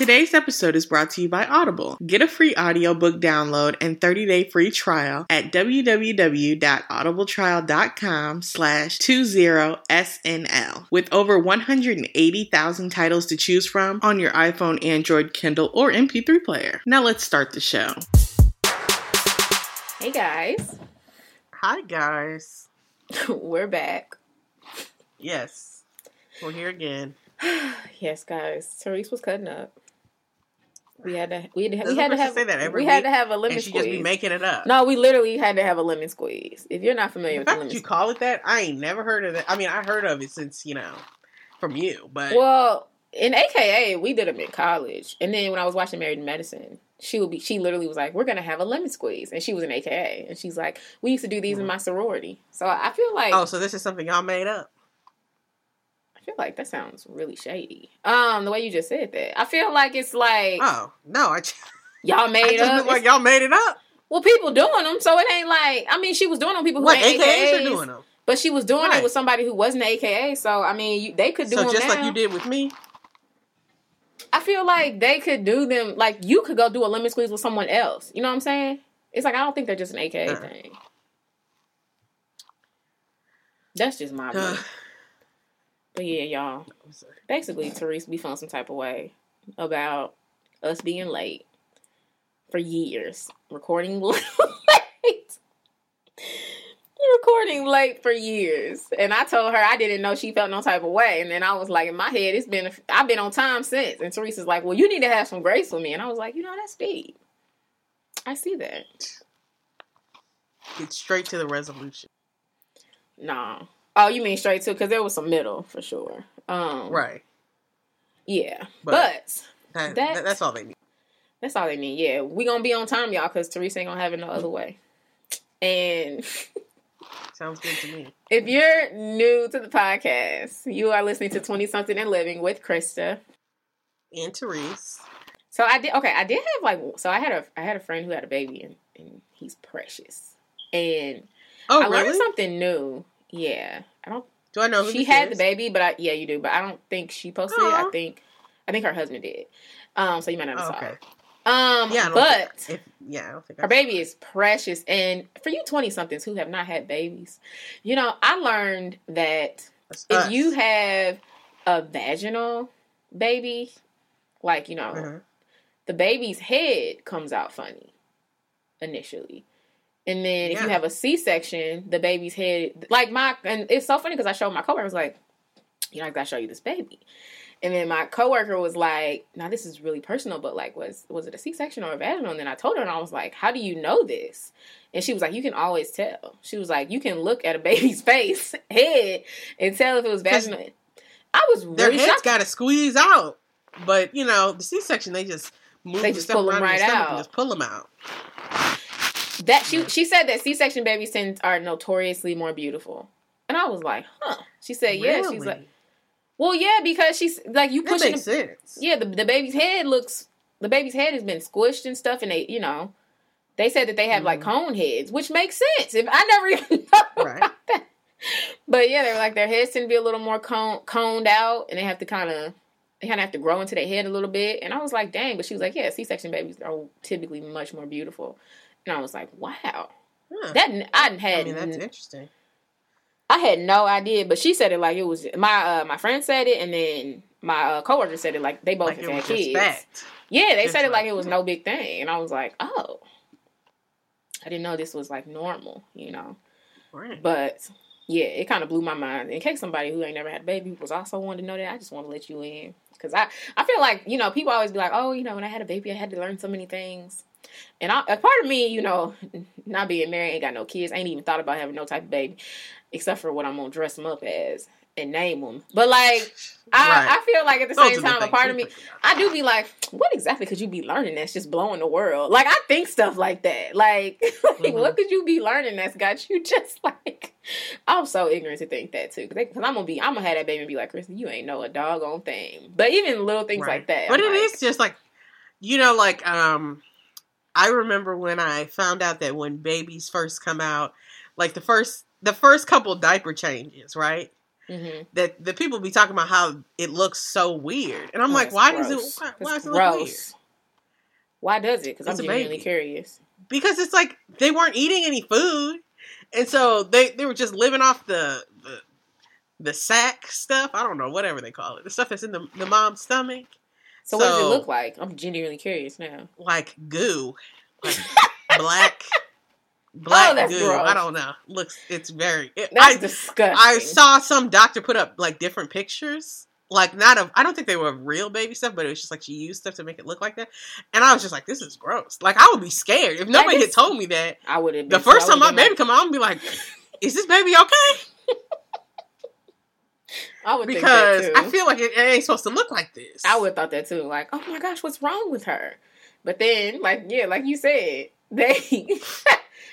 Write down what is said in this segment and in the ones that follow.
Today's episode is brought to you by Audible. Get a free audiobook download and 30-day free trial at www.audibletrial.com slash 20SNL. With over 180,000 titles to choose from on your iPhone, Android, Kindle, or MP3 player. Now let's start the show. Hey guys, Hi, guys. we're back. Yes, we're here again. yes, guys, Therese was cutting up. We had to. We had to. We had to have. say that every we had to have a lemon And she squeeze. just be making it up. no, we literally had to have a lemon squeeze. If you're not familiar The with the fact lemon that you squeeze, call it that, I ain't never heard of it. I mean, I heard of it since you know, from you, but well, in AKA, we did them in college, and then when I was watching Married to Medicine, she would be. She literally was like, "We're gonna have a lemon squeeze," and she was in AKA, and she's like, "We used to do these in mm-hmm. my sorority." So I feel like oh, so this is something y'all made up. I feel like that sounds really shady. Um, the way you just said that, I feel like it's like Oh no, I, y'all I made just up. like y'all made it up. Well, people doing them, so it ain't like I mean, she was doing them. People who ain't AKAs AKAs, are doing them? but she was doing Right. it with somebody who wasn't AKA. So I mean, you, they could do So them just now. like you did with me. I feel like they could do them. Like you could go do a lemon squeeze with someone else. You know what I'm saying? It's like I don't think they're just an AKA Uh. thing. That's just my. But yeah, y'all. Basically, Therese we feeling some type of way about us being late for years, recording late, recording late for years. And I told her I didn't know she felt no type of way. And then I was like, in my head, it's been I've been on time since. And Therese's like, well, you need to have some grace with me. And I was like, you know, that's deep. I see that. Get straight to the resolution. No. Oh, you mean straight to? Because there was some middle for sure. Um, Right. Yeah, But- but That, That- that- that's all they need. That's all they need. Yeah, we gonna be on time, y'all, because Therese ain't gonna have it no other way. And Sounds good to me. if you're new to the podcast, you are listening to Twenty Something and Living with Krista. And Therese. So I did. Okay, I did have like. So I had a I had a friend who had a baby, and, and he's precious. And Oh, I learned really? something new. Yeah, I don't. Do I know who she had is? the baby, but I yeah, you do. But I don't think she posted it. I think I think her husband did. Um, so you might not have Oh, saw okay. Um, Yeah, but. think, if, yeah, I don't think Her baby is precious. And for you 20 somethings who have not had babies, you know, I learned that That's if us. you have a vaginal baby, like, you know, Mhm. the baby's head comes out funny initially. And then if you have a C section, the baby's head, like my, and it's so funny because I showed my coworker, I was like, you know, I gotta show you this baby. And then my coworker was like, "Now this is really personal, but like, was was it a C section or a vaginal?" And then I told her, and I was like, "How do you know this?" And she was like, "You can always tell." She was like, "You can look at a baby's face, head, and tell if it was vaginal." I was Their really heads got to squeeze out. But, you know, the C section, they just move They the just stuff pull 'em around in your right out. and just pull them out. That she she said that C section babies tend are notoriously more beautiful, and I was like, "Huh?" She said, "Yeah." She's like, "Well, yeah, because she's like you that pushing makes the, sense. yeah the, the baby's head looks the baby's head has been squished and stuff and they you know they said that they have like Mhm. cone heads which makes sense if i never even know Right. about that but yeah they were like their heads tend to be a little more cone, coned out and they have to kind of they kind of have to grow into their head a little bit and i was like dang but she was like yeah c-section babies are typically much more beautiful and i was like wow Huh. that i had I mean, that's interesting. I had no idea, but she said it like it was my uh, my friend said it, and then my uh, coworker said it like they both Like have it was had kids. fact. Yeah, they Just said it like like- it was no big thing, and I was like, oh, I didn't know this was like normal, you know. Right. But yeah, it kind of blew my mind. In case somebody who ain't never had a baby was also wanting to know that, I just want to let you in because I I feel like you know people always be like, oh, you know, when I had a baby, I had to learn so many things. And I, a part of me, you know, not being married, ain't got no kids, ain't even thought about having no type of baby, except for what I'm gonna dress them up as and name them. But like, I, Right. I feel like at the Those same are the time, a part of me. I do be like, what exactly could you be learning that's just blowing the world? Like, I think stuff like that. Like, like Mhm. what could you be learning that's got you just like? I'm so ignorant to think that too, because I'm gonna be, I'm gonna have that baby and be like, Kristen, you ain't know a doggone thing. But even little things Right. like that, But I'm it like, is just like, you know, like um, I remember when I found out that when babies first come out, like the first the first couple diaper changes, right? Mm-hmm. that the people be talking about how it looks so weird, and I'm Oh, like, why gross. does it? Why, why does it look weird? Why does it? Because I'm genuinely curious. Because it's like they weren't eating any food, and so they they were just living off the the, the sack stuff. I don't know, whatever they call it, the stuff that's in the the mom's stomach, So, what does it look like? I'm genuinely curious now. like goo, like black. Black Oh, goo. gross. I don't know. Looks, it's very. It, That's I, disgusting. I saw some doctor put up like different pictures, like not of. I don't think they were real baby stuff, but it was just like she used stuff to make it look like that. And I was just like, this is gross. Like I would be scared if nobody had told me that. I would have. The first time my baby come out, I'm be like, is this baby okay? I would Because think that too. I feel like it, it ain't supposed to look like this. I would have thought that too. Like, oh my gosh, what's wrong with her? But then, like, yeah, like you said, they.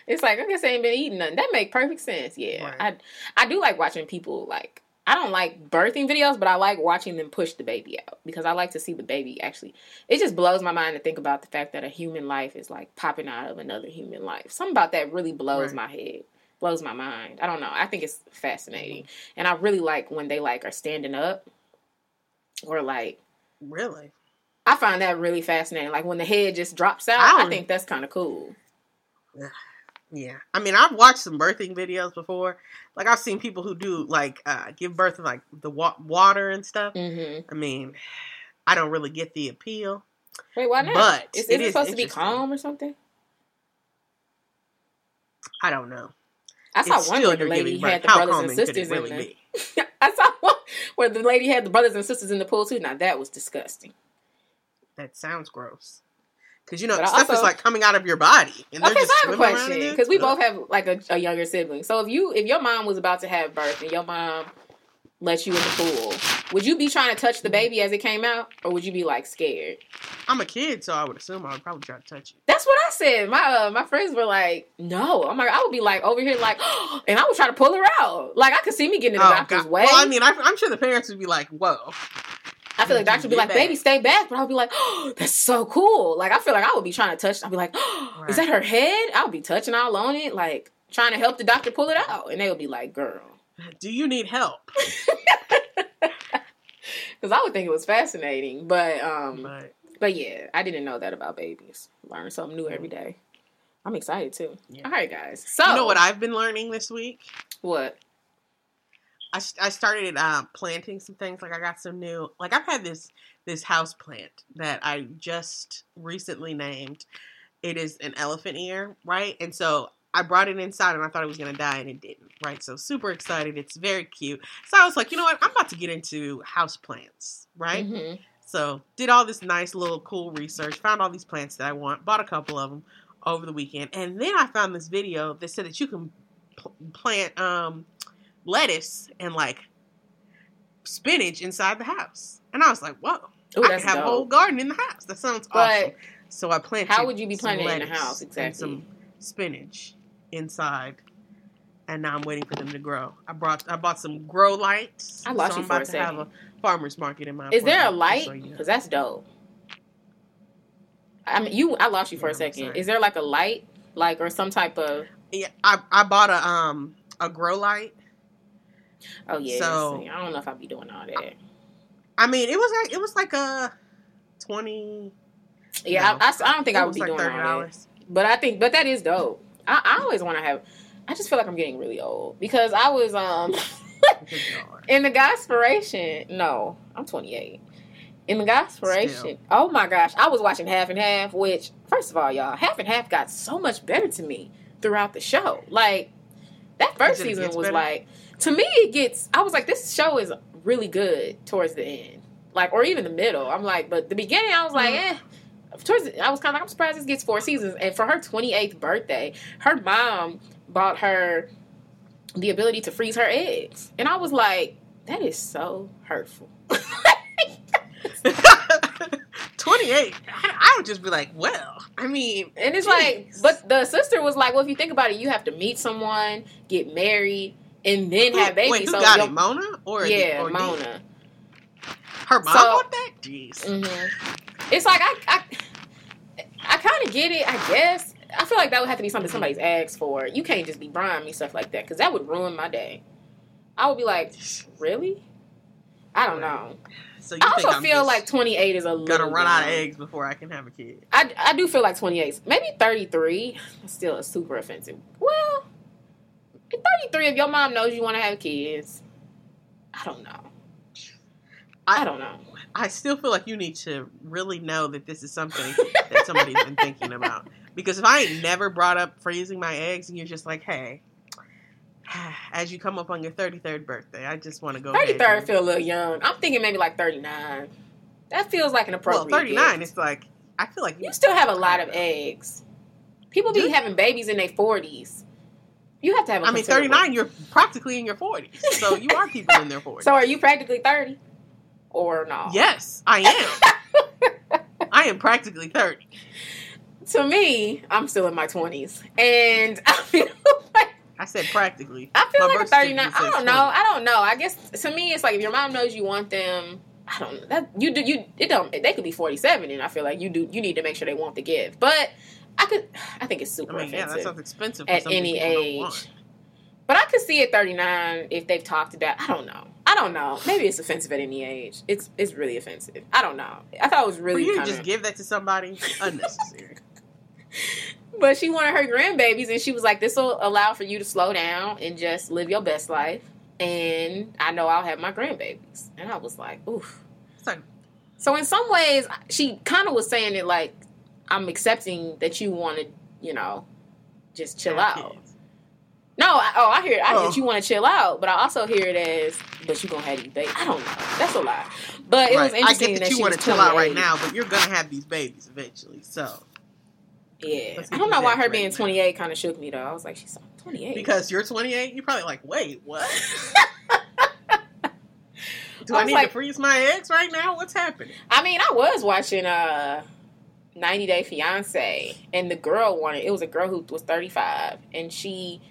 it's like I guess they ain't been eating nothing. That make perfect sense. Yeah, Right. I I do like watching people like. I don't like birthing videos, but I like watching them push the baby out because I like to see the baby actually. It just blows my mind to think about the fact that a human life is like popping out of another human life. Something about that really blows Right. my head, blows my mind. I don't know. I think it's fascinating, Mm-hmm. and I really like when they like are standing up or like really. I find that really fascinating. Like when the head just drops out, I I, think that's kind of cool. Yeah, I mean, I've watched some birthing videos before. Like I've seen people who do like uh, give birth in like the wa- water and stuff. hmm I mean, I don't really get the appeal. Wait, why not? But is, is it it, supposed to be calm or something? I don't know. I saw one where the lady had the brothers and calming could it sisters really in the. I saw one where the lady had the brothers and sisters in the pool too. Now that was disgusting. That sounds gross. Because you know But stuff is like coming out of your body, and Okay, so I have a swimming around in question because we both have like a, a younger sibling. So if you if your mom was about to have birth and your mom let you in the pool, would you be trying to touch the baby as it came out, or would you be like scared? I'm a kid, so I would assume I would probably try to touch it. That's what I said. My uh, my friends were like, "No." I'm like, I would be like over here, like, and I would try to pull her out. Like I could see me getting in the doctor's Oh, God. way. Well, I mean, I, I'm sure the parents would be like, "Whoa." I feel like doctor would be like, back. "Baby, stay back," but I would be like, "Oh, that's so cool." Like I feel like I would be trying to touch. I'd be like, oh, "Is that her head?" I would be touching all on it, like trying to help the doctor pull it out, and they would be like, "Girl," Do you need help? because I would think it was fascinating. But um, But but yeah, I didn't know that about babies. Learn something new every day. I'm excited too. Yeah. All right, guys. So you know what I've been learning this week? what? I, I started uh, planting some things. Like I got some new. Like I've had this this house plant that I just recently named. It is an elephant ear, right? And so I brought it inside, and I thought it was gonna die, and it didn't, right? So super excited. It's very cute. So I was like, you know what? I'm about to get into house plants, right? Mhm. So did all this nice little cool research, found all these plants that I want, bought a couple of them over the weekend, and then I found this video that said that you can pl- plant um, lettuce and like spinach inside the house, and I was like, whoa, Ooh, I can have a whole garden in the house. That sounds But awesome. So I planted. how would you be planting in the lettuce house exactly? some spinach inside. And now I'm waiting for them to grow. I brought I bought some grow lights. I lost so you I'm for a to have second. a farmer's market in my. Is there a light? so, you know. Because that's dope. I mean, you. I lost you for Yeah, a second. Is there like a light, like or some type of? Yeah, I I bought a um a grow light. Oh yeah. So- I don't know if I'd be doing all that. I mean, it was like it was like a twenty. Yeah, No. I, I, I don't think I would be like doing all that. But I think, but that is dope. I, I always want to have. I just feel like I'm getting really old because I was um in the Gospiration. No, I'm 28. In the Gospiration. Still. Oh my gosh, I was watching Half and Half. Which, first of all, y'all, Half and Half got so much better to me throughout the show. Like that first Is it- it season was better? like to me it gets. I was like, this show is really good towards the end, like or even the middle. I'm like, but the beginning, I was like, Mm. eh. Towards I was kind of like, I'm surprised this gets four seasons. And for her 28th birthday, her mom bought her the ability to freeze her eggs, and I was like, that is so hurtful. Twenty eight. I, I would just be like, well, I mean, And it's like, but the sister was like, well, if you think about it, you have to meet someone, get married, and then have babies. Wait, who so got it, Mona or yeah, or? Mona. Her mom So- bought that. Jeez. hmm It's like I, I, I kind of get it. I guess I feel like that would have to be something somebody's asked for. You can't just be buying me stuff like that because that would ruin my day. I would be like, really? I don't know. So you I also I'm feel like 28 is a little. gonna run out of eggs before I can have a kid? I, I do feel like 28. Maybe 33. Still a super offensive. Well, 33, if your mom knows you want to have kids, I don't know. I, I- don't know. I still feel like you need to really know that this is something that somebody's been thinking about. Because if I ain't never brought up freezing my eggs, and you're just like, hey, as you come up on your 33rd birthday, I just want to go. ahead 33rd and- feel a little young. I'm thinking maybe like 39. That feels like an well, appropriate. 39. gift. It's like I feel like You still have a lot of eggs. People be having babies in their 40s. You have to have. a I mean, 39. You're practically in your 40s, so you are people in their 40s. So are you practically 30, or not? yes, I am. I am practically 30. To me, I'm still in my 20s, and I feel like I said practically. I feel My like a 39. I don't know. 20. I don't know. I guess to me, it's like if your mom knows you want them. I don't know. That you do you it don't they could be 47 and I feel like you do you need to make sure they want the gift. But I could I think it's I super mean, yeah, that sounds expensive at any age. But I could see at 39 if they've talked about. I don't know. I don't know. Maybe it's offensive at any age. It's it's really offensive. I don't know. I thought it was For really you to kind just give that to somebody unnecessary. But she wanted her grandbabies, and she was like, "This will allow for you to slow down and just live your best life." And I know I'll have my grandbabies. And I was like, "Oof." Like So in some ways, she kind of was saying it like, "I'm accepting that you want to, you know, just chill out." kids. No, I, oh, I hear it. I hear Oh. that you want to chill out, but I also hear it as, but you gonna have these babies. I don't know. That's a lie. But it was Right. I interesting get that, that, you want was to chill out right 28. now, but you're gonna have these babies eventually. So Yeah, I don't know why her being ready now. 28 kind of shook me though. I was like, she's 28. because you're 28, you're probably like, wait, what? Do I I, need like- to freeze my eggs right now? What's happening? I mean, I was watching uh 90 Day Fiance, and the girl wanted. It was a girl who was 35, and she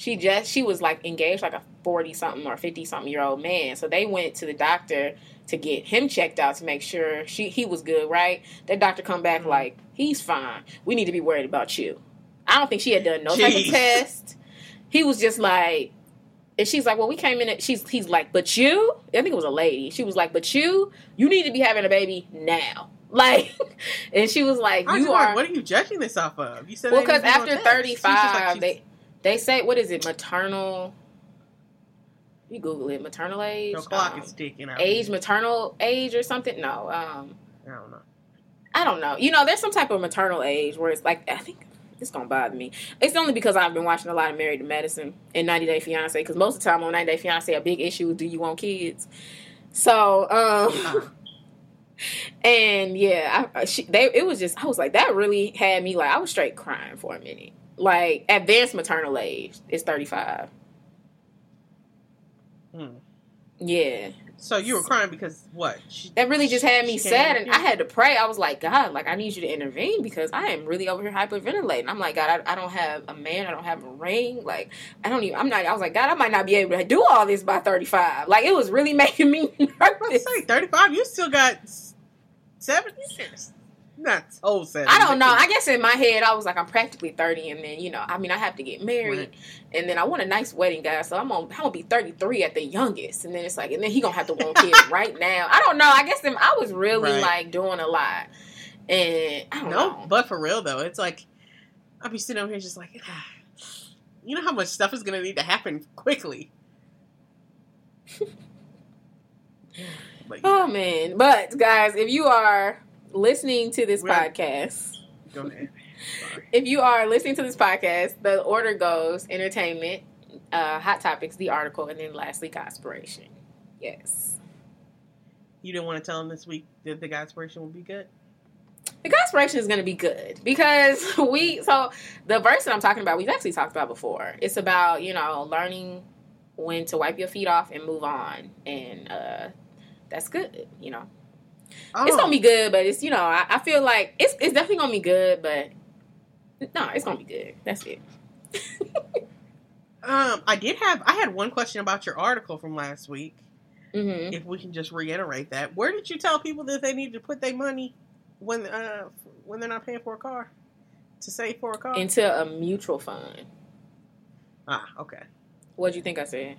she just she was like engaged like a 40 something or 50 something year old man. So they went to the doctor to get him checked out to make sure she he was good. Right? That doctor come back Mhm. like he's fine. We need to be worried about you. I don't think she had done no type of test. He was just like. And she's like, well, we came in. At, she's he's like, but you. I think it was a lady. She was like, but you, you need to be having a baby now. Like, and she was like, you just like, are. what are you judging this off of? You said Well, because after thirty like, they they say what is it? Maternal. You Google it. Maternal age. your clock um, is ticking. out. age, maternal age, or something. No, um, I don't know. I don't know. You know, there's some type of maternal age where it's like I think it's gonna bother me. It's only because I've been watching a lot of Married to Medicine and 90 Day Fiance. Because most of the time on 90 Day Fiance, a big issue is do you want kids? So, um, and yeah, I, she, they it was just I was like that really had me like I was straight crying for a minute. Like advanced maternal age is 35. hmm. Yeah, So you were crying because what? She, that really just had me sad, and? I had to pray. I was like, God, like I need you to intervene because I am really over here hyperventilating. I'm like, God, I, I don't have a man, I don't have a ring, like I don't even. I'm not. I was like, God, I might not be able to do all this by 35. Like it was really making me nervous. say 35. You still got seven years. Not whole seven. I don't know. I guess in my head, I was like, I'm practically 30, and then you know, I mean, I have to get married, Right. and then I want a nice wedding, guys. So I'm on, I'm gonna be 33 at the youngest, and then it's like, and then he gonna have to want kids right now. I don't know. I guess I was really Right. like doing a lot, and I don't No, know. but for real though, it's like I'll be sitting over here just like, ah, you know how much stuff is gonna need to happen quickly. Oh man! But guys, if you are listening to this We're- podcast, go ahead. Sorry. if you are listening to this podcast, the order goes entertainment, uh, hot topics, the article, and then lastly, conspiration. Yes. You didn't want to tell them this week that the guy inspiration would be good. The conspiration is going to be good because we. So the verse that I'm talking about, we've actually talked about before. It's about you know learning when to wipe your feet off and move on, and uh, that's good. You know, Oh, it's gonna be good, but it's you know I, I feel like it's it's definitely gonna be good, but no, it's gonna be good. That's it. Um, I did have I had one question about your article from last week. hmm If we can just reiterate that, where did you tell people that they need to put their money when uh when they're not paying for a car to save for a car? Into a mutual fund. ah, okay. What do you think I said?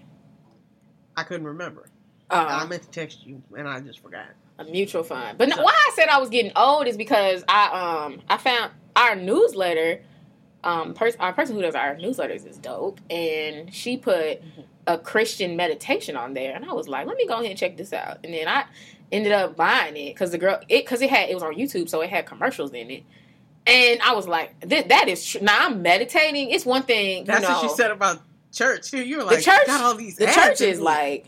I couldn't remember. Um, I meant to text you, and I just forgot. A mutual fund. But no, So- why I said I was getting old is because I um I found our newsletter. Um, pers- our person who does our newsletters is dope, and she put a Christian meditation on there, and I was like, let me go ahead and check this out. And then I ended up buying it because the girl it because it had it was on YouTube, so it had commercials in it. And I was like, "Th- "That is true." Now I'm meditating. It's one thing. That's know, what she said about church too. You were like, church- got all these. the ads church is like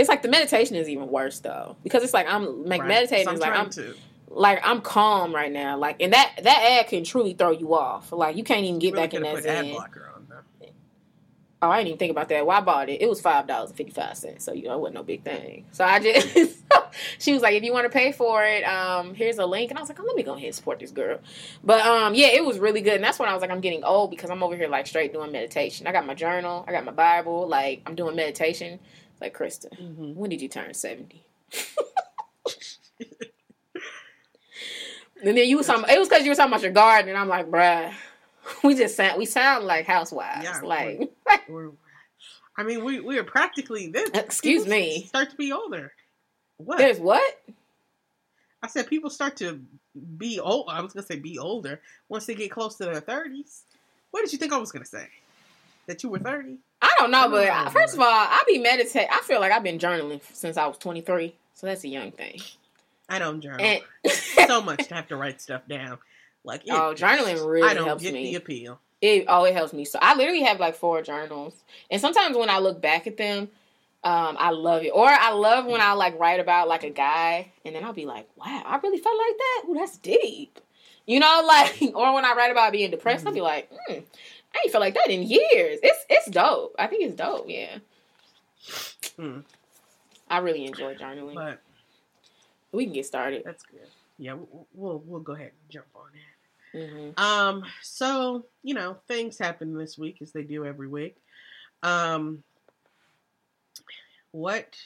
it's like the meditation is even worse though because it's like I'm like Right. meditating So is like I'm to like I'm calm right now like and that that ad can truly throw you off like you can't even get really back in that put ad blocker on though. Oh, I didn't even think about that. Well, I bought it. It was five dollars and fifty five cents, so you know it wasn't no big thing. So I just she was like, if you want to pay for it, um, here's a link, and I was like, oh, let me go ahead and support this girl. But um, yeah, it was really good, and that's when I was like, I'm getting old because I'm over here like straight doing meditation. I got my journal, I got my Bible, like I'm doing meditation. Like Krista, Mhm. when did you turn seventy? and then you was talking. It was because you were talking about your garden, and I'm like, bruh, we just sound we sound like housewives. Yeah, like, We're- I mean, we we are practically this. Excuse me. Start to be older. What? there's what? I said people start to be old. I was gonna say be older once they get close to their thirties. What did you think I was gonna say? That you were thirty? I don't know, but don't first of all, I be meditate. I feel like I've been journaling since I was 23, so that's a young thing. I don't journal. And so much to have to write stuff down. Like it, oh, journaling really I don't helps get me. the appeal. It oh, it helps me. So I literally have like four journals, and sometimes when I look back at them, um, I love it. Or I love when I like write about like a guy, and then I'll be like, wow, I really felt like that. Ooh, that's deep. You know, like or when I write about being depressed, I'll be like, hmm, I ain't felt like that in years. It's it's dope. I think it's dope. Yeah. Hmm. I really enjoy journaling. But we can get started. that's good. Yeah, we'll we'll, we'll go ahead and jump on that. hmm Um, so you know, things happen this week as they do every week. Um, what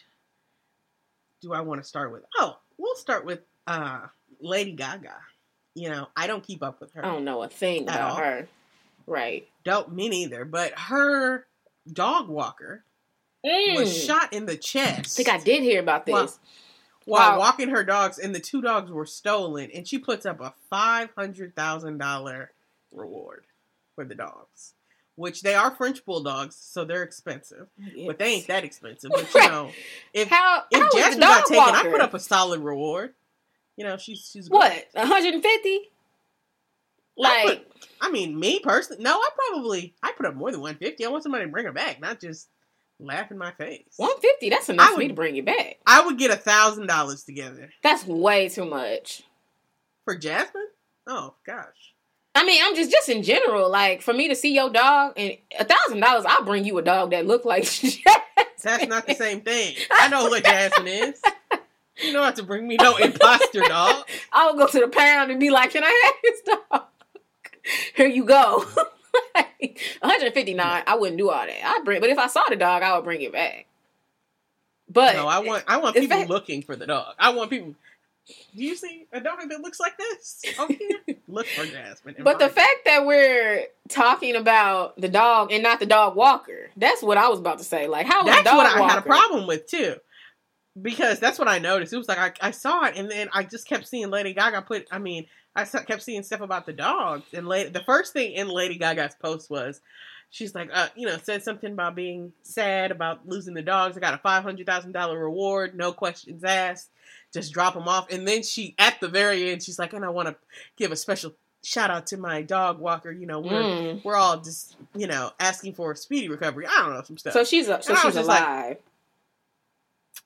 do I want to start with? Oh, we'll start with uh Lady Gaga. You know, I don't keep up with her. I don't know a thing about all. her. Right. Don't me neither. But her dog walker was Mm. shot in the chest. I think I did hear about this. Wow. while Wow. walking her dogs, and the two dogs were stolen, and she puts up a five hundred thousand dollar reward for the dogs, which they are French bulldogs, so they're expensive, but they ain't that expensive. But you know, if how if how was Jasmine got taken, walker? I put up a solid reward. You know, she's she's what 150? I Like I mean, me personally, no, I probably I put up more than one fifty. I want somebody to bring her back, not just laugh in my face. 150? That's enough I for me would- to bring it back. I would get a thousand dollars together That's way too much. for Jasmine. Oh gosh. I mean, I'm just just in general. Like for me to see your dog and a thousand dollars, I'll bring you a dog that look like That's not the same thing. I know what Jasmine is. You don't have to bring me no imposter dog. I would go to the pound and be like, "Can I have this dog?" Here you go. like, 159. I wouldn't do all that. I bring, but if I saw the dog, I would bring it back. But No, I want I want people fact- looking for the dog. I want people. Do you see a dog that looks like this? Okay, look for Jasmine. But the it. fact that we're talking about the dog and not the dog walker, that's what I was about to say. Like, how that's dog what I walker? had a problem with too, because that's what I noticed. It was like I, I saw it, and then I just kept seeing Lady Gaga put. I mean, I kept seeing stuff about the dogs, and la- the first thing in Lady Gaga's post was. She's like, uh, you know, said something about being sad about losing the dogs. I got a five hundred thousand dollar reward, no questions asked. Just drop them off, and then she, at the very end, she's like, and I want to give a special shout out to my dog walker. You know, we're Mm. we're all just, you know, asking for a speedy recovery. I don't know some stuff. So she's a, so And I was she's just like, alive.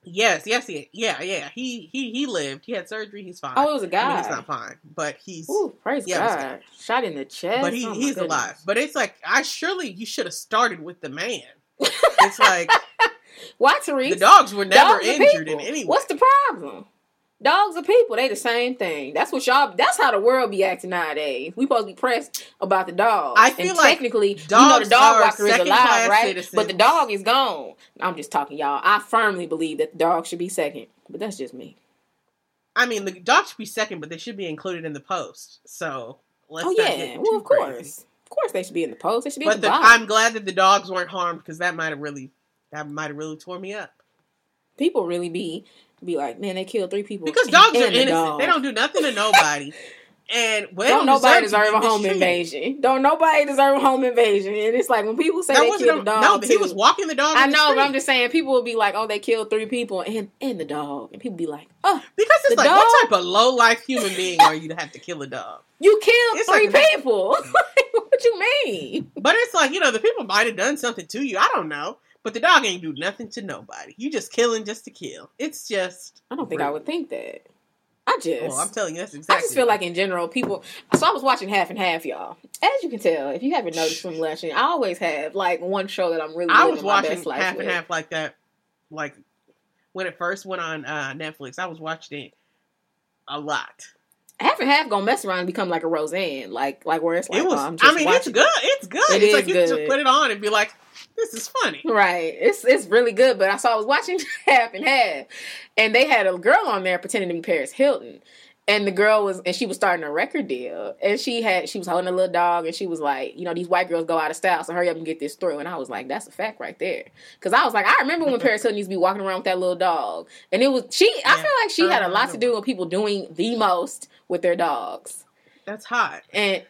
Yes, yes, yeah, yeah, yeah. He he he lived. He had surgery. He's fine. oh, it was a guy. mean, he's not fine, but he's Ooh, praise Yeah, it was a God! Shot in the chest. but he Oh, he's goodness. alive. But it's like I surely you should have started with the man. It's like Why, Therese? the dogs were never Dogs injured in any way. What's the problem? Dogs are people. They the same thing. That's what y'all. That's how the world be acting nowadays. We supposed to be pressed about the dog. I feel and like technically, you know, the dog walker is alive, right? citizens. But the dog is gone. I'm just talking, y'all. I firmly believe that the dog should be second, but that's just me. I mean, the dog should be second, but they should be included in the post. So let's oh yeah, well of course, crazy. of course they should be in the post. They should be But at the, the. I'm glad that the dogs weren't harmed because that might have really That might have really tore me up. People really be be like, man, they killed three people Because dogs are innocent. dog. They don't do nothing to nobody. And well, Don't nobody deserve a home invasion. Don't nobody deserve a home invasion. And it's like when people say That they killed a, dog. no, but he was walking the dog. I know, but I'm just saying people will be like, oh, they killed three people and and the dog, and people be like, oh, because it's like what type of low life human being are you to have to kill a dog? you killed It's three like- people. what you mean? But it's like you know the people might have done something to you. I don't know, but the dog ain't do nothing to nobody. You just killing just to kill. It's just. I don't think I would think that. I just. Well, I'm telling you, that's exactly. I just feel like in general, people. So I was watching half and half, y'all. As you can tell, if you haven't noticed from Lushing, I always have like one show that I'm really. I was watching half with. and half like that, like when it first went on uh, Netflix. I was watching it a lot. Half and half gonna mess around and become like a Roseanne, like like where it's like, it was. oh, I'm just I mean, it's good. It's good. It it's is like you can just good. put it on and be like, "This is funny." Right. It's it's really good. But I saw I was watching half and half, and they had a girl on there pretending to be Paris Hilton. And the girl was, and she was starting a record deal, and she had, she was holding a little dog, and she was like, you know, these white girls go out of style, so hurry up and get this through. And I was like, that's a fact right there, because I was like, I remember when Paris Hilton used to be walking around with that little dog, and it was she. I Yeah. feel like she had a lot to do with people doing the most with their dogs, That's hot. and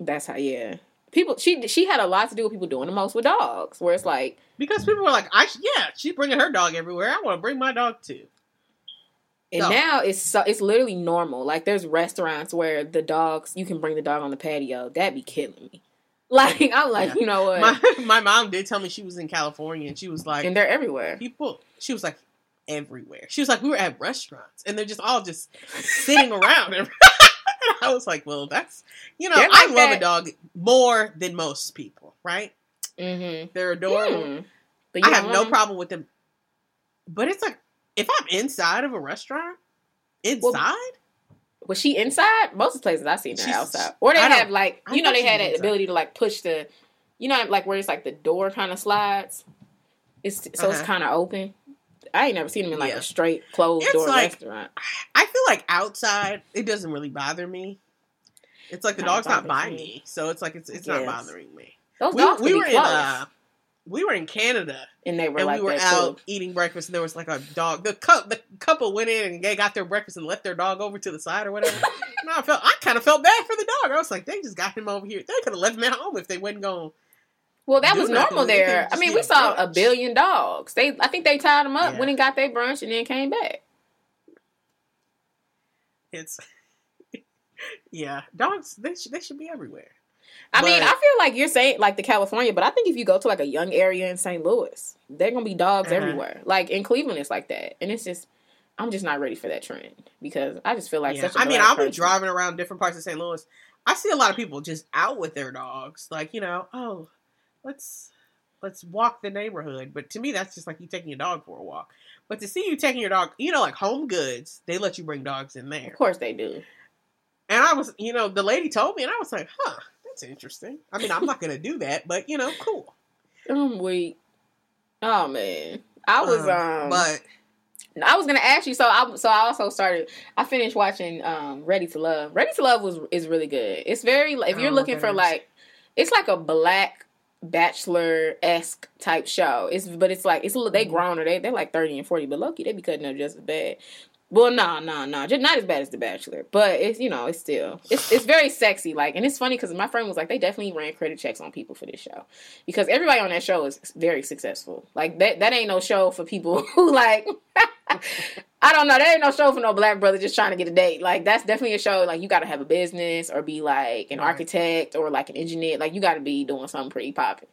that's how, yeah, people. She she had a lot to do with people doing the most with dogs, where it's like. Because people were like, "I yeah, she's bringing her dog everywhere. I want to bring my dog too." And No. now it's so, it's literally normal. Like there's restaurants where the dogs you can bring the dog on the patio. That'd be killing me. Like I'm like, Yeah. you know what? My my mom did tell me she was in California and she was like, and they're everywhere. people. She was like, everywhere. She was like, we were at restaurants and they're just all just sitting around. and I was like, well, that's you know, I love that. a dog more than most people, right? Mm-hmm. They're adorable. Hmm. But you I have no want 'em? problem with them. But it's like if I'm inside of a restaurant, inside, Was she inside? Most of the places I've seen her She's- outside, or they I have like you know they had that ability to like push the, you know, like where it's like the door kind of slides. It's so it's Uh-huh. kind of open. I ain't never seen them in like Yeah. a straight closed It's door like- restaurant. I feel like outside it doesn't really bother me. It's like the dog's not by me. me, so it's like it's it's not bothering me. Those We, dogs we were be in close, uh, we were in Canada and they were and like we were out too. eating breakfast and there was like a dog the couple the couple went in and they got their breakfast and left their dog over to the side or whatever and i felt i kind of felt bad for the dog i was like they just got him over here they could have left him at home if they wasn't going Well, that was normal there. I mean, we saw a billion dogs. They, I think they tied them up, Yeah. went and got their brunch, and then came back. it's yeah dogs they, should they should be everywhere I mean, I feel like you're saying like the California, but I think if you go to like a young area in St. Louis, they're gonna be dogs Uh-huh. everywhere. Like in Cleveland, it's like that, and it's just, I'm just not ready for that trend because I just feel like yeah. such. a i mean i'll be person. driving around different parts of st louis i see a lot of people just out with their dogs like you know oh let's let's walk the neighborhood but to me that's just like you taking your dog for a walk but to see you taking your dog you know like home goods they let you bring dogs in there Of course they do. And I was, you know, the lady told me, and I was like, huh, that's interesting. I mean, I'm not going to do that, but, you know, cool. I'm weak. Oh man, I was um, but, I was gonna ask you. So I so I also started. I finished watching um Ready to Love. Ready to Love was is really good. It's very if you're know looking for like, it's like a black bachelor esque type show. It's but it's like it's a little- they Mhm. grown or they they're like thirty and forty, but Loki they be cutting up just as bad. Well, no, no, no, just not as bad as The Bachelor, but it's you know it's still it's it's very sexy. Like, and it's funny because my friend was like they definitely ran credit checks on people for this show because everybody on that show is very successful. Like that that ain't no show for people who like I don't know. That ain't no show for no black brother just trying to get a date. Like that's definitely a show. Like you got to have a business or be like an Right. architect or like an engineer. Like you got to be doing something pretty popping.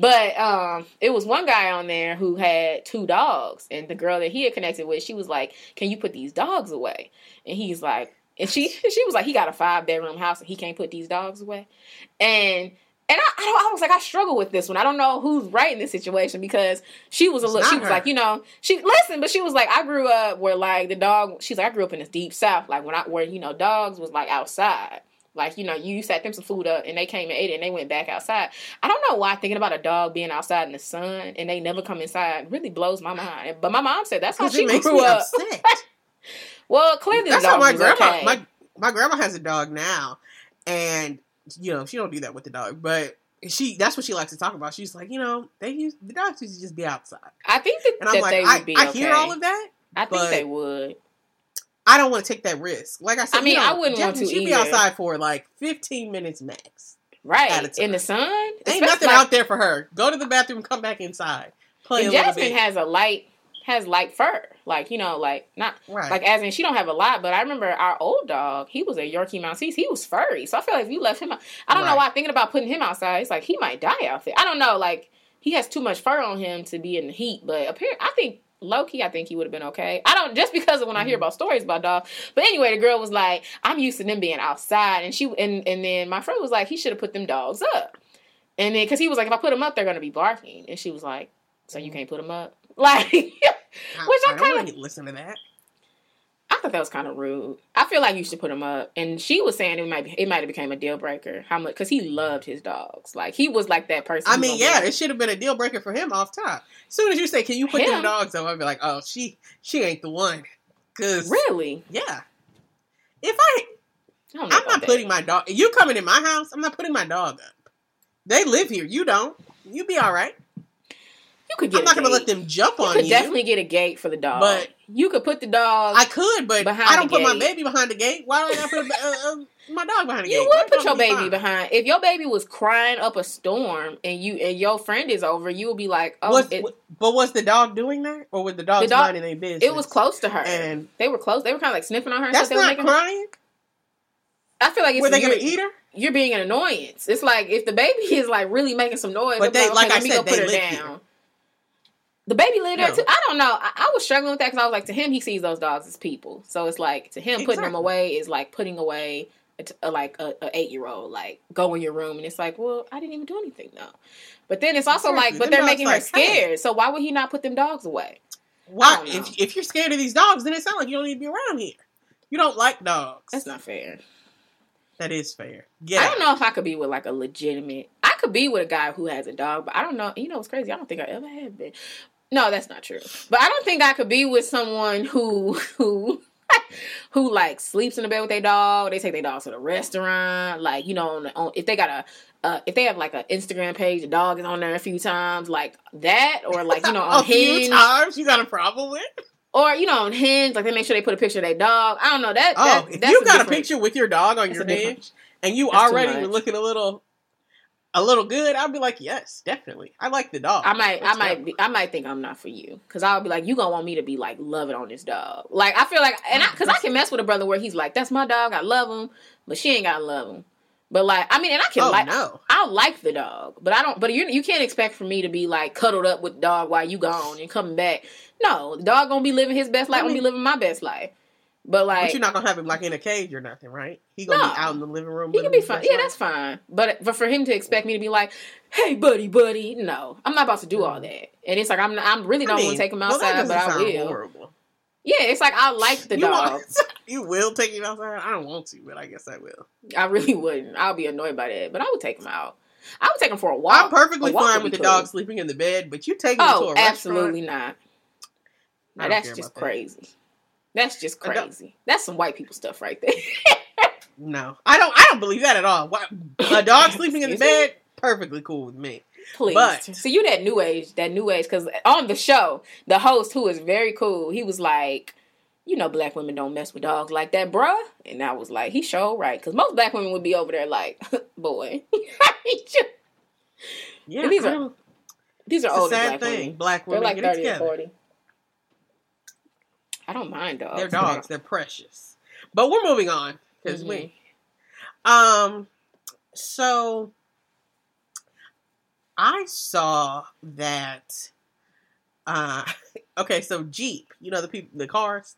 But um, it was one guy on there who had two dogs, and the girl that he had connected with, she was like, "Can you put these dogs away?" And he's like, and she she was like, "He got a five bedroom house, and he can't put these dogs away." And and I, I, don't- I was like, I struggle with this one. I don't know who's right in this situation because she was a little. She was her. like, you know, she listen, but she was like, I grew up where like the dog. She's like, I grew up in the deep south, like when I where you know dogs was like outside. Like you know, you sat them some food up, and they came and ate it, and they went back outside. I don't know why thinking about a dog being outside in the sun and they never come inside really blows my mind. But my mom said that's how she makes grew me up. Well, clearly That's how my grandma, okay. my, my grandma has a dog now, and, you know, she don't do that with the dog, but she that's what she likes to talk about. She's like, you know, they used the dogs used to just be outside, I think that, and I'm that like, they I, would be I okay. hear all of that. I think they would. I don't want to take that risk. Like I said, I mean, you know, I wouldn't want to She'd be outside for like 15 minutes max. Right. At a time. In the sun? Ain't Especially nothing like- out there for her. Go to the bathroom, come back inside, play And a little Jasmine has a light has light fur. Like, you know, like not right. like as in she don't have a lot, but I remember our old dog, he was a Yorkie Maltese. He was furry. So I feel like if you left him out I don't know why thinking about putting him outside, it's like he might die out there. I don't know, like he has too much fur on him to be in the heat, but apparently I think low key, I think he would have been okay. I don't just because of when I hear Mhm. about stories about dogs. But anyway, the girl was like, "I'm used to them being outside," and she and and then my friend was like, "He should have put them dogs up," and then because he was like, "If I put them up, they're gonna be barking," and she was like, "So you can't put them up?" Like, which I I kinda- want listen to that. I thought that was kind of rude. I feel like you should put him up. And she was saying it might be, it might have became a deal breaker. How much? Because he loved his dogs. Like he was like that person. I mean, yeah, it should have been a deal breaker for him off top. As soon as you say, "Can you put them dogs up?" I'd be like, "Oh, she she ain't the one." Cause really? yeah, if I I I'm not that. putting my dog. You coming in my house? I'm not putting my dog up. They live here. You don't. You be all right. You could get. I'm not a going to gate. let them jump on You on could you. definitely get a gate for the dog. But- you could put the dog. I could, but I don't put my baby behind the gate. Why don't I put uh, uh, my dog behind the you gate? You would put your be baby fine. behind. If your baby was crying up a storm and you and your friend is over, you would be like, "Oh, Was, it, but was the dog doing that, or was the dog The dog- minding their business? it was close to her." And they were close. They were kind of like sniffing on her. And that's were not making her- crying. I feel like it's Were they to eat her? you're being an annoyance. It's like if the baby is like really making some noise, But they- like, like okay, I me said, they put her live down. The baby lived there No. too. I don't know. I, I was struggling with that because I was like, to him, he sees those dogs as people. So it's like to him, putting them away is like putting away a a, like a, a eight year old. Like go in your room, and it's like, well, I didn't even do anything though. But then it's also Exactly. like, but Them they're making her like, hey. scared. So why would he not put them dogs away? Why? If, if you're scared of these dogs, then it sounds like you don't need to be around here. You don't like dogs. That's not fair. That is fair. Get I don't know if I could be with like a legitimate. I could be with a guy who has a dog, but I don't know. You know what's crazy? I don't think I ever have been. No, that's not true. But I don't think I could be with someone who who who like sleeps in the bed with their dog. They take their dog to the restaurant. Like you know, on, on if they got a. Uh, if they have like an Instagram page, the dog is on there a few times, like that, or like you know on a few Hinge, times you got a problem with. or you know on Hinge, like they make sure they put a picture of their dog. I don't know that. Oh, that if that's you got a picture with your dog on that's your hinge and you That's already were looking a little, a little good, I'd be like, yes, definitely. I like the dog. I might, I Let's might, go. be, I might think I'm not for you because I'll be like, you gonna want me to be like loving on this dog. Like I feel like, and I, because I can mess with a brother where he's like, that's my dog, I love him, but she ain't gotta love him. But like, I mean, and I can Oh like, no, I like the dog, but I don't. But you, you can't expect for me to be like cuddled up with the dog while you gone and coming back. No, the dog gonna be living his best life. I I'm gonna be living my best life. But like, but you're not gonna have him like in a cage or nothing, right? He gonna No. be out in the living room. He can be fine. Yeah, that's fine. But but for him to expect me to be like, "Hey, buddy, buddy," no, I'm not about to do all mm. that. And it's like I'm I'm really don't I want mean, to take him well, outside, but doesn't I will. Horrible. Yeah, it's like I like the you dog. want- you will take him outside. I don't want to, but I guess I will. I really wouldn't. I'll be annoyed by that, but I would take him out. I would take him for a walk. I'm perfectly walk fine with the cool. dog sleeping in the bed, but you take him to oh, a Oh, restaurant. absolutely not. Now that's just crazy. that. That's just crazy. That's some white people stuff right there. No, I don't. I don't believe that at all. Why- A dog sleeping in the me? bed, perfectly cool with me. Please. But- so you that new age, that new age, because on the show, the host who is very cool, he was like, you know, black women don't mess with dogs like that, bruh. And I was like, he sure right, because most black women would be over there like, boy, Yeah, And these are these are it's a sad black thing. women. Black They're women like get it thirty or forty. I don't mind dogs. They're dogs. They're precious. But we're moving on because Mhm. we. Um. So. I saw that. Uh. Okay, so Jeep. You know the people, the cars.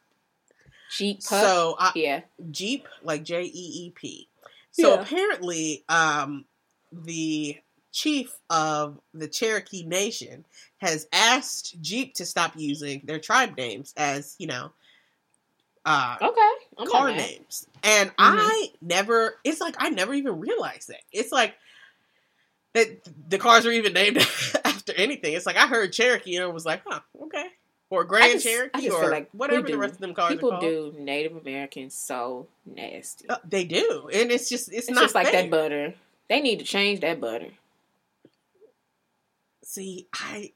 Jeep pup. So I, yeah. Jeep, like J E E P. So Yeah. apparently, um, the chief of the Cherokee Nation has asked Jeep to stop using their tribe names as, you know, uh, Okay. I'm car names. And I never, it's like, I never even realized that. It's like, that the cars are even named after anything. It's like I heard Cherokee and I was like, huh, okay. Or Grand just- Cherokee or like whatever we the rest of them cars are People do Native Americans so nasty. Uh, they do, and it's just it's, It's not just like fair. that butter. They need to change that butter. See, I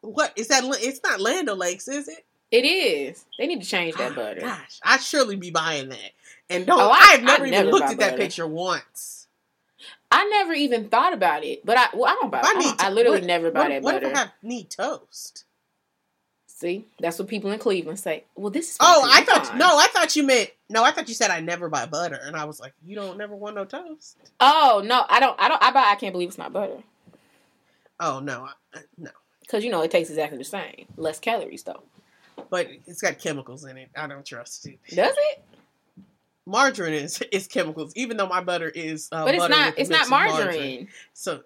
what is that? It's not Land O'Lakes, is it? It is. They need to change that Oh, butter. Gosh, I'd surely be buying that. And don't. Oh, I- I've never I even never looked at that picture once. I never even thought about it, but I well, I don't buy. I, need don't- I literally what- never buy what, that what butter. if I have need toast? See, that's what people in Cleveland say. Well, this is. Oh. I thought fine. no, I thought you meant no. I thought you said I never buy butter, and I was like, you don't never want no toast. Oh no, I don't. I don't. I buy. I can't believe it's not butter Oh no, I, no. because you know it tastes exactly the same, less calories though. But it's got chemicals in it. I don't trust it. Does it? Margarine is is chemicals, even though my butter is. Uh, but it's not. It's not of margarine. So,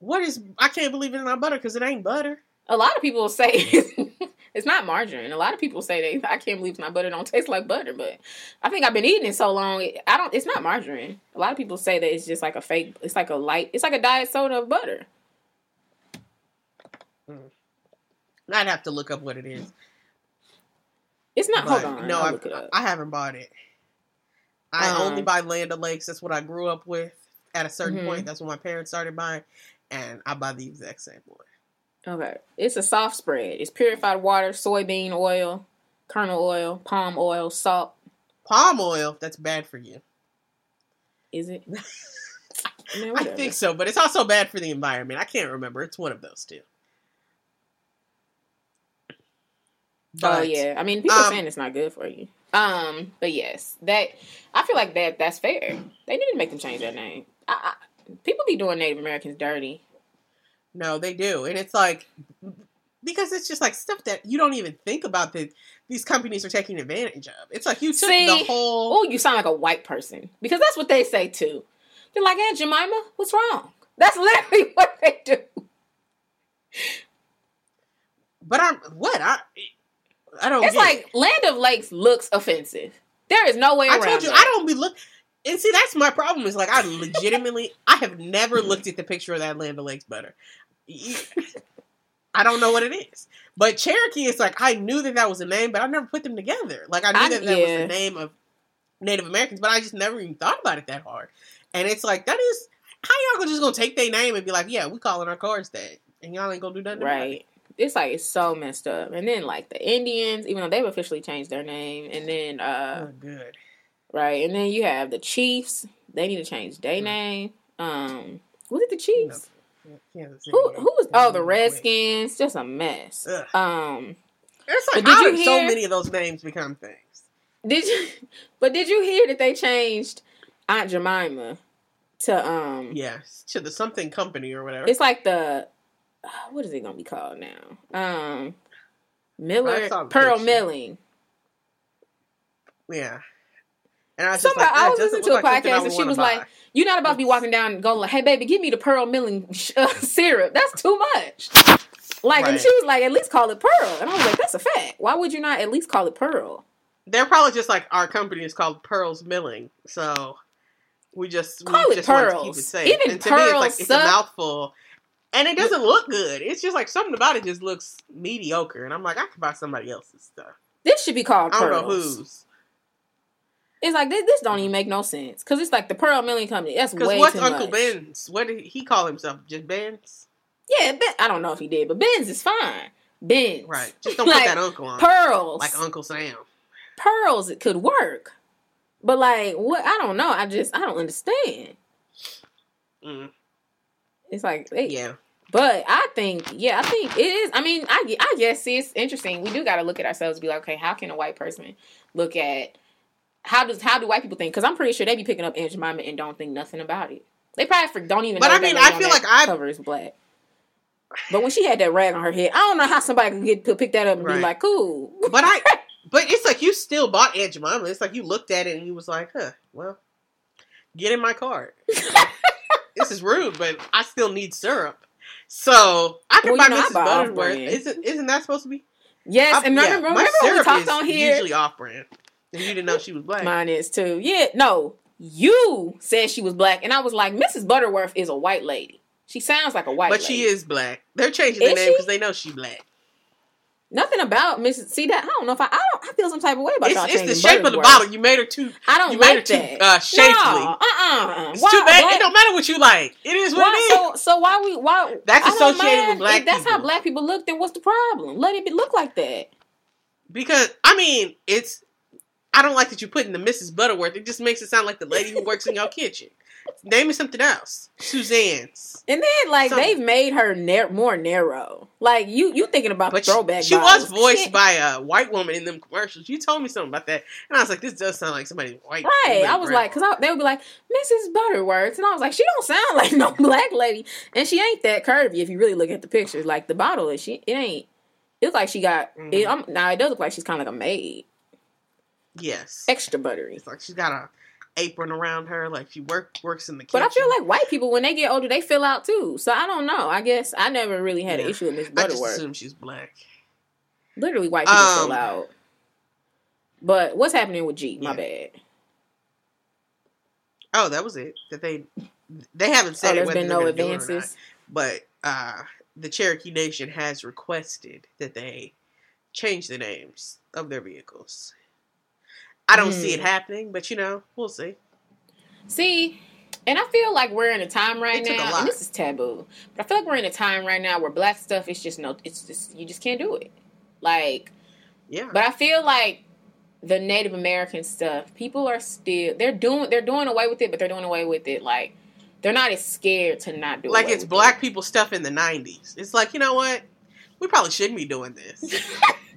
what is? I can't believe it's not butter because it ain't butter. A lot of people say it's not margarine. A lot of people say they. I can't believe my butter. Don't taste like butter, but I think I've been eating it so long. I don't. It's not margarine. A lot of people say that it's just like a fake. It's like a light. It's like a diet soda of butter. I'd have to look up what it is. It's not. But, hold on. no, I, look it up. I haven't bought it. I Um, only buy Land O'Lakes. That's what I grew up with. At a certain Mhm. point, that's when my parents started buying, and I buy the exact same one. Okay. It's a soft spread. It's purified water, soybean oil, kernel oil, palm oil, salt. Palm oil, that's bad for you. Is it? Man, I think so, but it's also bad for the environment. I can't remember. It's one of those two. oh But- yeah. I mean, people um, saying it's not good for you. Um, but yes, that I feel like that that's fair. They need to make them change their name. I, I, people be doing Native Americans dirty. No, they do, and it's like because it's just like stuff that you don't even think about that these companies are taking advantage of. It's like you took See? the whole. Oh, you sound like a white person because that's what they say too. They're like, Aunt Jemima, what's wrong? That's literally what they do. But I'm what I. I don't. It's get it. like Land O'Lakes looks offensive. There is no way I around. told you that. I don't be look. And see, that's my problem. Is like I legitimately, I have never looked at the picture of that Land O'Lakes butter. You- I don't know what it is. But Cherokee is like I knew that that was a name, but I never put them together. Like I knew I- that that was the name of Native Americans, but I just never even thought about it that hard. And it's like that is how y'all just gonna take their name and be like, yeah, we calling our cars that, and y'all ain't gonna do nothing about it. Right. It's like it's so messed up. And then like the Indians, even though they've officially changed their name, and then uh Oh, good. right, and then you have the Chiefs. They need to change their Mm. name. Um, was it the Chiefs? City. Who who was? Oh, the Redskins. Just a mess. Ugh. Um, It's like did how you did so many of those names become things? did you? But did you hear that they changed Aunt Jemima to um? Yes, to the something company or whatever. It's like the what is it gonna be called now? Um, Miller I saw the Pearl picture. Milling. Yeah. And I was Somebody, just like, I was listening to a like podcast and she was buy. like, "You're not about to be walking down and going like, hey baby, give me the Pearl Milling uh, syrup. That's too much." Like, and she was like, "At least call it Pearl." And I was like, "That's a fact. Why would you not at least call it Pearl?" They're probably just like our company is called Pearls Milling, so we just Call we it just wanted to keep Pearls. it safe. Even and to me, it's like it's a mouthful, and it doesn't look good. It's just like something about it just looks mediocre, and I'm like, I could buy somebody else's stuff. This should be called I don't Pearls. know whose. It's like this, this don't even make no sense because it's like the Pearl Milling Company. That's way what's too Uncle much. Ben's? What did he call himself? Just Ben's, Yeah, ben, I don't know if he did, but Ben's is fine. Ben's, right? Just don't Like, put that Uncle on, Pearls, like Uncle Sam. pearls it could work but like what i don't know i just i don't understand Mm, it's like they, yeah, but i think yeah i think it is i mean i, I guess see, it's interesting we do got to look at ourselves and be like okay how can a white person look at how does how do white people think? Because i'm pretty sure they be picking up aunt jemima and don't think nothing about it. They probably for, don't even But know I mean, I feel like I- cover is black. But when she had that rag on her head i don't know how somebody could get to pick that up and be like cool. But I, but it's like you still bought Aunt Jemima. It's like you looked at it and you was like, huh, well, get in my cart. this is rude, but I still need syrup. So I can Well, buy you know, I Mrs. Butterworth. Isn't isn't that supposed to be? yes I- and yeah, remember, my remember when we syrup talked is on here Usually off brand. And you didn't know she was black. Mine is too. Yeah, no. You said she was black, and I was like, Mrs. Butterworth is a white lady. She sounds like a white lady. but lady. she is black. They're changing the name because they know she black. Nothing about Mrs. See that? I don't know if I. I don't. I feel some type of way about It's, y'all it's the shape of the bottle. You made her too. I don't you made her like too uh, shapely. No, uh, uh It's too bad. It don't matter what you like. It is what Why, it is. so, so why we why That's I associated with black if that's how black people look. Then what's the problem? Let it be, look like that. Because I mean, it's. I don't like that you put in the Mrs. Butterworth. It just makes it sound like the lady who works in your kitchen. Name me something else. Suzanne's. And then like they've made her nar- more narrow. Like you you thinking about But throwback? she, she was voiced by a white woman in them commercials. You told me something about that, and I was like, "This does sound like somebody white." Right, I was like, because they would be like Mrs. Butterworth, and I was like, she don't sound like no black lady, and she ain't that curvy if you really look at the pictures. Like the bottle, is she? It ain't. It looks like she got. Mhm. It, um, now it does look like she's kind of like a maid, yes, extra buttery. it's like she's got a apron around her, like she work works in the kitchen. But. I feel like white people when they get older, they fill out too. So I don't know. I guess I never really had an issue with Miss I just assume she's black. Literally, white people Um, fill out. But what's happening with G? My Yeah. bad. Oh, that was it. That they they haven't Oh, said it there's been no gonna do it or not. advances. but uh, the Cherokee Nation has requested that they change the names of their vehicles. I don't see it Hmm. happening, but you know, we'll see. See, and I feel like we're in a time right It now, and this is taboo. But I feel like we're in a time right now where black stuff is just no. It's just you just can't do it. Like, Yeah, but I feel like the Native American stuff, people are still they're doing they're doing away with it, but they're doing away with it like they're not as scared to not do it. like it's black it. people stuff in the '90s. It's like you know what, we probably shouldn't be doing this,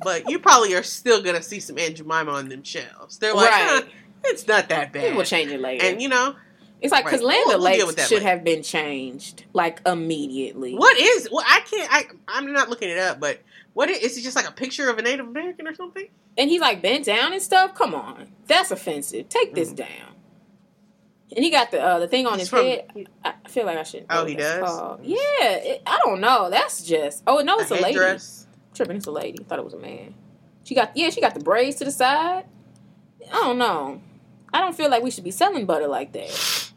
but you probably are still gonna see some Aunt Jemima on them shelves. They're like, Right. "Huh, it's not that bad. Will change it later. and you know it's like because Right. Land We'll- we'll Lakes that should later. have been changed like immediately. what is? Well, I can't. I I'm not looking it up, but what is, is it? Just like a picture of a Native American or something? and he's like bent down and stuff. Come on, that's offensive. Take this Mhm. down. And he got the uh, the thing on He's his from- head. I feel like I should. Oh, he does? called. Yeah, it, I don't know. That's just. Oh no, it's a, lady. headdress. Tripping, it's a lady. Thought it was a man. She got yeah, she got the braids to the side. I don't know. I don't feel like we should be selling butter like that.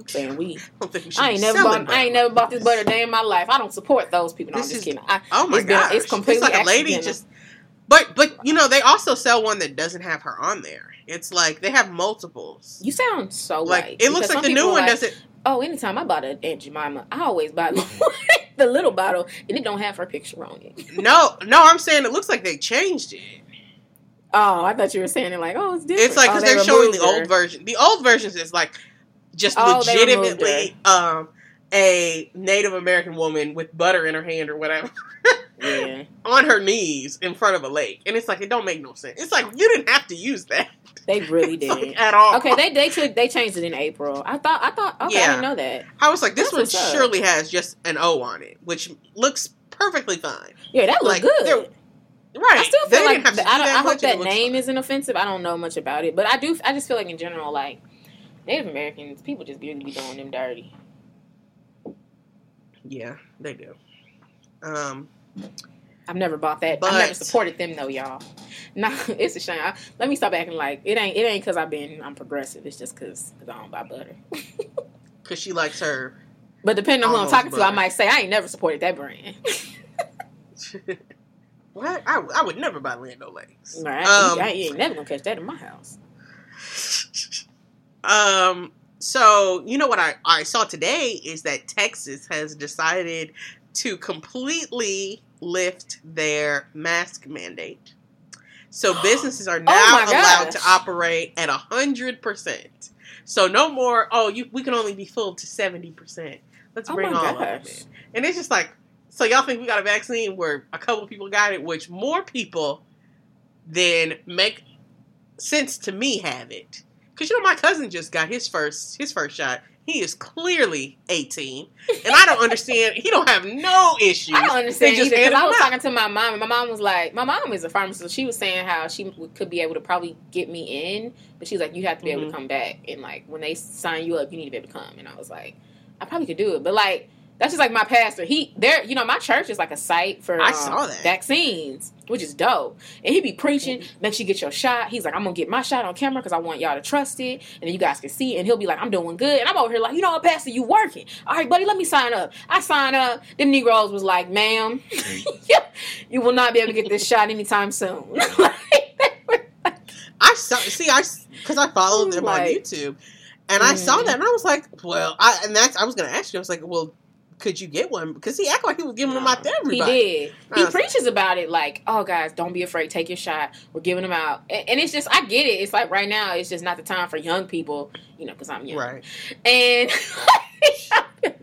I'm saying we. I don't think we should I ain't never bought. I ain't never bought this butter day in my life. I don't support those people. No, This I'm just is- kidding. I, Oh my It's gosh! it's completely like a lady accidental. just. But but you know they also sell one that doesn't have her on there. It's like they have multiples. you sound so like white. it looks like the new one like, doesn't. Oh, anytime I bought an Aunt Jemima, I always buy the little bottle, and it don't have her picture on it. No, no, I'm saying it looks like they changed it. Oh, I thought you were saying it like, oh, it's different. It's like oh, because they they're showing the her. old version. The old versions is like just Oh, legitimately um a Native American woman with butter in her hand or whatever Yeah, on her knees in front of a lake, and it's like it don't make no sense. It's like you didn't have to use that they really It's like, at all. Okay, they they took they changed it in April. I thought I thought okay, I Yeah. didn't know that. I was like, this That's one what's up. surely has just an O on it, which looks perfectly fine. Yeah, that looked Like, good. Right? I still feel didn't like the, I, I hope that name fine. isn't offensive. I don't know much about it, but I do. I just feel like in general, like Native Americans, people just really be doing them dirty. Yeah, they do. Um, I've never bought that. But- I've never supported them though, y'all. Nah, it's a shame. I, let me stop acting like it ain't. It ain't because I've been. I'm progressive. It's just because I don't buy butter. because she likes her. But depending on who I'm talking to, I might say I ain't never supported that brand. what? I, I would never buy Land O'Lakes. right? Um, you ain't never gonna catch that in my house. um. So you know what I I saw today is that Texas has decided to completely lift their mask mandate. So businesses are oh now Oh allowed to operate at hundred percent. So no more. Oh, you we can only be full to seventy percent. Let's Oh bring my all of gosh. it. And it's just like, so y'all think we got a vaccine where a couple people got it, which more people than make sense to me have it. Because you know, my cousin just got his first his first shot. He is clearly eighteen, and I don't understand. He don't have no issues. I don't understand either because I was out. talking to my mom, and my mom was like, "My mom is a pharmacist. So she was saying how she could be able to probably get me in, but she's like, you have to be able Mhm. to come back, and like when they sign you up, you need to be able to come." And I was like, "I probably could do it, but like." That's just like my pastor. He there, you know, my church is like a site for I um, saw that. vaccines, which is dope. And he be preaching, make sure you get your shot. He's like, I'm gonna get my shot on camera because I want y'all to trust it, and then you guys can see. It. And he'll be like, I'm doing good, and I'm over here like, you know what, pastor, you working? All right, buddy, let me sign up. I sign up. Them Negroes was like, ma'am, you will not be able to get this shot anytime soon. I saw. See, I because I followed them on YouTube, and I saw Mhm. that, and I was like, well, I and that's I was going to ask you. I was like, well, could you get one? Because he acted like he was giving them out to He did. He was preaches about it like, oh, guys, don't be afraid. Take your shot. We're giving them out. And, and it's just, I get it. It's like right now, it's just not the time for young people, you know, because I'm young. Right. And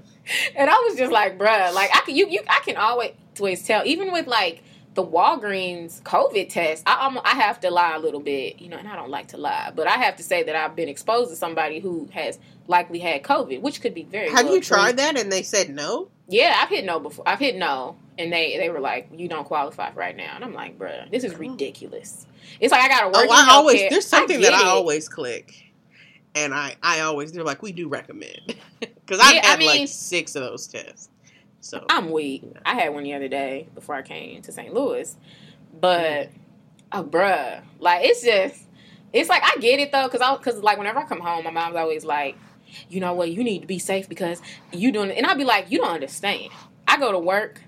and I was just like, bruh, like I can, you, you, I can always, always tell, even with like the Walgreens COVID test, I, I'm, I have to lie a little bit, you know, and I don't like to lie, but I have to say that I've been exposed to somebody who has likely had COVID, which could be very. Have well you true. tried that? And they said no. Yeah, I've hit no before. I've hit no, and they they were like, "You don't qualify right now," and I'm like, "Bruh, this is oh. ridiculous." It's like I gotta work. Oh, I always healthcare. there's something get that I it. always click, and I I always they're like we do recommend because I've Yeah, I had mean- like six of those tests. So I'm weak. I had one the other day before I came to St. Louis, but oh, bruh, like it's just, it's like I get it though, cause I, cause like whenever I come home, my mom's always like, you know what, you need to be safe because you doing, it. and I'll be like, you don't understand. I go to work,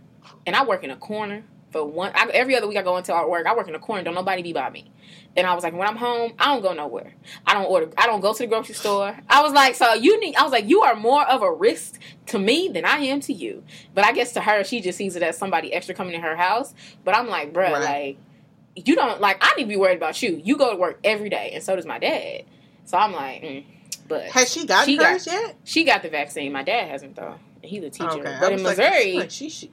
and I work in a corner for one. I, every other week I go into our work. I work in a corner. Don't nobody be by me. And I was like, when I'm home, I don't go nowhere. I don't order. I don't go to the grocery store. I was like, so you need. I was like, you are more of a risk to me than I am to you. But I guess to her, she just sees it as somebody extra coming in her house. But I'm like, bruh, Right. like, you don't like. I need to be worried about you. You go to work every day, and so does my dad. So I'm like, mm. But has she gotten She got- hers yet? she got the vaccine. My dad hasn't though. He's a teacher. Okay, But in Missouri, like, she should.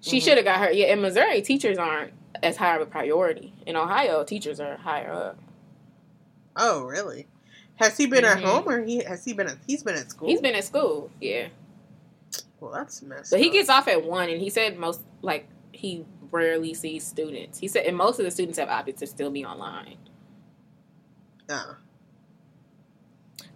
she Mhm. should have got her. Yeah, in Missouri, teachers aren't as high of a priority. In Ohio, teachers are higher up. Oh really? Has he been at Mhm. home or he has he been at he's been at school? He's been at school, yeah. well. That's messed. But he gets off at one, and he said most like he rarely sees students. He said, and most of the students have opted to still be online. Oh.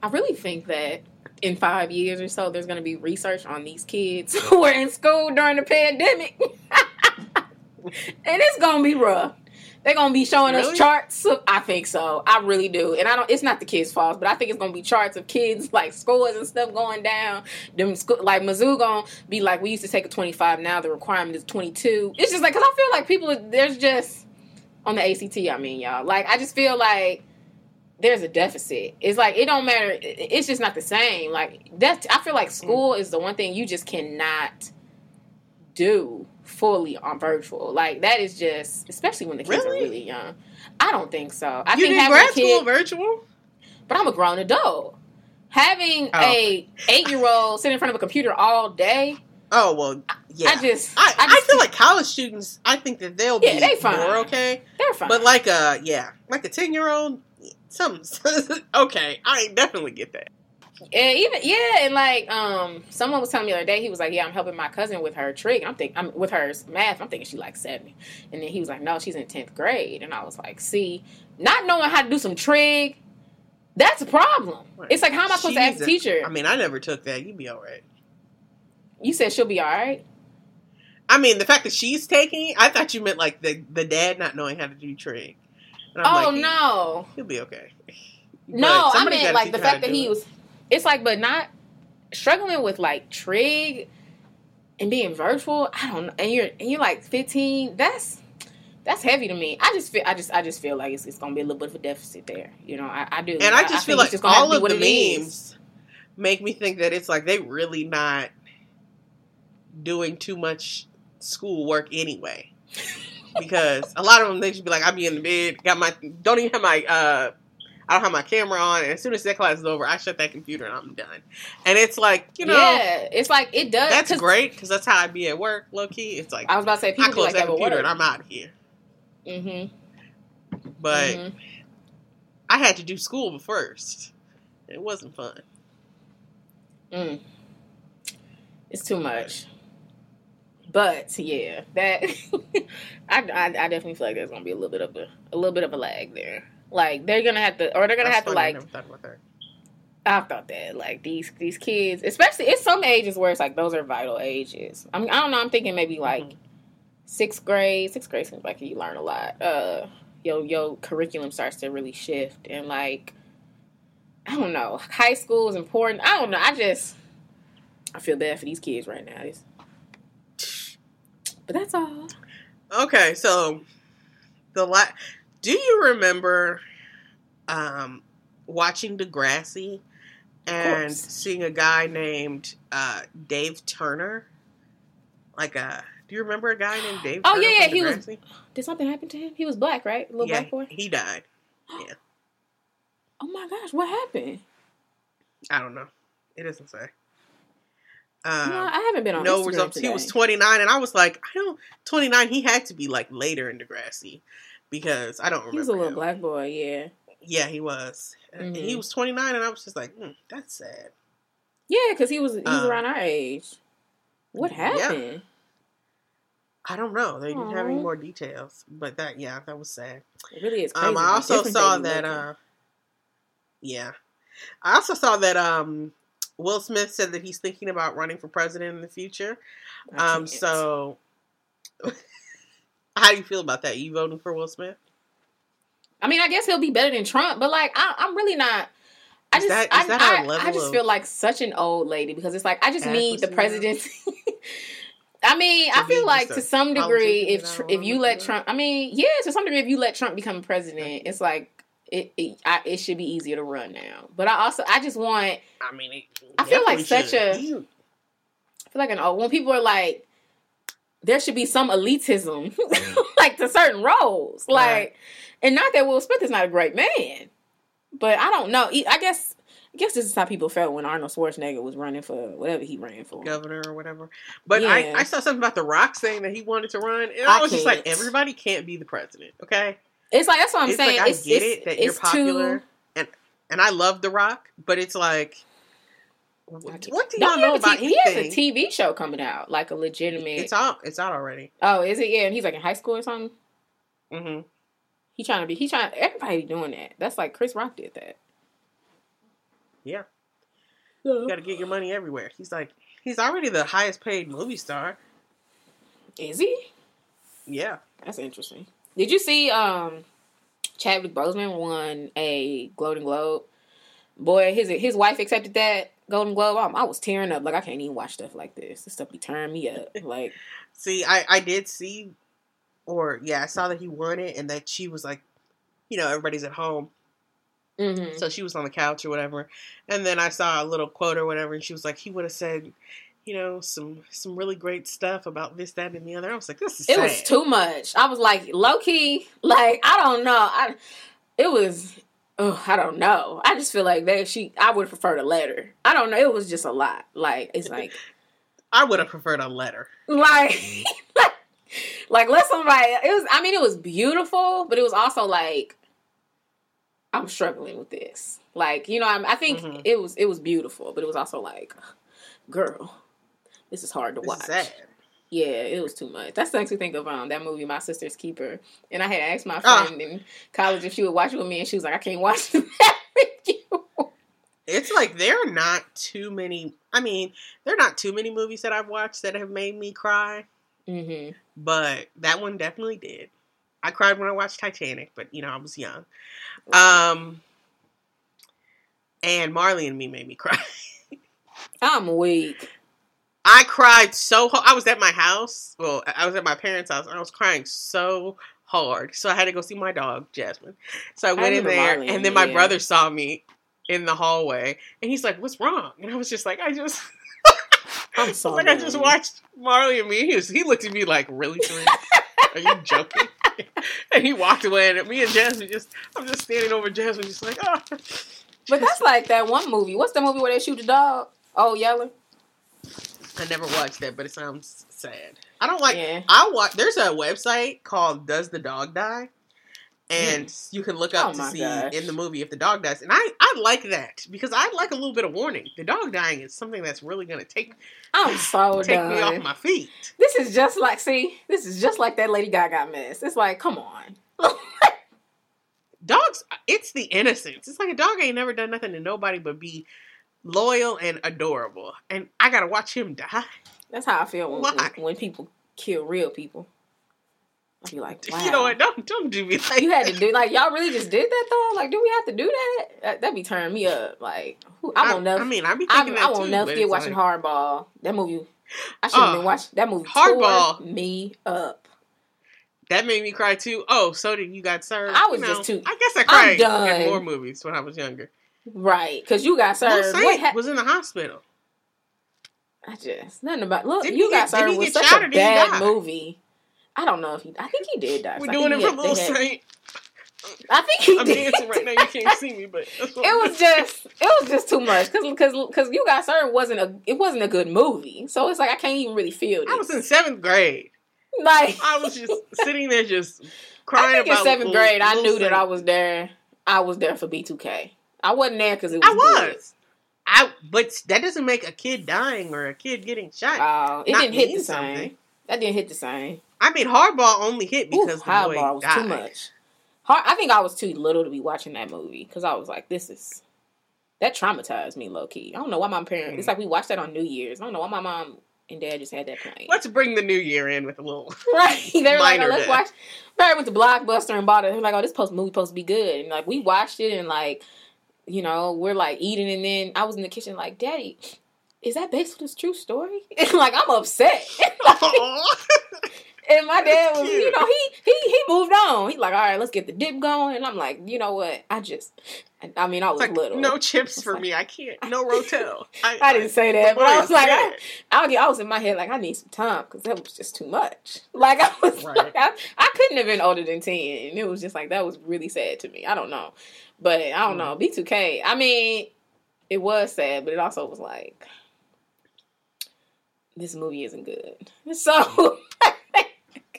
I really think that in five years or so, there's going to be research on these kids who were in school during the pandemic, and it's going to be rough. They're gonna be showing Really? us charts. Of, I think so. I really do. And I don't. It's not the kids' fault, but I think it's gonna be charts of kids like scores and stuff going down. Them sco- like Mizzou gonna be like we used to take a twenty five. Now the requirement is twenty two. It's just like because I feel like people there's just on the ACT. I mean, y'all. Like I just feel like there's a deficit. It's like it don't matter. It's just not the same. Like that. I feel like mm. school is the one thing you just cannot do fully on virtual. Like that is just, especially when the kids Really? are really young. I don't think so. I you think did having grad kid, school virtual? but I'm a grown adult. Having Oh. a eight year old sit in front of a computer all day, Oh well, yeah. I just, I, I, just feel like college students. I think that they'll Yeah, be they fine. more okay. they're fine. But like a yeah, like a ten year old, some okay. I definitely get that. And even yeah, and like um, someone was telling me the other day, he was like, "Yeah, I'm helping my cousin with her trig." I'm thinking, I'm with her math. I'm thinking she like seven, and then he was like, "No, she's in tenth grade." And I was like, "See, not knowing how to do some trig, that's a problem. Right. It's like, how am I supposed She to ask a- teacher? I mean, I never took that. You'd be all right. you said she'll be all right. I mean, the fact that she's taking, I thought you meant like the the dad not knowing how to do trig. Oh like, no, he'll be okay. no, I meant like the teach her how fact that he it. was. It's like, but not struggling with like trig and being virtual. I don't know, and you're and you're like 15. That's that's heavy to me. I just feel, I just, I just feel like it's, it's gonna be a little bit of a deficit there. You know, I, I do, And I just feel like just all of the is. memes make me think that it's like they really not doing too much schoolwork anyway. Because a lot of them they just be like, I be in the bed, got my don't even have my uh I don't have my camera on, and as soon as that class is over, I shut that computer and I'm done. And it's like, you know, yeah, it's like it does. that's 'cause great because that's how I be at work, low key. It's like I was about to say I people be close like that that, computer and I'm out of here. Mm-hmm. But Mhm. I had to do school first. It wasn't fun. Mm. It's too much. But yeah, that I, I I definitely feel like there's gonna be a little bit of a a little bit of a lag there. Like they're gonna have to, or they're gonna That's have to like never thought that. I thought that like these these kids, especially it's some ages where it's like those are vital ages. I mean, I don't know. I'm thinking maybe like Mhm. sixth grade. Sixth grade seems like you learn a lot. Uh, yo, your curriculum starts to really shift, and like I don't know, high school is important. I don't know. I just I feel bad for these kids right now. It's, but that's all. Okay, so the la- do you remember um watching Degrassi and seeing a guy named uh Dave Turner? Like a do you remember a guy named Dave Oh, Turner? yeah, yeah, he was- Did something happen to him? He was black, right? A little yeah, black boy. he died. Yeah. oh my gosh, what happened? I don't know. It doesn't say. No, Um, I haven't been on no Instagram results. Today. He was 29, and I was like, I don't. 29. He had to be like later in Degrassi because I don't remember. He was a little him. black boy, yeah. Yeah, he was. And He was 29, and I was just like, hmm, that's sad. Yeah, because he was he was Um, around our age. What yeah. happened? I don't know. They didn't have any more details, but that yeah, that was sad. It really is crazy. Um, I also saw that. Uh, yeah, I also saw that. Um, Will Smith said that he's thinking about running for president in the future. Um, so how do you feel about that? You voting for Will Smith? I mean, I guess he'll be better than Trump, but like, I, I'm really not. I Is just, that- I, I, I just feel like such an old lady because it's like I just need the presidency. I mean, I feel like to some degree, if Tr- if you let? Trump, I mean, yeah, to some degree, if you let Trump become president, it's like it it, I, it should be easier to run now. But I also, I just want I mean, it I feel like such should. a- He- I feel like an old when people are like, there should be some elitism, mm. like to certain roles, like, Right. and not that Will Smith is not a great man, but I don't know. I guess, I guess this is how people felt when Arnold Schwarzenegger was running for whatever he ran for. governor or whatever. But Yeah. I, I saw something about The Rock saying that he wanted to run, and I I, was just like, everybody can't be the president, okay? It's like that's what I'm it's saying. like I it's, get it's, it that you're popular, Too, and and I love The Rock, but it's like, what, what do y'all know about T- He has a? TV show coming out, like a legitimate. It's out. It's out already. oh, is it? Yeah, and he's like in high school or something. hmm He trying to be. He trying. Everybody doing that. That's like Chris Rock did that. Yeah, you got to get your money everywhere. He's like, he's already the highest paid movie star. Is he? Yeah, That's interesting. Did you see um Chadwick Boseman won a Golden Globe? Boy, his his wife accepted that Golden Globe. I, I was tearing up. Like I can't even watch stuff like this. This stuff be tearing me up. Like See, I I did see, or yeah, I saw that he won it, and that she was like, you know, everybody's at home, mhm. so she was on the couch or whatever, and then I saw a little quote or whatever, and she was like, he would have said, you know, some some really great stuff about this, that, and the other. I was like, this is it sad. was too much. I was like low key. Like I don't know. I it was. Oh, I don't know. I just feel like that she. I would prefer a letter. I don't know. It was just a lot. Like it's like. I would have preferred a letter. like like, like let somebody it was i mean it was beautiful but it was also like i'm struggling with this like you know I'm, i think Mhm. it was it was beautiful but it was also like girl this is hard to This is watch sad. yeah it was too much that makes me think of um that movie my sister's keeper and i had asked my Ah. friend in college if she would watch it with me and she was like i can't watch that with you It's like there are not too many. I mean, there are not too many movies that I've watched that have made me cry, mm-hmm. but that one definitely did. I cried when I watched Titanic, but you know I was young. Um, and Marley and Me made me cry. i'm weak I cried so hard. I was at my house. Well, I was at my parents' house. And I was crying so hard. So I had to go see my dog, Jasmine. So I went in there, and then my yeah. brother saw me in the hallway, and he's like, "What's wrong?" And I was just like, "I just." i'm so like I just watched Marley and Me. He was he looked at me like, "Really, Are you joking?" and he walked away, and me and Jasmine just I'm just standing over Jasmine, just like, "Oh." But that's like that one movie. What's the movie where they shoot the dog? Oh, Yeller. I never watched that, but it sounds sad. I don't like. yeah. I watch. There's a website called Does the Dog Die, and mm. you can look up Oh to see gosh. in the movie if the dog dies. And I I like that because I like a little bit of warning. The dog dying is something that's really gonna take I'm so take me off my feet. This is just like, see, this is just like that Lady Gaga mess. It's like, come on. dogs. It's the innocence. It's like a dog ain't never done nothing to nobody but be loyal and adorable, and I gotta watch him die. That's how I feel when, when, when people kill real people. I'll be like, wow. You know what? Don't don't do me like You had to do like y'all really just did that though. Like, do we have to do that? That that'd be turning me up. Like, who- I won't never. I mean, I be I, thinking that I won't but forget watching like, Hardball. That movie. I should have Oh, been watching that movie. Hardball. Me up. That made me cry too. Oh, so did you got served? I was You know, just too- I guess I cried more movies when I was younger. Right, because you got Lil served. Saint What hap- was in the hospital. I just nothing about look. Didn't you got get- served get such a did bad movie. I don't know if he. I think he did die. We're I doing it had- Lil Saint. I think he I'm did. dancing right now. You can't see me, but it was just it was just too much because because because you got served wasn't a it wasn't a good movie so it's like I can't even really feel this. I was in seventh grade. like I was just sitting there, just I crying think in about. seventh Lil- grade I knew that I was there. I was there for B2K. I wasn't there because it was. I good. was. I but that doesn't make a kid dying or a kid getting shot. Oh, it Not didn't hit the same. something. That didn't hit the same. I mean, hardball only hit Ooh, because high boy was died. too much. Hard, I think I was too little to be watching that movie because I was like, this is that traumatized me low key. I don't know why my parents. Mm. It's like we watched that on New Year's. I don't know why my mom and dad just had that playing. Let's bring the new year in with a little. Right. They were like, oh, let's death. watch. Barry went to Blockbuster and bought it. They're like, oh, this post movie supposed to be good. And like we watched it and like, you know, we're like eating and then I was in the kitchen like, Daddy, is that based on this true story? Like I'm upset. and my dad was, you know, he he he moved on. He's like, all right, let's get the dip going. And I'm like, you know what? I just, I, mean, I was like little. no chips for like- me. I can't. No rotel. I, I didn't say that, but I was like, I. I, was- I was in my head like I need some time because that was just too much. Like I was, Right. like, I, I couldn't have been older than ten, and it was just like that was really sad to me. I don't know, but I don't mm. know. B two K. I mean, it was sad, but it also was like this movie isn't good. So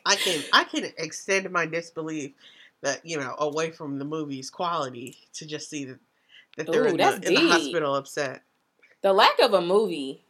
I can I can extend my disbelief that you know away from the movie's quality to just see that that they're Ooh, in, the, in the hospital upset. the lack of a movie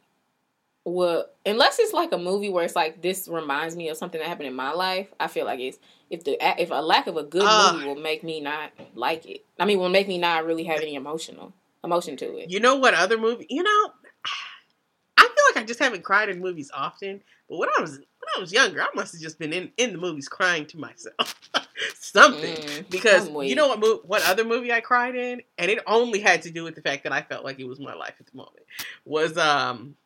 will unless it's like a movie where it's like this reminds me of something that happened in my life i feel like it's if the if a lack of a good Ugh. movie will make me not like it i mean will make me not really have any emotional emotion to it You know what other movie? You know, I feel like I just haven't cried in movies often. But when I was I was younger, I must have just been in in the movies crying to myself something. Mm, Because you know what what other movie I cried in, and it only had to do with the fact that I felt like it was my life at the moment. Was um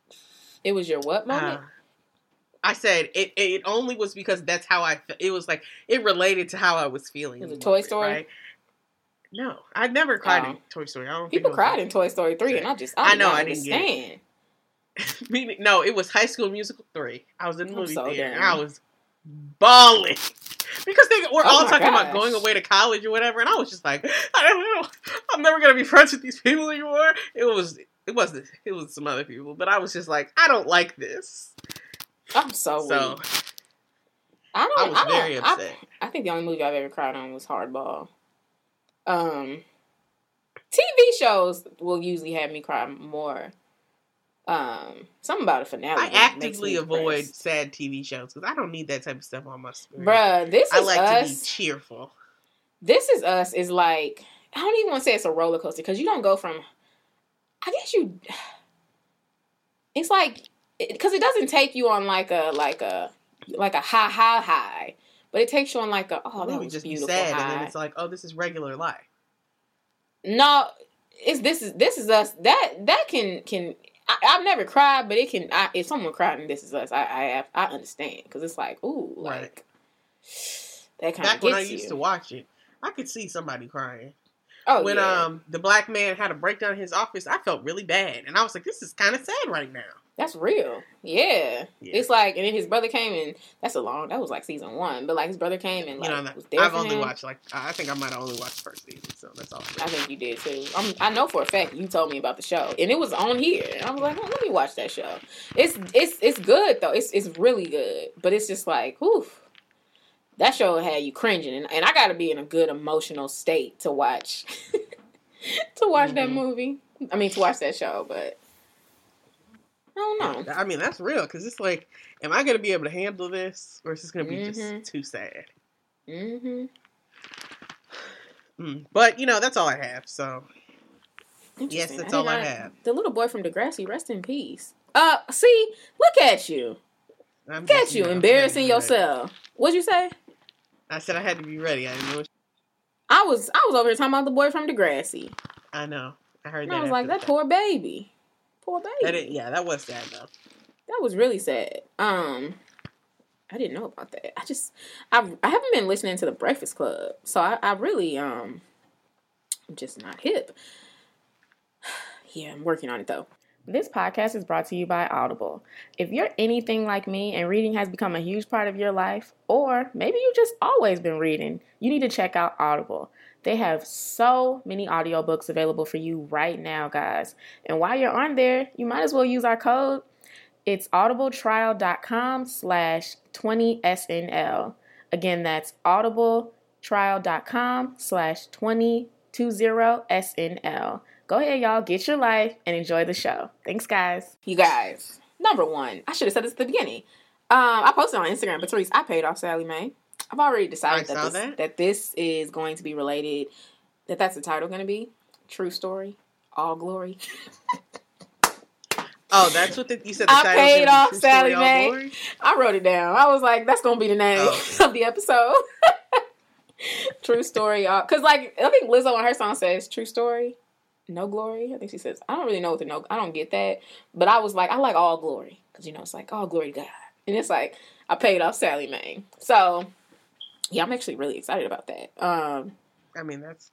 it was your what moment Uh, I said it. It only was because that's how I. It was like it related to how I was feeling. It Was it Toy moment, Story? right? No, I never cried Oh. in Toy Story. I don't. people cried in toy story 3 and i just i, I know, i didn't understand Meaning- no, it was High School Musical three. I was in the I'm movie so theater. and. I was bawling because they were Oh all talking about going away to college or whatever, and I was just like, I don't know, I'm never gonna be friends with these people anymore. It was. It wasn't. It was some other people, but I was just like, I don't like this. i'm so, So weak i don't I was I don't, very I- upset. I think the only movie I've ever cried on was Hardball. Um, TV shows will usually have me cry more. Um, something about a finale. I actively avoid depressed. sad TV shows because I don't need that type of stuff on my screen. Bruh, this I like to be us. cheerful. this is us. Is like I don't even want to say it's a roller coaster because you don't go from. I guess you. It's like because it doesn't take you on like a like a like a high high high, but it takes you on like a oh that was just be beautiful sad, high. and then it's like, oh, this is regular life. No, it's this is this is us. That that can can I, I've never cried, but it can. I, if someone cried and this is us, I I I understand because it's like ooh like Right. that kind of Back when I used you. to watch it, I could see somebody crying. oh when yeah, um the black man had a breakdown in his office, I felt really bad, and I was like, this is kind of sad right now. That's real. Yeah. Yeah. it's like and then his brother came and that's a long. That was like season one, but like his brother came and like you know, was there I've only him. watched like I think I might have only watched the first season, so that's all. I think you did too. I'm, I know for a fact you told me about the show, and it was on here. And I was like, oh, let me watch that show. It's it's it's good though. It's it's really good, but it's just like, whew, that show had you cringing, and, and I got to be in a good emotional state to watch to watch that Mhm. movie. I mean, to watch that show, but I don't know. I mean, that's real because it's like, am I going to be able to handle this, or is this going to be Mhm. just too sad? hmm Mm. But you know, that's all I have. So yes, that's did all I have. The little boy from Degrassi, rest in peace. Uh, see, look at you, I'm look at you, embarrassing I had to be ready. yourself. What'd you say? I said I had to be ready. I didn't know. I was, I was over here talking about the boy from Degrassi. I know. I heard And that. I was like, the that poor baby, poor baby. That yeah, that was sad though. That was really sad. Um, I didn't know about that. I just, I, I haven't been listening to the Breakfast Club, so I, I really, um, I'm just not hip. yeah, I'm working on it though. This podcast is brought to you by Audible. If you're anything like me and reading has become a huge part of your life, or maybe you've just always been reading, you need to check out Audible. They have so many audiobooks available for you right now, guys. And while you're on there, you might as well use our code. It's audibletrial.com slash 20SNL. Again, that's audibletrial.com slash 2020SNL. Go ahead, y'all, get your life and enjoy the show. Thanks, guys. You guys, number one, I should have said this at the beginning. Um, I posted on Instagram, but Therese, I paid off Sallie Mae. I've already decided that this, that. that this is going to be related, that that's the title going to be. True story, all glory. Oh, that's what the, you said. The I paid off Sallie Mae. I wrote it down. I was like, that's gonna be the name Oh. of the episode. true story, all because like I think Lizzo on her song says "True Story, No Glory." I think she says. I don't really know what the no. I don't get that, but I was like, I like all glory because you know it's like all glory to God, and it's like I paid off Sallie Mae. So yeah, I'm actually really excited about that. Um, I mean, that's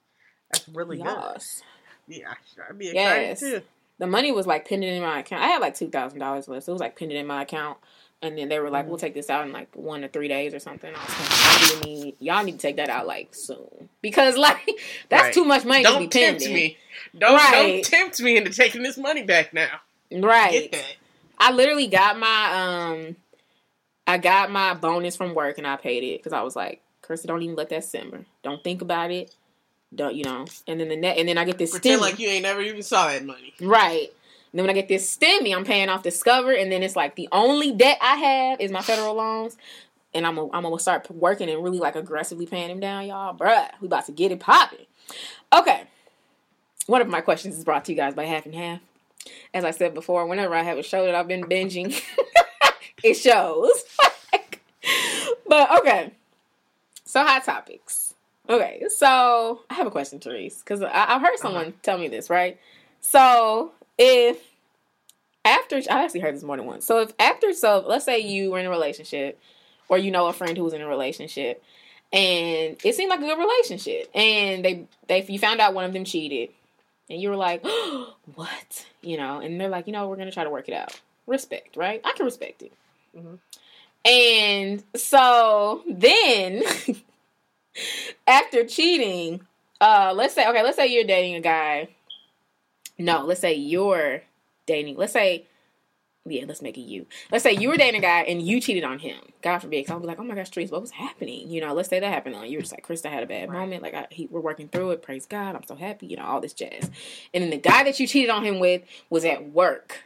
that's really yes. good. Yeah, I'd be excited Yes. too. the money was like pending in my account. I had like two thousand dollars left. So it was like pending in my account. And then they were like, Mhm. "We'll take this out in like one or three days or something." I was like, "I really need y'all need to take that out like soon because like that's Right. too much money to be Don't tempt pending." me. Don't Right. don't tempt me into taking this money back now. Right. Get that. I literally got my um, I got my bonus from work and I paid it because I was like, "Krista, don't even let that simmer. Don't think about it. Don't you know?" And then the net, and then I get this Pretend stimmy. like you ain't never even saw that money. Right. And then when I get this stimmy, I'm paying off Discover, and then it's like the only debt I have is my federal loans. And I'm gonna I'm gonna start working and really like aggressively paying them down, y'all. Bruh, we about to get it popping. Okay. One of my questions is brought to you guys by Half and Half. As I said before, whenever I have a show that I've been binging, it shows. but okay. So hot topics. Okay, so I have a question, Therese, because I've heard someone tell me this, right? So if after I actually heard this more than once. So if after so let's say you were in a relationship or you know a friend who was in a relationship and it seemed like a good relationship and they they you found out one of them cheated and you were like what you know and they're like you know we're gonna try to work it out respect right i can respect it Mhm. And so then after cheating uh let's say okay let's say you're dating a guy no let's say you're dating let's say yeah, let's make it you. Let's say you were dating a guy and you cheated on him. God forbid. Because I'll be like, oh my gosh, Trees, what was happening? You know, let's say that happened on you. You're just like, Krista had a bad Right. moment. Like, I, he, we're working through it. Praise God. I'm so happy. You know, all this jazz. And then the guy that you cheated on him with was at work.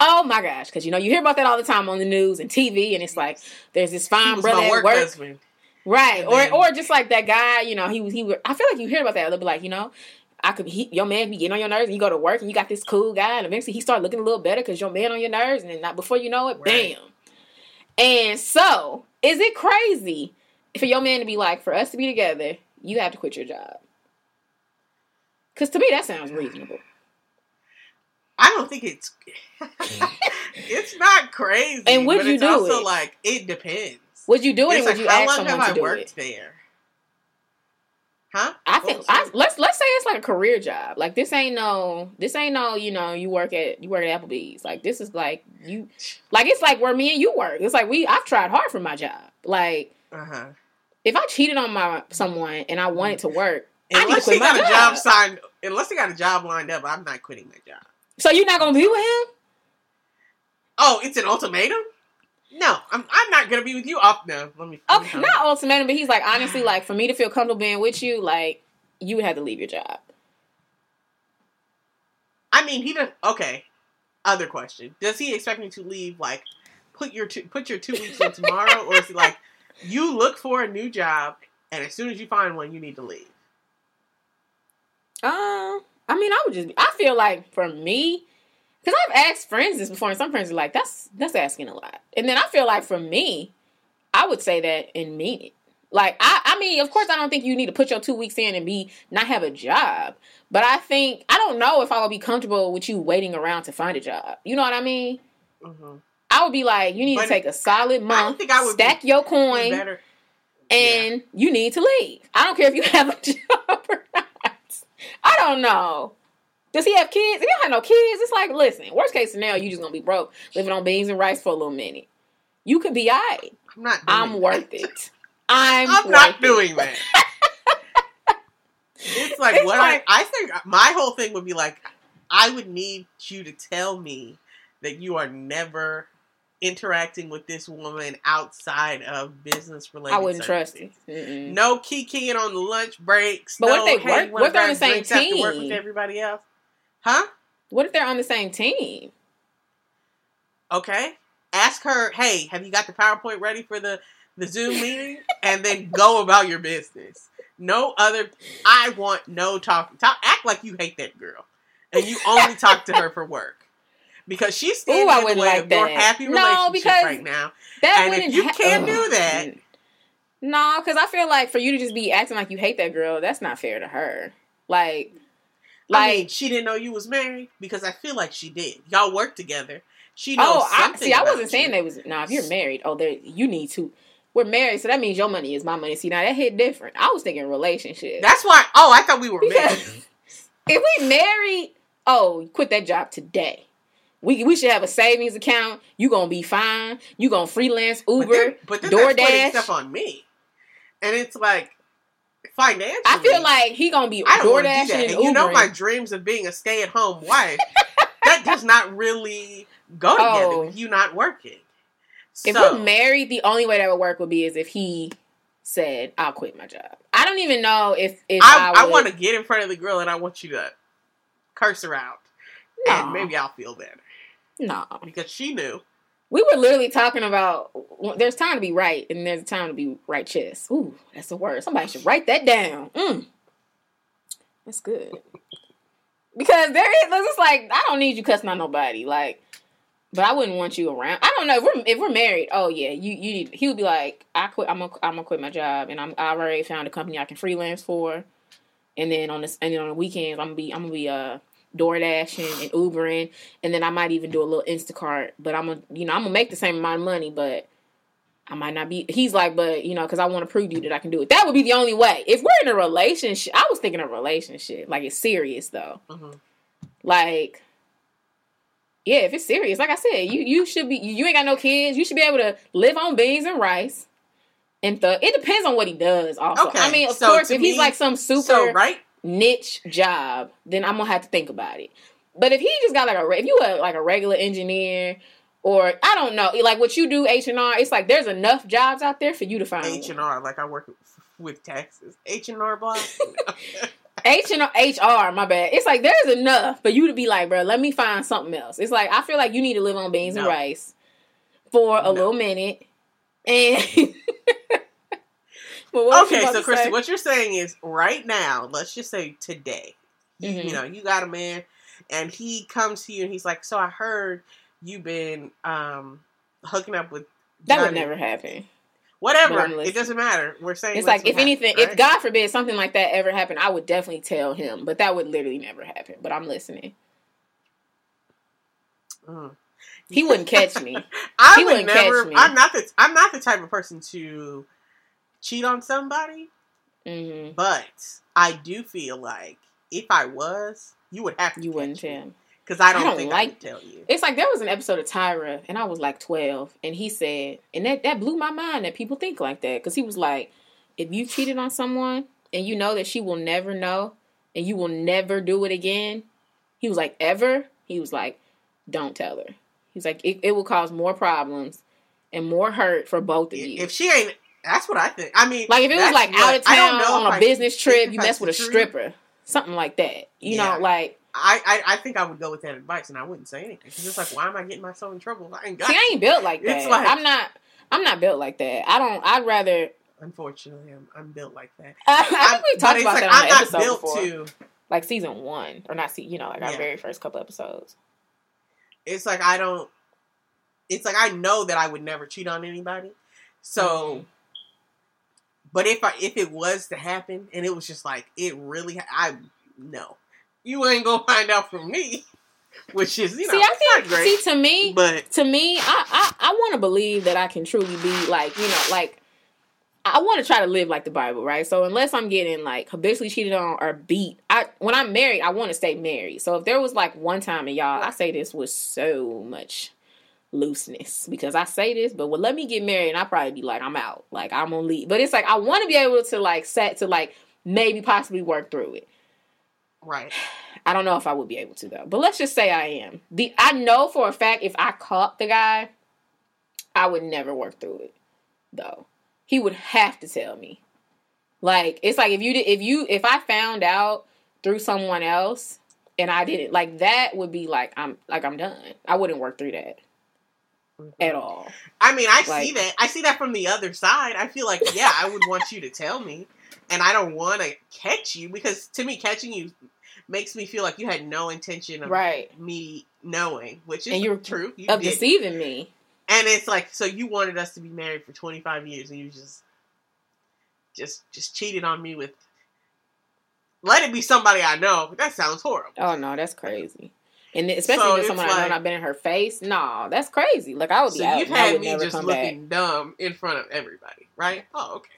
Oh my gosh. Because, you know, you hear about that all the time on the news and TV. And it's like, there's this fine brother at work. Right. Or or just like that guy, you know, he was he I feel like you hear about that. They'll be like, you know, I could he, your man be getting on your nerves and you go to work and you got this cool guy and eventually he start looking a little better because your man on your nerves and then not before you know it, Right. bam. And so, is it crazy for your man to be like, for us to be together, you have to quit your job? Cause to me that sounds reasonable. I don't think it's it's not crazy. And would you do also it? like it depends. Would you do it It's like would you how ask long someone have to I do worked it? there? Huh? I think I, let's let's say it's like a career job. Like this ain't no this ain't no you know you work at you work at Applebee's. Like this is like you like it's like where me and you work. It's like we I've tried hard for my job. Like uh-huh. if I cheated on my someone and I wanted to work, I need to Unless quit got a job. job signed, unless he got a job lined up, I'm not quitting my job. So you're not gonna be with him. Oh, it's an ultimatum? No, I'm I'm not gonna be with you. Off no, let me. let me Okay, calm not ultimatum, but he's like honestly like for me to feel comfortable being with you, like you would have to leave your job. I mean, he does. Okay. Other question: Does he expect me to leave? Like, put your two, put your two weeks in tomorrow, or is he like, you look for a new job, and as soon as you find one, you need to leave? Um, I mean, I would just. I feel like for me, because I've asked friends this before, and some friends are like, "That's that's asking a lot." And then I feel like for me, I would say that and mean it. Like I, I mean, of course, I don't think you need to put your two weeks in and be not have a job. But I think I don't know if I would be comfortable with you waiting around to find a job. You know what I mean? Mhm. I would be like, you need But to take a solid month, think I would stack be- your Be coin, better. and you need to leave. I don't care if you have a job or not. I don't know. Does he have kids? If you don't have no kids, it's like, listen, worst case scenario, you just gonna be broke, living on beans and rice for a little minute. You could be alright. I'm not. Doing I'm that. worth it. I'm, I'm not it. doing that. it's like It's what like- I, I think. My whole thing would be like, I would need you to tell me that you are never interacting with this woman outside of business related. I wouldn't trust it. No kikiing on the lunch breaks. But what if they hey, work? What if they're on the same team? work with everybody else? Huh? What if they're on the same team? Okay. Ask her, hey, have you got the PowerPoint ready for the, the Zoom meeting? and then go about your business. No other I want no talk. talk act like you hate that girl. And you only talk to her for work. Because she's standing Ooh, I in the way like of your that. happy No, relationship because right now. That And if wouldn't you ha- can't do that- No, because I feel like for you to just be acting like you hate that girl, that's not fair to her. Like, like, I mean, she didn't know you was married because I feel like she did. Y'all work together. She knows oh, I see. I wasn't saying you. that was. Nah, if you're married, oh, there you need to. We're married, so that means your money is my money. See, now that hit different. I was thinking relationship. That's why. Oh, I thought we were married. If we married, oh, quit that job today. We we should have a savings account. You gonna be fine. You gonna freelance But Uber, then, but then that's putting DoorDash. stuff on me, and it's like financially. I feel like he gonna be I don't want to DoorDashing do and And you know my dreams of being a stay-at-home wife. that does not really go oh. together Oh. with you not working. If so, we're married, the only way that would work would be is if he said, "I'll quit my job." I don't even know if if I, I, I want to get in front of the grill and I want you to curse her out, and maybe I'll feel better No, because she knew. we were literally talking about. There's time to be right, and there's time to be righteous. Ooh, that's a word. Somebody should write that down. Mm. That's good. Because there is, it's like I don't need you cussing on nobody. Like, but I wouldn't want you around. I don't know if we're if we're married. Oh yeah, you you. need- He would be like, I quit. I'm gonna I'm gonna quit my job, and I'm I already found a company I can freelance for. And then on this and then on the weekends, I'm gonna be I'm gonna be uh door dashing and Ubering, and then I might even do a little Instacart. But I'm gonna you know I'm gonna make the same amount of money, but I might not be. He's like, but you know, because I want to prove to you that I can do it. That would be the only way. If we're in a relationship, I was thinking a relationship, like it's serious though. Mhm. Like, yeah, if it's serious, like I said, you you should be. You ain't got no kids. You should be able to live on beans and rice. And the it depends on what he does. Also, Okay, I mean, of so course, if he's like some super So right, niche job, then I'm gonna have to think about it. But if he just got like a if you were like a regular engineer or I don't know, like what you do H and R, it's like there's enough jobs out there for you to find H and R, like I work with taxes. H and R block. H and HR. My bad. It's like there's enough for you to be like, bro, let me find something else. It's like I feel like you need to live on beans and rice for a No. little minute, and. But what was you okay, so Christy, what you're saying is right now, let's just say today, you, Mhm. you know, you got a man and he comes to you and he's like, So I heard you've been um hooking up with that would never happen. Whatever. It doesn't matter. We're saying It's like if anything, happened, if? God forbid something like that ever happened, I would definitely tell him. But that would literally never happen. But I'm listening. Mm. He wouldn't catch me. I he would wouldn't catch never me. I'm not the I'm not the type of person to cheat on somebody, hmm but I do feel like if I was, you would have to You wouldn't tell. because I don't, I don't think I like- would tell you. It's like there was an episode of Tyra, and I was like 12, and he said, and that, that blew my mind that people think like that. Because he was like, if you cheated on someone and you know that she will never know and you will never do it again, he was like, ever? He was like, don't tell her. He's like, it, it will cause more problems and more hurt for both of you. If she ain't, that's what I think. I mean, Like if it was like out of town on a I business trip, you mess with a stripper, something like that. You Yeah. know, like I, I I think I would go with that advice, and I wouldn't say anything because it's like, why am I getting myself in trouble? I ain't got. see, I ain't built like It's that. like- I'm not. I'm not built like that. I don't. I'd rather. Unfortunately, I'm, I'm built like that. I, think we talked about like, that on I'm not episode built before. to like season one, or not see, you know, like our very first couple episodes. It's like I don't. It's like I know that I would never cheat on anybody. So, Mhm. But if I if it was to happen and it was just like it really, I no, you ain't gonna find out from me, which is you know see, I think, great, see, to me, but to me, I I, I want to believe that I can truly be like, you know, like I want to try to live like the Bible, right? So unless I'm getting like habitually cheated on or beat, I when I'm married, I want to stay married. So if there was like one time, and y'all, I say this with so much looseness because I say this, but well, let me get married, and I probably be like, I'm out, like I'm gonna leave. But it's like I want to be able to like set to like maybe possibly work through it. right. I don't know if I would be able to though. But let's just say I am. The I know for a fact if I caught the guy, I would never work through it. Though. He would have to tell me. Like it's like if you did if you if I found out through someone else and I didn't like that would be like I'm like I'm done. I wouldn't work through that at mm-hmm. all. I mean, I see that. I see that from the other side. I feel like, yeah, I would want you to tell me, and I don't want to catch you because to me, catching you makes me feel like you had no intention of Right. me knowing, which is And you're true. You Of did. deceiving me. And it's like, so you wanted us to be married for 25 years, and you just, just, just cheated on me with. Let it be somebody I know. That sounds horrible. Oh no, that's crazy. And especially So with someone I know like- I've been in her face. No, that's crazy. Like I would be So out. you've had me just come back. looking dumb in front of everybody, right? Oh, okay.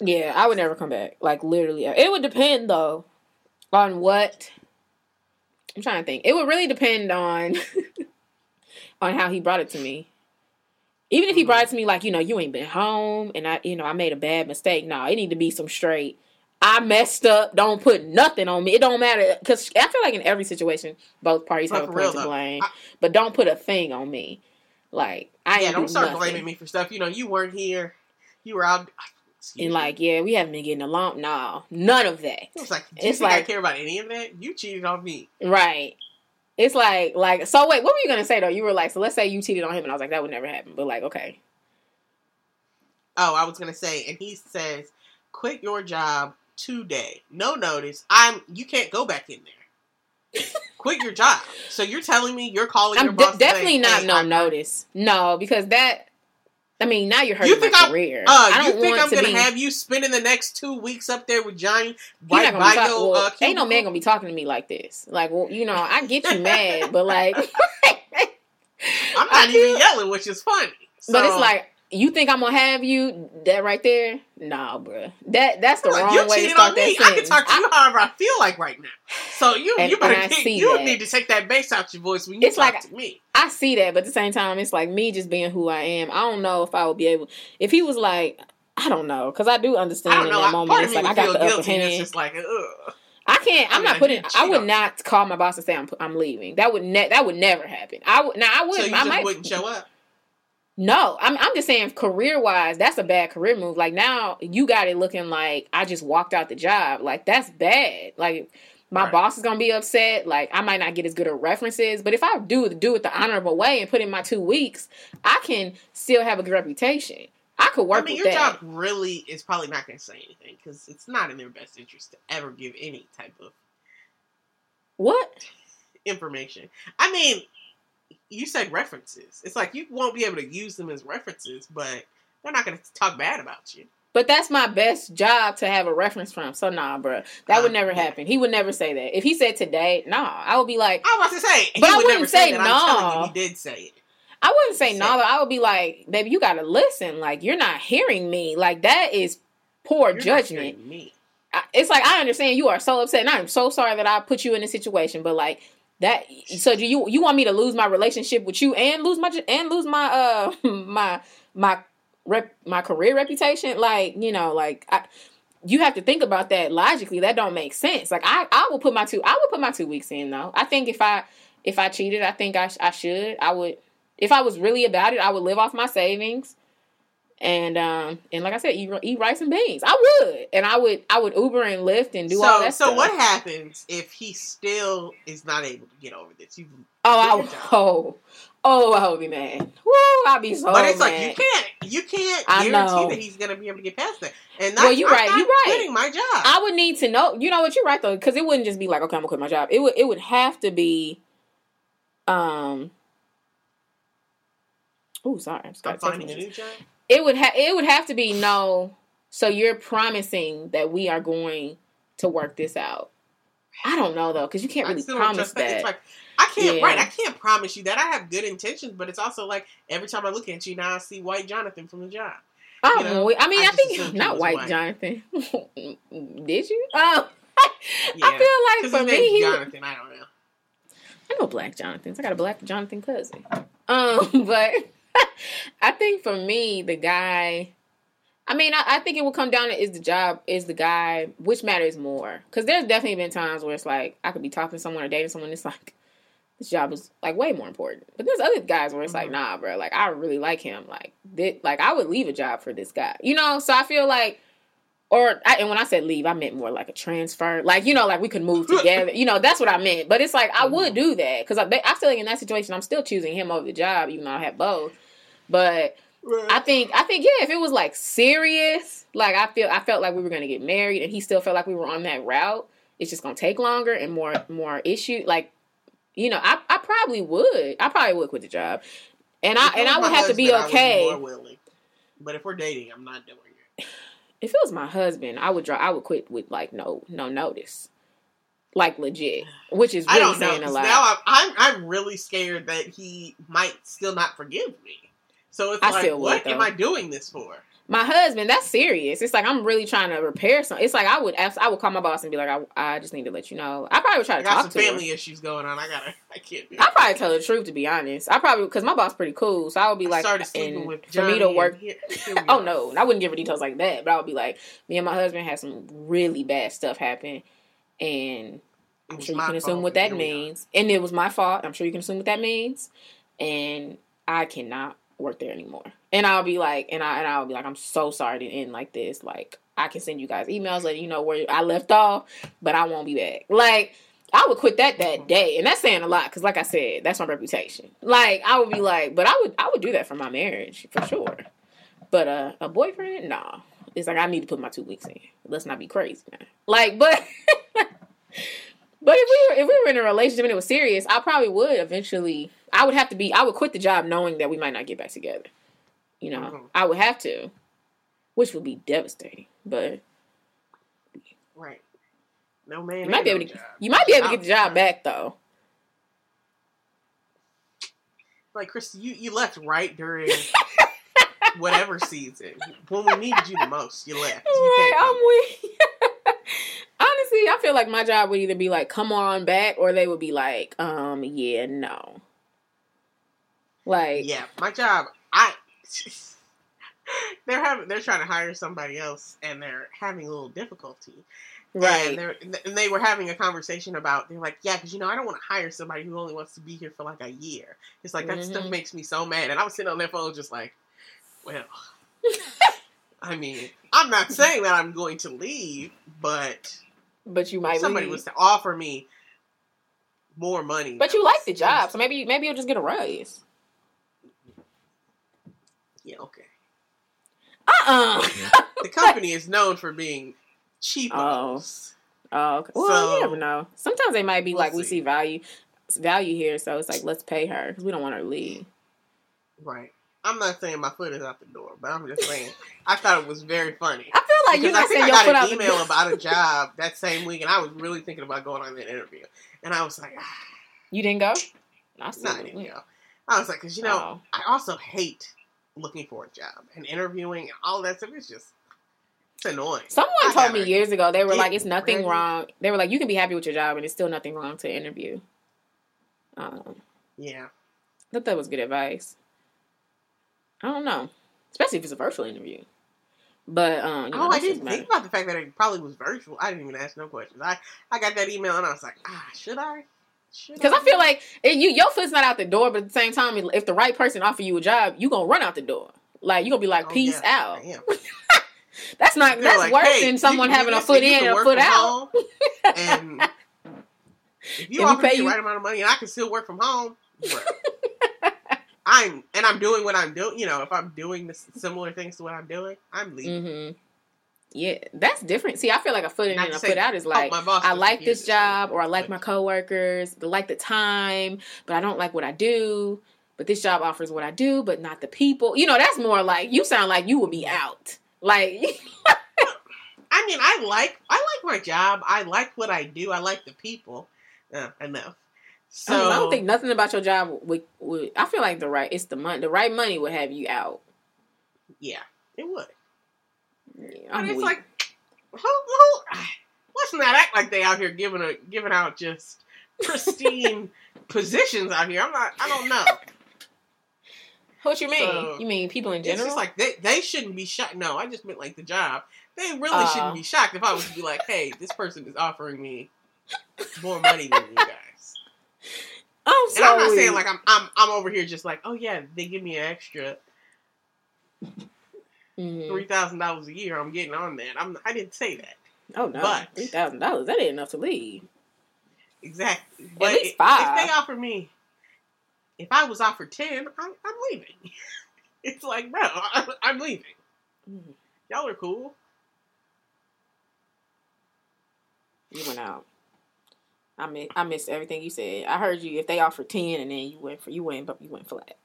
Yeah, I would never come back. Like literally, it would depend though on what. I'm trying to think. It would really depend on on how he brought it to me. Even if he mm-hmm. brought it to me like, you know, you ain't been home and I, you know, I made a bad mistake. No, it need to be some straight. I messed up. Don't put nothing on me. It don't matter because I feel like in every situation, both parties But have a point to blame. I- but don't put a thing on me. Like I yeah, don't do start nothing. blaming me for stuff. You know, you weren't here. You were out. Excuse And me. like, yeah, we haven't been getting along. No, none of that. It's like, do you It's think I care about any of that? You cheated on me. Right. It's like like so wait, what were you gonna say though? You were like, so let's say you cheated on him and I was like, that would never happen. But like, okay. Oh, I was gonna say, and he says, quit your job today. No notice. I'm. You can't go back in there. quit your job. So you're telling me you're calling your I'm boss? de- to say, definitely not "Hey, no I'm- notice. No, because that I mean now you're hurting You think my I'm- career. Uh, I don't think want I'm to gonna be have you spending the next two weeks up there with Johnny right gonna by talk- your well, uh, ain't no man gonna be talking to me like this. Like, well, you know, I get you mad, but like, I'm I not feel- even yelling, which is funny. but it's like, you think I'm gonna have you that right there? Nah, bruh. That that's the Look, wrong way to start on that me. I can talk to you however I feel like right now. So you And- you better get, see you that. need to take that bass out your voice when you It's talk like- to me. I see that, but at the same time, it's like me just being who I am. I don't know if I would be able. If he was like, I don't know, because I do understand I in that I, moment. It's like I got the upper guilty. and It's just like, ugh. I can't. I'm I'm not putting. I would not call my boss and say I'm I'm leaving. That would ne- that would never happen. I would. Now I would. So you I just might. wouldn't show up. No, I'm I'm just saying career wise, that's a bad career move. Like now you got it looking like I just walked out the job. Like that's bad. Like my Right. boss is gonna be upset. Like I might not get as good of references. But if I do do it the honorable way and put in my two weeks, I can still have a good reputation. I could work I mean, your that. job really is probably not going to say anything because it's not in their best interest to ever give any type of What? information. I mean, you said references. It's like you won't be able to use them as references, but they're not going to talk bad about you. But that's my best job to have a reference from. So nah, bruh. That would Uh, never yeah. happen. He would never say that. If he said today, nah, I would be like, I was about to say, he But I would wouldn't never say say that. I'm no. you, he did say it. I wouldn't say no. though. I would be like, baby, you gotta listen. Like you're not hearing me. Like that is poor You're judgment. me. I, it's like I understand you are so upset, and I'm so sorry that I put you in a situation. But like that, so do you you want me to lose my relationship with you and lose my and lose my uh my my rep my career reputation? Like you know, like I. You have to think about that logically. That don't make sense. Like I, I will put my two. I would put my two weeks in though. I think if I, if I cheated, I think I, I should. I would. If I was really about it, I would live off my savings and um and like I said, eat, eat rice and beans. I would, and I would I would Uber and Lyft and do so, all that so stuff. what happens if he still is not able to get over this? You Oh, I Good would, job. oh, Oh, I would be mad. Woo, I'd be so but it's mad. like you can't you can't I guarantee know. that he's gonna be able to get past that. And Well, that's, you I'm right, you're right. quitting my job. I would need to know. You know what? You're right though, because it wouldn't just be like, okay, I'm gonna quit my job. It would. It would have to be. Um. Oh, sorry. I'm, I'm got a text finding a new job. It would have. It would have to be no. So you're promising that we are going to work this out. I don't know though, because you can't really promise that. like I can't Yeah. right. I can't promise you that. I have good intentions, but it's also like every time I look at you now, I see White Jonathan from the job. I, you know, I mean, I I, think not White white. Jonathan. Did you? Oh, Yeah. I feel like for me, he, Jonathan. I don't know. I know Black Jonathans. I got a Black Jonathan cousin. Um, but I think for me, the guy. I mean, I, I think it will come down to is the job, is the guy, which matters more? Because there's definitely been times where it's like I could be talking to someone or dating someone. It's like this job is like way more important. But there's other guys where it's like, Mhm. nah, bro. Like I really like him. Like thi- like I would leave a job for this guy. You know. So I feel like, or I, and when I said leave, I meant more like a transfer. Like you know, like we could move together. you know, that's what I meant. But it's like I would do that because I, I feel like in that situation, I'm still choosing him over the job, even though I have both. But I think I think yeah, if it was like serious, like I feel I felt like we were gonna get married, and he still felt like we were on that route. It's just gonna take longer and more more issue. Like, you know, I, I probably would. I probably would quit the job, and I and I would have to be husband, I okay. willing. But if we're dating, I'm not doing it. If it was my husband, I would draw. I would quit with like no no notice, like legit, which is I really don't know. saying a lot. Now I'm, I'm I'm really scared that he might still not forgive me. So it's I like, still would, what am. I doing this for? my husband, that's serious. It's like I'm really trying to repair something. It's like I would ask, I would call my boss and be like, I, I just need to let you know. I probably would try I to got talk some to him. family issues going on. I gotta. I can't. Be. I probably tell the truth to be honest. I probably because my boss pretty cool, so I would be I like, started sleeping with for me to work. here- here Oh no, I wouldn't give her details like that, but I would be like, me and my husband had some really bad stuff happen, and I'm sure you can assume fault, what that means, and it was my fault. I'm sure you can assume what that means, and I cannot work there anymore. And I'll be like, and I and I'll be like, I'm so sorry to end like this. Like I can send you guys emails letting you know where I left off, but I won't be back. Like I would quit that that day, and that's saying a lot because, like I said, that's my reputation. Like I would be like, but I would I would do that for my marriage for sure. But uh, a boyfriend, nah. It's like I need to put my two weeks in. Let's not be crazy, man. Like, but but if we were if we were in a relationship and it was serious, I probably would eventually. I would have to be. I would quit the job knowing that we might not get back together. You know, Mhm. I would have to, which would be devastating. But Right. No man. you might be no able to. job. You might be able to get the job back though. Like Christy, you you left right during whatever season when we needed you the most. You left. You Right, I'm with. Honestly, I feel like my job would either be like, "Come on back," or they would be like, "Um, yeah, no." Like, Yeah, my job. I they're having they're trying to hire somebody else, and they're having a little difficulty. right. And, and they were having a conversation about. They're like, yeah, because you know, I don't want to hire somebody who only wants to be here for like a year. It's like that stuff Mhm. makes me so mad. And I was sitting on their phone, just like, well, I mean, I'm not saying that I'm going to leave, but But you might somebody leave. was to offer me more money. But you like the job, so maybe maybe you'll just get a raise. Yeah, okay. Uh uh The company is known for being cheap. Oh. Oh, okay. Well, So- you never know. Sometimes they might be We'll like, we see. see value value here, so it's like let's pay her because we don't want her to leave. Right. I'm not saying my foot is out the door, but I'm just saying I thought it was very funny. I feel like you I not saying I your foot got an email about a job that same week, and I was really thinking about going on that interview. And I was like, ah, You didn't go. I not still even went. go. I was like, because you know, Oh. I also hate looking for a job and interviewing and all that stuff. It's just it's annoying. Someone I told me years ago they were like, "It's nothing wrong." They were like, "You can be happy with your job, and it's still nothing wrong to interview." Um, Yeah. I thought that was good advice. I don't know, especially if it's a virtual interview. But um, you know, oh, I didn't think about the fact that it probably was virtual. I didn't even ask no questions. I I got that email and I was like, ah, should I? Because I feel like it, you your foot's not out the door, but at the same time, if the right person offer you a job, you gonna run out the door. Like you gonna be like, Oh, "Peace yeah, out." That's not. They're That's like, worse "Hey, than someone having a foot in and a foot out. and if you If offer pay me the you- right amount of money and I can still work from home, I'm and I'm doing what I'm doing. You know, if I'm doing this similar things to what I'm doing, I'm leaving. Mm-hmm. Yeah, that's different. See, I feel like a foot in Not and a say, foot out is oh, like boss I like this job or I like my coworkers, I like the time, but I don't like what I do. But this job offers what I do, but not the people. You know, that's more like you sound like you would be out. Like I mean, I like I like my job. I like what I do. I like the people. Uh, enough. So I, mean, I don't think nothing about your job would, would. I feel like the right. It's the money. The right money would have you out. yeah, it would. Yeah, But it's weak. like, who, who, let's not act like they out here giving a giving out just pristine positions out here. I'm not. I don't know. what you mean? so- you mean people in It's general? just like they they shouldn't be shocked. No, I just meant like the job. They really Uh. shouldn't be shocked if I was to be like, hey, this person is offering me more money than you guys. I'm And I'm not saying like I'm I'm I'm over here just like, oh yeah, they give me an extra Mhm. three thousand dollars a year. I'm getting on that. I'm I didn't say that Oh no, but- three thousand dollars. That ain't enough to leave. exactly. But least five. if they offer me, if I was offered ten, I'm, I'm leaving. It's like, bro, I'm, I'm leaving. Mhm. Y'all are cool. You went out. I miss, I missed everything you said. I heard you. If they offered ten, and then you went for you went, but you went flat.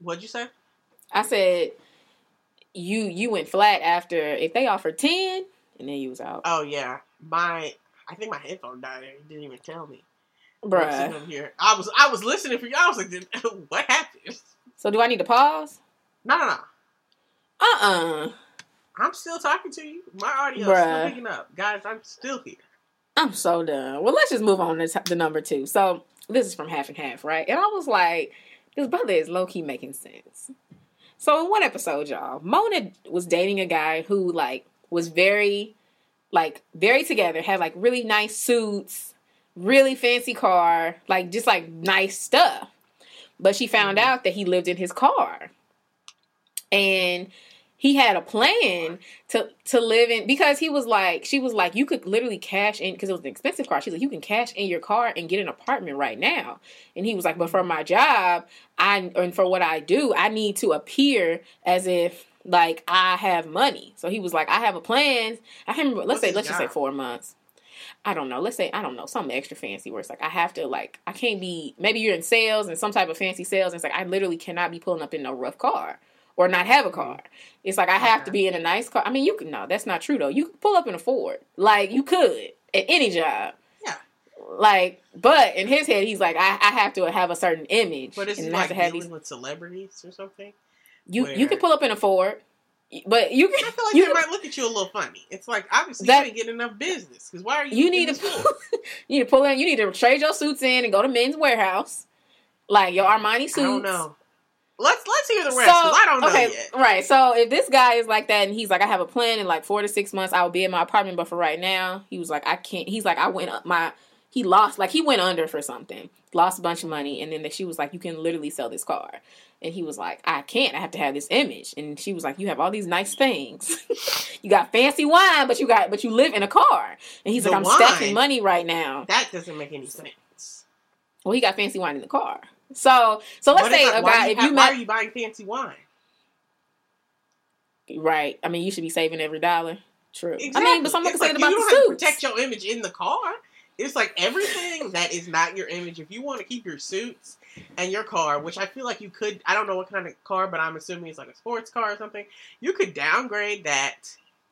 What'd you say? I said you you went flat after if they offered ten, and then you was out, Oh yeah, my I think my headphone died. You didn't even tell me. Bruh. here. I was I was listening for you. I was like, what happened? So do I need to pause? No, no, no. Uh uh-uh. uh. I'm still talking to you. My audio Bruh. still picking up, guys. I'm still here. I'm so done. Well, let's just move on to t- the number two. So this is from half and half, right? And I was like, this brother is low key making sense. So in one episode, y'all, Mona was dating a guy who like was very, like very together, had like really nice suits, really fancy car, like just like nice stuff. But she found Mhm. out that he lived in his car, and he had a plan to to live in because he was like she was like you could literally cash in because it was an expensive car. She's like you can cash in your car and get an apartment right now. And he was like but for my job i and for what i do i need to appear as if like i have money. So he was like i have a plan. I can't remember let's What's say let's just say four months. I don't know. Let's say I don't know something extra fancy where it's like I have to like I can't be maybe you're in sales and some type of fancy sales. And it's like I literally cannot be pulling up in no rough car or not have a car. It's like I have to be in a nice car. I mean, you can no, that's not true though. You can pull up in a Ford, like you could at any job. Yeah. Like, but in his head, he's like, I, I have to have a certain image, But is and it I have like to have dealing these. with celebrities or something? You you can pull up in a Ford, but you can. I feel like you they might look at you a little funny. It's like obviously That- you ain't getting enough business because why are you? you need to store? you need to pull in. You need to trade your suits in and go to Men's Wearhouse, like your Armani suits. I don't know. Let's let's hear the rest because I don't know okay, yet. right. So if this guy is like that and he's like, I have a plan in like four to six months, I will be in my apartment, but for right now, he was like, I can't. He's like, I went up my. He lost, like he went under for something, lost a bunch of money, and then she was like, you can literally sell this car, and he was like, I can't. I have to have this image, and she was like, you have all these nice things, you got fancy wine, but you got, but you live in a car, and he's The like, I'm wine? stacking money right now. That doesn't make any sense. Well, he got fancy wine in the car. So, so let's say a guy, you if have- you why met, are you buying fancy wine? Right. I mean, you should be saving every dollar. True. Exactly. I mean, but someone It's can say like, it about you don't have to suits. protect your image in the car. It's like everything that is not your image. If you want to keep your suits and your car, which I feel like you could, I don't know what kind of car, but I'm assuming it's like a sports car or something. You could downgrade that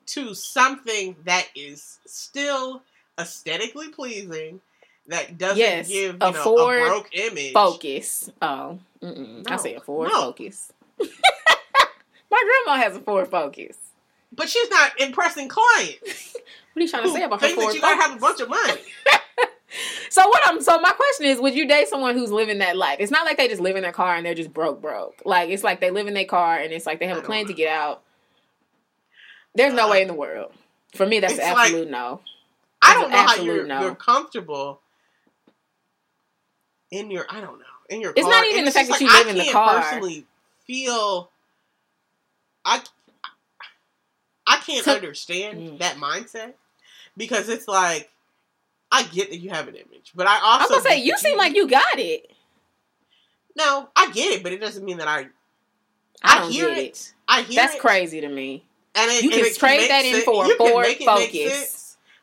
to something that is still aesthetically pleasing. That doesn't Yes, give you a know Ford a broke image. Focus. Oh, mm-mm. I say a Ford no. Focus. My grandma has a Ford Focus. But she's not impressing clients. What are you trying to say about her Ford that you gotta have a bunch of money. So what I'm so my question is, would you date someone who's living that life? It's not like they just live in their car and they're just broke, broke. Like it's like they live in their car and it's like they have I a plan know. to get out. There's no Uh, way in the world. For me, that's an like- absolute no. I don't know how you're, no. you're comfortable in your. I don't know in your. It's car. not even the fact that you like, live I in the car. Personally, feel. I. I can't So- understand Mm. that mindset because it's like I get that you have an image, but I also I also was gonna say you seem like you got it. No, I get it, but it doesn't mean that I. I I hear it. it. I hear it. That's it, crazy to me. And it, You and can trade that in for a you Ford make it make Focus.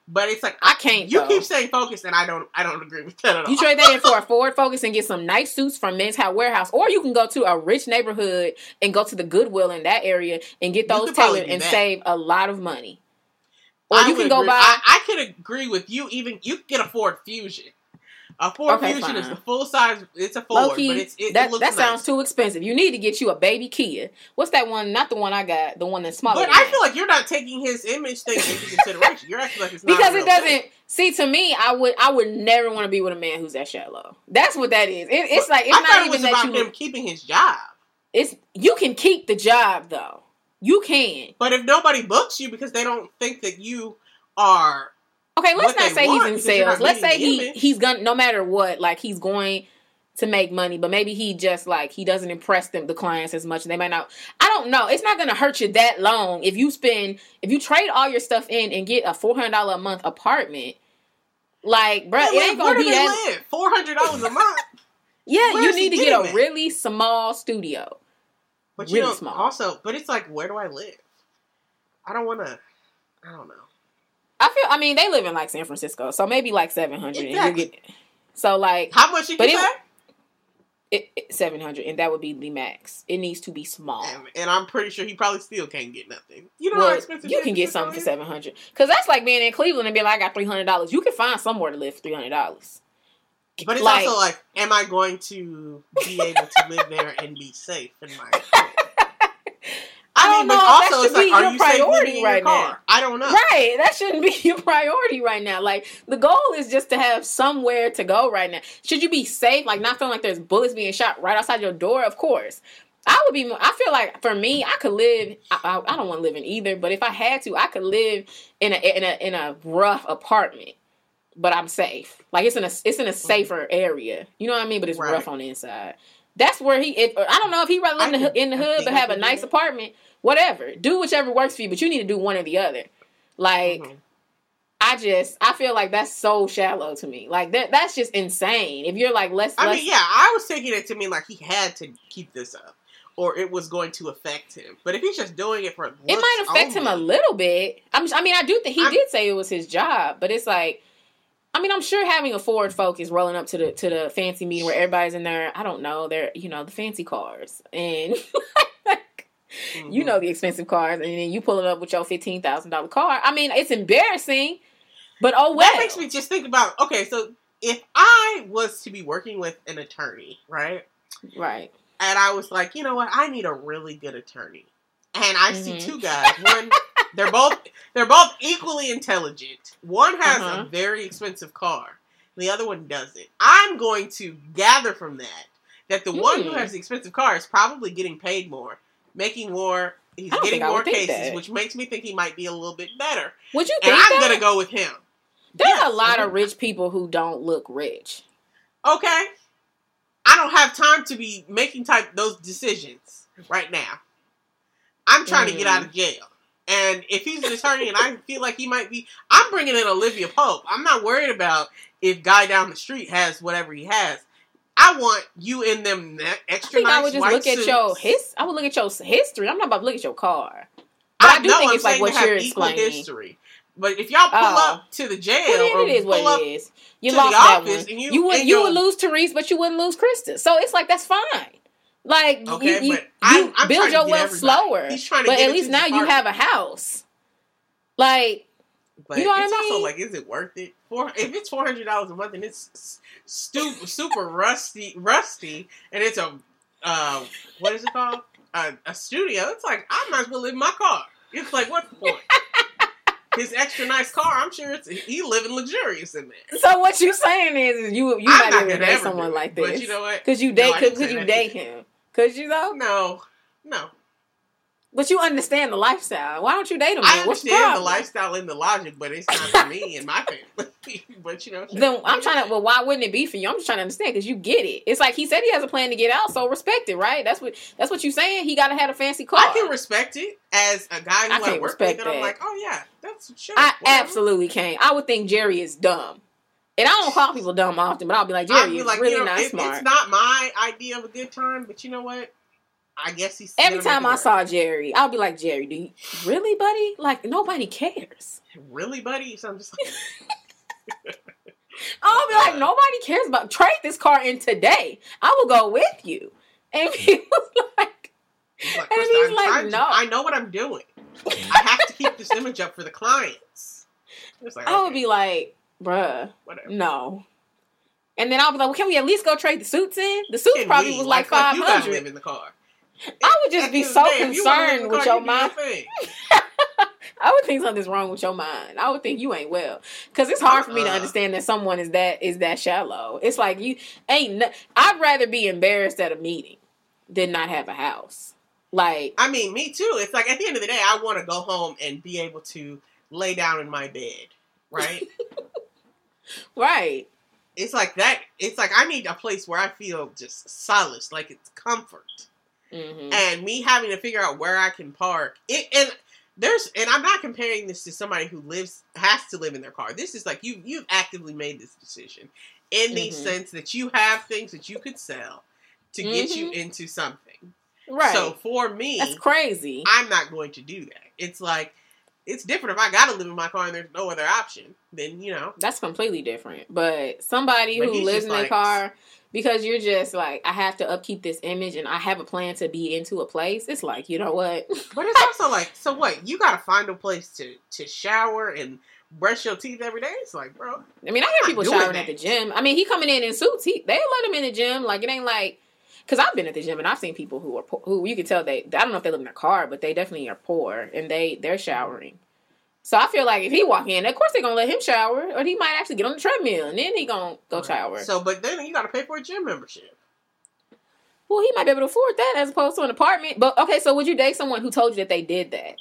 But it's like I can't. you though. keep saying focus, and I don't. I don't agree with that at all. You trade that in for a Ford Focus and get some nice suits from Men's Health Warehouse, or you can go to a rich neighborhood and go to the Goodwill in that area and get those tailored and that. save a lot of money. Or I you can go agree- buy. I, I could agree with you. Even you can get a Ford Fusion. A Ford Okay, Fusion is fine. the full size. It's a Ford, key, but it's it, that it looks that nice. sounds too expensive. You need to get you a baby Kia. What's that one? Not the one I got. The one that's smaller. But I feel like you're not taking his image thing into consideration. You're acting like it's because a it doesn't thing. see to me. I would I would never want to be with a man who's that shallow. That's what that is. It, it's like it's I not thought it even was that about you. him keeping his job. It's you can keep the job though. You can. But if nobody books you because they don't think that you are, Okay, let's not say want he's in sales. Let's say he he's gonna no matter what, like he's going to make money, but maybe he just like he doesn't impress them the clients as much. They might not. I don't know. It's not gonna hurt you that long if you spend if you trade all your stuff in and get a four hundred dollar a month apartment. Like, They it ain't gonna be that. Four hundred dollars a month. Yeah, Where you need to get a really small studio. But you Really know, small. also, but it's like, where do I live? I don't want to. I don't know. I feel. I mean, they live in like San Francisco, so maybe like seven hundred. Exactly. And you get so like How much you can it- it, it, seven hundred, and that would be the max. It needs to be small. And, and I'm pretty sure he probably still can't get nothing. You know Well, how expensive you can get something for seven hundred, because that's like being in Cleveland and being like, I got three hundred dollars. You can find somewhere to live for three hundred dollars. But it's like- also like, am I going to be able to live there and be safe in my? I don't mean, but know if that also should it's like, be are your you priority right car? now. I don't know. Right, that shouldn't be your priority right now. Like the goal is just to have somewhere to go right now. Should you be safe, like not feeling like there's bullets being shot right outside your door? Of course. I would be. more- I feel like for me, I could live. I, I, I don't want to live in either, but if I had to, I could live in a in a in a rough apartment, but I'm safe. Like it's in a it's in a mm-hmm. safer area. You know what I mean? But it's Right. rough on the inside. That's where he. If, I don't know if he rather live in the, hood- in the hood but have a nice apartment. Whatever. Do whichever works for you, but you need to do one or the other. Like. Mhm. I just I feel like that's so shallow to me. Like that that's just insane. If you're like let's, I let's mean, yeah, I was taking it to mean like he had to keep this up, or it was going to affect him. But if he's just doing it for, it might affect him a little bit. I'm, I mean, I do think he I'm- did say it was his job, but it's like, I mean, I'm sure having a Ford Focus rolling up to the to the fancy meeting where everybody's in there. I don't know, they're you know the fancy cars, and you Mhm. know the expensive cars, and then you pulling up with your fifteen thousand dollar car. I mean, it's embarrassing, but oh well. That makes me just think about okay, so if I was to be working with an attorney, right, right. and I was like, you know what, I need a really good attorney, and I see Mhm. two guys, one. They're both they're both equally intelligent. One has Uh-huh. a very expensive car. The other one doesn't. I'm going to gather from that that the one who Hmm. has the expensive car is probably getting paid more, making more. He's getting more cases, that. which makes me think he might be a little bit better. Would you And I'm that? gonna go with him. There's Yes, a lot of rich people who don't look rich. Okay. I don't have time to be making type those decisions right now. I'm trying to get Mm. out of jail. And if he's an attorney and I feel like he might be, I'm bringing in Olivia Pope. I'm not worried about if guy down the street has whatever he has. I want you in them I extra think nice I would just look at your his. I would look at your history. I'm not about to look at your car. But I do know, think I'm it's like what you're explaining. History. But if y'all pull Oh. up to the jail Well, or it is pull what up, it is. You lost that one. You, you- would you would lose Therese, but you wouldn't lose Krista. So it's like that's fine. Like Okay, you, you, but I'm- you I'm build your wealth slower. He's trying to but at least now you have a house. Like But You know what it's I also mean? like, is it worth it? For if it's four hundred dollars a month and it's s- super rusty, rusty, and it's a uh, what is it called? A, a studio. It's like I might as well live in my car. It's like what's the point? His extra nice car. I'm sure it's he living luxurious in there. so, what you saying is, you you I'm might to date someone it, like this. But you know what? Could you date? I could say you date him? Could you though? No, no. But you understand the lifestyle. Why don't you date him? I? What's the understand the lifestyle and the logic, but it's not for me and my family. but you know, Then I'm trying to. Well, why wouldn't it be for you? I'm just trying to understand because you get it. It's like he said he has a plan to get out, so respect it, right? That's what that's what you saying. He got to have a fancy car. I can respect it as a guy I who I, can't work respect with, and I'm that. like, oh yeah, that's sure. I whatever. absolutely can't. I would think Jerry is dumb. And I don't call people dumb often, but I'll be like, Jerry, be you're like, really you know, not it- smart. It's not my idea of a good time, but you know what? I guess he's Every time I work. saw Jerry, I'll be like, Jerry, do you really, buddy? Like nobody cares. really, buddy. So I'm just like, I'll be like, nobody cares about trade this car in today. I will go with you. And he was like, he's like, And he's I'm like, to- no. I know what I'm doing. I have to keep this image up for the clients. Like, I would be like, bruh, whatever. no. And then I'll be like, well, can we at least go trade the suits in? The suits Can probably we? was like Like, five you live in the car. I would just be so of the day, if you wanna live in concerned with car, your you mind. I would think something's wrong with your mind. I would think you ain't well, because it's hard for me to Uh-uh. understand that someone is that is that shallow. It's like you ain't. No, I'd rather be embarrassed at a meeting than not have a house. Like I mean, me too. It's like at the end of the day, I want to go home and be able to lay down in my bed, right? right, it's like that. It's like I need a place where I feel just solace, like it's comfort. hmm and me having to figure out where I can park. It and there's and I'm not comparing this to somebody who lives has to live in their car. This is like you you've actively made this decision in the Mhm. sense that you have things that you could sell to get you Mhm. into something. right. So for me, That's crazy. I'm not going to do that. It's like it's different if I got to live in my car and there's no other option. Then you know, That's completely different. But somebody But who lives in their like- car because you're just like, I have to upkeep this image and I have a plan to be into a place. It's like, you know what? but it's also like, so what? You got to find a place to to shower and brush your teeth every day. It's like, bro, I mean, I hear people showering at the gym. I mean, he coming in in suits. He they let him in the gym. Like it ain't like because I've been at the gym and I've seen people who are po- who you can tell they I don't know if they live in a car, but they definitely are poor and they they're showering. So I feel like if he walk in, of course they're gonna let him shower, or he might actually get on the treadmill and then he gonna go shower. So, but then you got to pay for a gym membership. Well, he might be able to afford that as opposed to an apartment. But okay, so would you date someone who told you that they did that?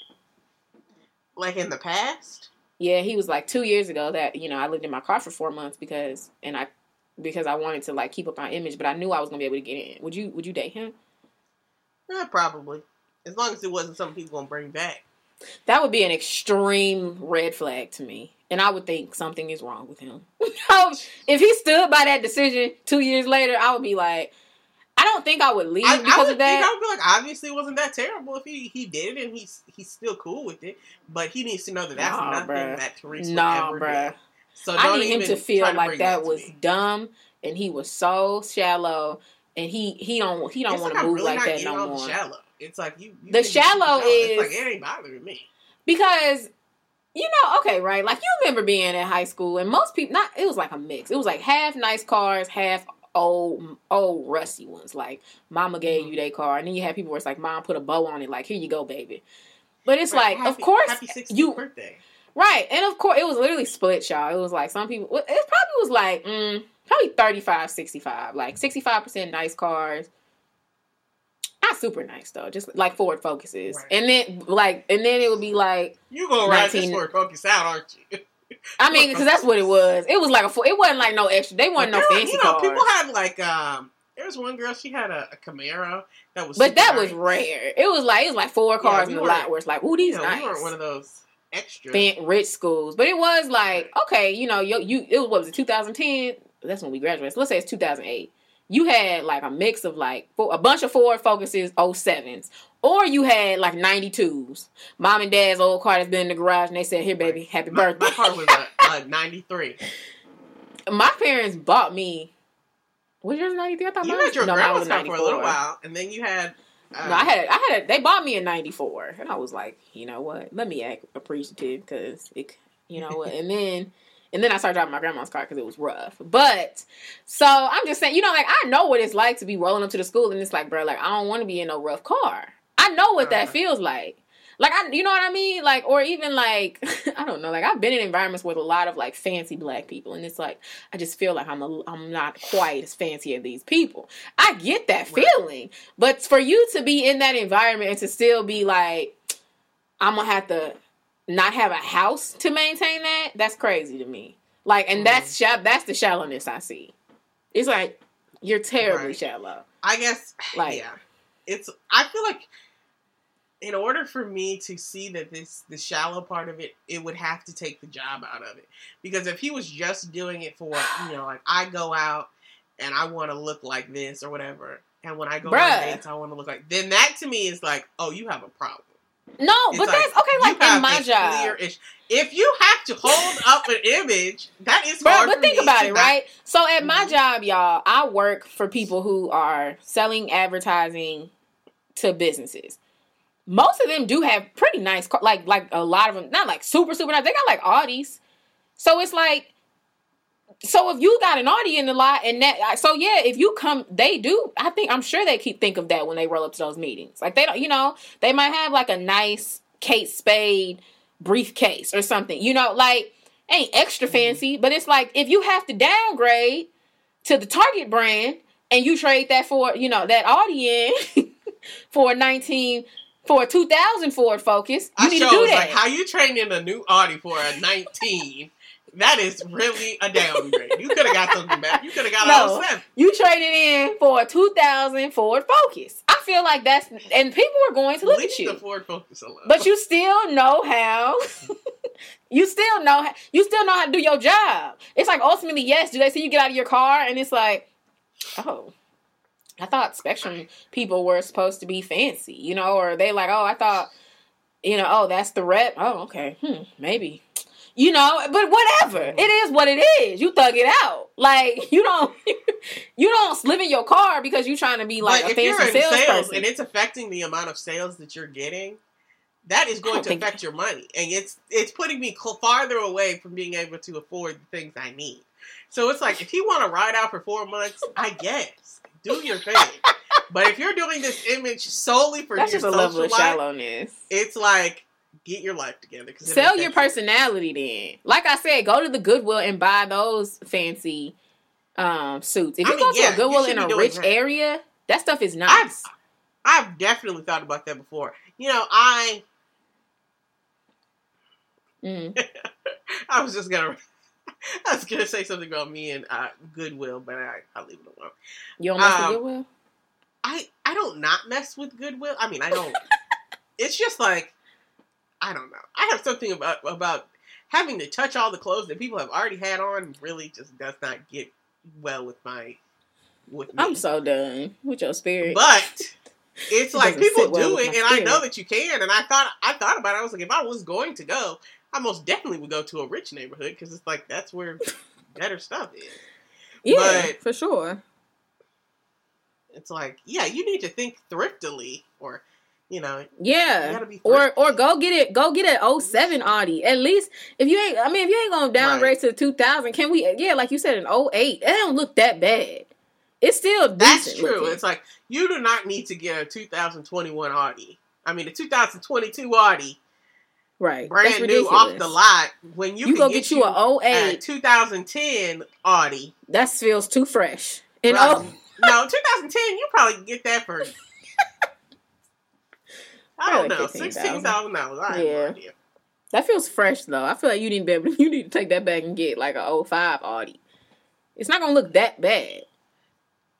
Like in the past, Yeah, he was like two years ago that you know I lived in my car for four months because and I because I wanted to like keep up my image, but I knew I was gonna be able to get in. Would you Would you date him? eh, probably. As long as it wasn't something people gonna bring back. That would be an extreme red flag to me, and I would think something is wrong with him. If he stood by that decision two years later, I would be like, I don't think I would leave I, because I would of that. I would be like, obviously, it wasn't that terrible if he he did it and he's he's still cool with it. But he needs to know that that's Nah, nothing bruh. that Teresa Nah, would ever bruh. do. So I need him to feel to like bring that was me. dumb, and he was so shallow, and he he don't he don't want like to move really like that no more. Shallow. It's like you. you The shallow It's like it ain't bothering me. because you know, okay, right? Like you remember being in high school, and most people not. It was like a mix. It was like half nice cars, half old old rusty ones. Like Mama gave Mhm. you their car, and then you had people where it's like Mom put a bow on it, like here you go, baby. But it's Right, like, happy- of course, happy 60th you birthday. Right, and of course, it was literally split, y'all. It was like some people. It probably was like mm, probably 35, 65. like sixty five percent nice cars. Not super nice though, just like Ford Focuses, Right. and then like, and then it would be like You gonna ride this 19 Ford Focus out, aren't you? I mean, because that's what it was. It was like a. It wasn't like no extra. They wasn't no there fancy You know, cars. people had like um. There was one girl. She had a, a Camaro that was. but that was rare. It was like it was like four cars we in the lot where it's like, ooh, You these know, nice. we weren't one of those extra. Fan- rich schools, but it was like okay, you know, you, you it was what was it 2010? That's when we graduated. So let's say it's 2008. You had like a mix of like four, a bunch of Ford Focuses 07s, or you had like 92s. Mom and Dad's old car that's been in the garage, and they said, "Here, baby, happy my, birthday." my car was a, a '93. My parents bought me. Was yours 93? I thought You mine had your no, mine grandma's car for a little while, and then you had. Uh, No, I had, I had, a, they bought me a '94, and I was like, you know what? Let me act appreciative because it, you know what? And then, and then I started driving my grandma's car because it was rough. But so I'm just saying, you know, like I know what it's like to be rolling up to the school, and it's like, bro, like I don't want to be in no rough car. I know what that Uh-huh. feels like. Like I, you know what I mean? Like, or even like, I don't know. Like I've been in environments with a lot of like fancy black people, and it's like I just feel like I'm a, I'm not quite as fancy as these people. I get that feeling, but for you to be in that environment and to still be like, I'm gonna have to not have a house to maintain that. That's crazy to me. Like, and that's mm-hmm. sha- that's the shallowness I see. It's like you're terribly Right. shallow. I guess. Like- yeah, it's. I feel like in order for me to see that this the shallow part of it, it would have to take the job out of it. Because if he was just doing it for, you know, like I go out and I want to look like this or whatever, and when I go Bruh. on dates, I want to look like, then that to me is like, oh, you have a problem. No, It's but like, that's okay. Like in my job, If you have to hold up an image, that is Bro, hard. but think about it, not- right? So at my Mhm. job, y'all, I work for people who are selling advertising to businesses. Most of them do have pretty nice, car- like like a lot of them, not like super super nice. They got like Audis, so it's like, so if you got an Audi in the lot and that, so yeah, if you come, they do. I think I'm sure they keep think of that when they roll up to those meetings. Like they don't, you know, they might have like a nice Kate Spade briefcase or something. You know, like ain't extra mm-hmm. fancy, but it's like if you have to downgrade to the Target brand and you trade that for, you know, that Audi in for a 19 for a 2000 Ford Focus, you I need to do that. like, how you training a new Audi for a 19? that is really a downgrade. You could have got something back. You could have got No. all seven. you traded in for a 2000 Ford Focus. I feel like that's and people are going to look Leave at you. the Ford Focus alone. But you still know how. you still know. How, you still know how to do your job. It's like ultimately, yes. Do they see you get out of your car and it's like, oh, I thought Spectrum people were supposed to be fancy, you know, or they like, oh, I thought, you know, oh, that's the rep. Oh, okay, hmm, maybe. You know, but whatever. It is what it is. You thug it out. Like you don't, you don't live in your car because you're trying to be like but a fancy in sales salesperson. and it's affecting the amount of sales that you're getting, that is going to affect your money, and it's it's putting me farther away from being able to afford the things I need. So it's like if you want to ride out for four months, I guess do your thing. but if you're doing this image solely for That's your just a level of life, shallowness. it's like get your life together. Sell your personality then. Like I said, go to the Goodwill and buy those fancy um suits. If I you mean, go to yeah, a Goodwill in a rich area, that stuff is I've. I've definitely thought about that before. You know, I Mm. I was just gonna I was gonna say something about me and uh, Goodwill, but I I'll leave it alone. You don't mess Um, with Goodwill? I I don't not mess with Goodwill. I mean, I don't. it's just like I don't know. I have something about about having to touch all the clothes that people have already had on. Really, just does not get well with my with me. I'm so done with your spirit. But it's It like people sit well do it, and I know that you can. And I thought I thought about it. I was like, if I was going to go, I most definitely would go to a rich neighborhood because it's like that's where better stuff is. yeah, but- for sure. It's like, yeah, you need to think thriftily, or you know, Yeah. be Or or go get it go get an 07 Audi. At least if you ain't I mean if you ain't gonna downgrade Right. to the 2000, can we yeah, like you said an 08. It don't look that bad. It's still That's decent true. looking. It's like you do not need to get a 2021 Audi. I mean, a 2022 Audi, right. brand That's new off the lot. When you, You, go get, get you a a 08. 2010 Audi. That feels too fresh. And Right. oh, no, 2010, you probably get that for. I don't know, 15,000. sixteen thousand dollars. I have Yeah. no idea. that feels fresh though. I feel like you need to be able you need to take that back and get like a 05 Audi. It's not gonna look that bad.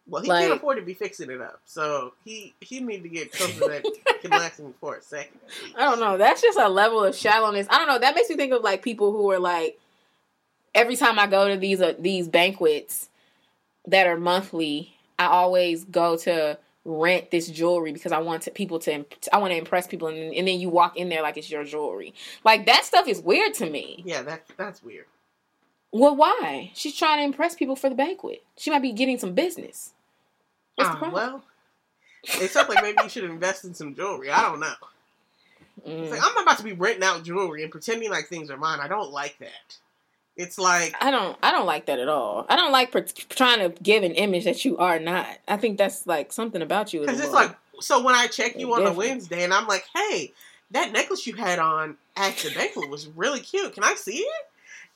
Well, he Like- can't afford to be fixing it up, so he he need to get something that can last him for a second. I don't know. That's just a level of shallowness. I don't know. That makes me think of like people who are like, every time I go to these uh, these banquets that are monthly, I always go to rent this jewelry because I want to, people to imp- I want to impress people, and, and then you walk in there like it's your jewelry. Like that stuff is weird to me. Yeah, that that's weird. Well, why? She's trying to impress people for the banquet. She might be getting some business. What's the Ah, problem? well, it sounds like maybe you should invest in some jewelry. I don't know. Mm. It's like, I'm not about to be renting out jewelry and pretending like things are mine. I don't like that. It's like I don't I don't like that at all. I don't like per- trying to give an image that you are not. I think that's like something about you. because it's little- like so when I check you on a Wednesday and I'm like, hey, that necklace you had on at the banquet was really cute. Can I see it?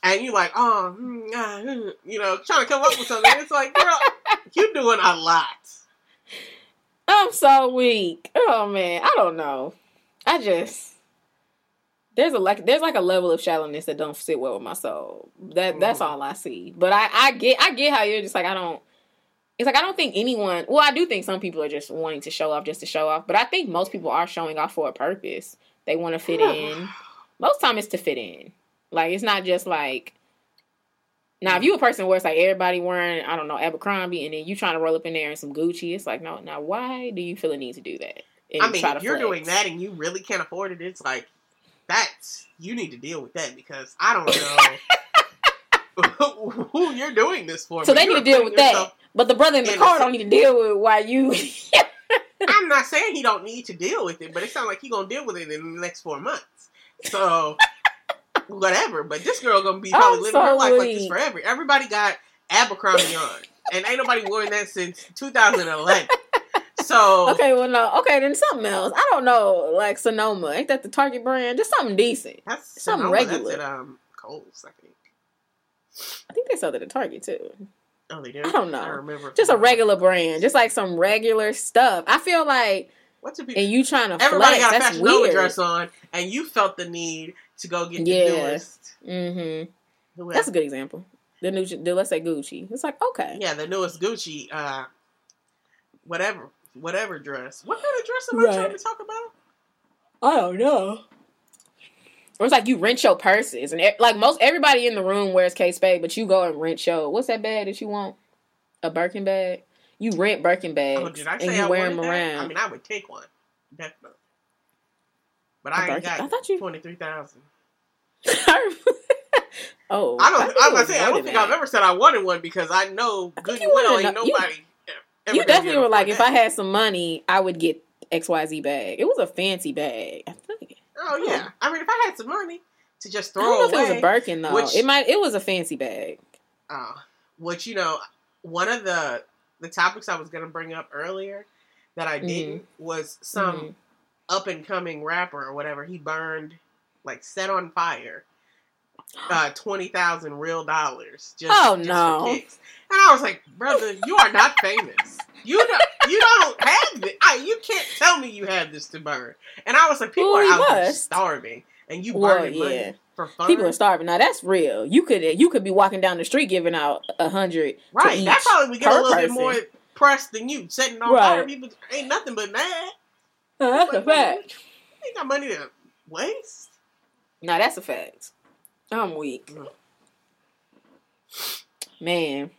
And you're like, oh, hmm, hmm," you know, trying to come up with something. It's like, girl, you're doing a lot. I'm so weak. Oh man, I don't know. I just there's a like there's like a level of shallowness that don't sit well with my soul. That that's Mhm. all I see. But I I get I get how you're just like I don't it's like I don't think anyone. Well, I do think some people are just wanting to show off just to show off, but I think most people are showing off for a purpose. They want to fit in. Most time it's to fit in. Like it's not just like. Now, if mm. you a person where it's like everybody wearing, I don't know, Abercrombie, and then you trying to roll up in there in some Gucci, it's like, no, now why do you feel a need to do that? and I mean, if you're flex? doing that and you really can't afford it, it's like that's you need to deal with that because I don't know who you're doing this for. So they need to deal with that. But the brother in the car don't need to deal with why you. I'm not saying he don't need to deal with it, but it sounds like he gonna deal with it in the next four months. So whatever. But this girl gonna be probably I'm living so her life like this forever. Everybody got Abercrombie on, and ain't nobody worn that since 2011. So okay, well, no. Okay, then something else. I don't know. Like Sonoma. Ain't that the Target brand? Just something decent. that's something Sonoma, regular. That's at um Kohl's, I think. I think they sell it at Target too. Oh, they do. I don't know. I remember. Just a regular brand. Just like some regular stuff. I feel like, What's the people? and you trying to Everybody flex, got a Fashion weird. dress on, and you felt the need to go get the newest. Mm-hmm. That's a good example. The new, the, let's say Gucci. It's like okay. yeah, the newest Gucci, uh, whatever, whatever dress. What kind of dress am I trying to talk about? I don't know. Or it's like you rent your purses, and like most everybody in the room wears Kate Spade, but you go and rent your what's that bag that you want? A Birkin bag. You rent Birkin bags, Oh, did I and you I wear them that? around. I mean, I would take one, definitely. But I ain't Birkin- I got thought you- twenty three thousand. oh, I don't. think I was say I don't think that. I've ever said I wanted one because I know I good you well ain't you- nobody. ever You definitely were like, full if I had some money, I would get X Y Z bag. It was a fancy bag. I think. Oh yeah. I mean, if I had some money to just I don't throw know if it was a Birkin though. which- it might. It was a fancy bag. uh, which you know, one of the the topics I was gonna bring up earlier that I didn't was some Mhm. Up and coming rapper or whatever. He burned like set on fire. Uh, twenty thousand real dollars. Just, Oh, just no. For kicks. And I was like, brother, you are not famous. You don't. You don't have this. I, you can't tell me you have this to burn. And I was like, people Well, are out there starving, and you Well, burning yeah. money for fun. People are starving. Now that's real. You could you could be walking down the street giving out a hundred. Right. That probably would get a little bit more press than you setting on Right. fire. People ain't nothing but mad. That's a fact. You ain't got money to waste. No, that's a fact. I'm weak. Mm. Man.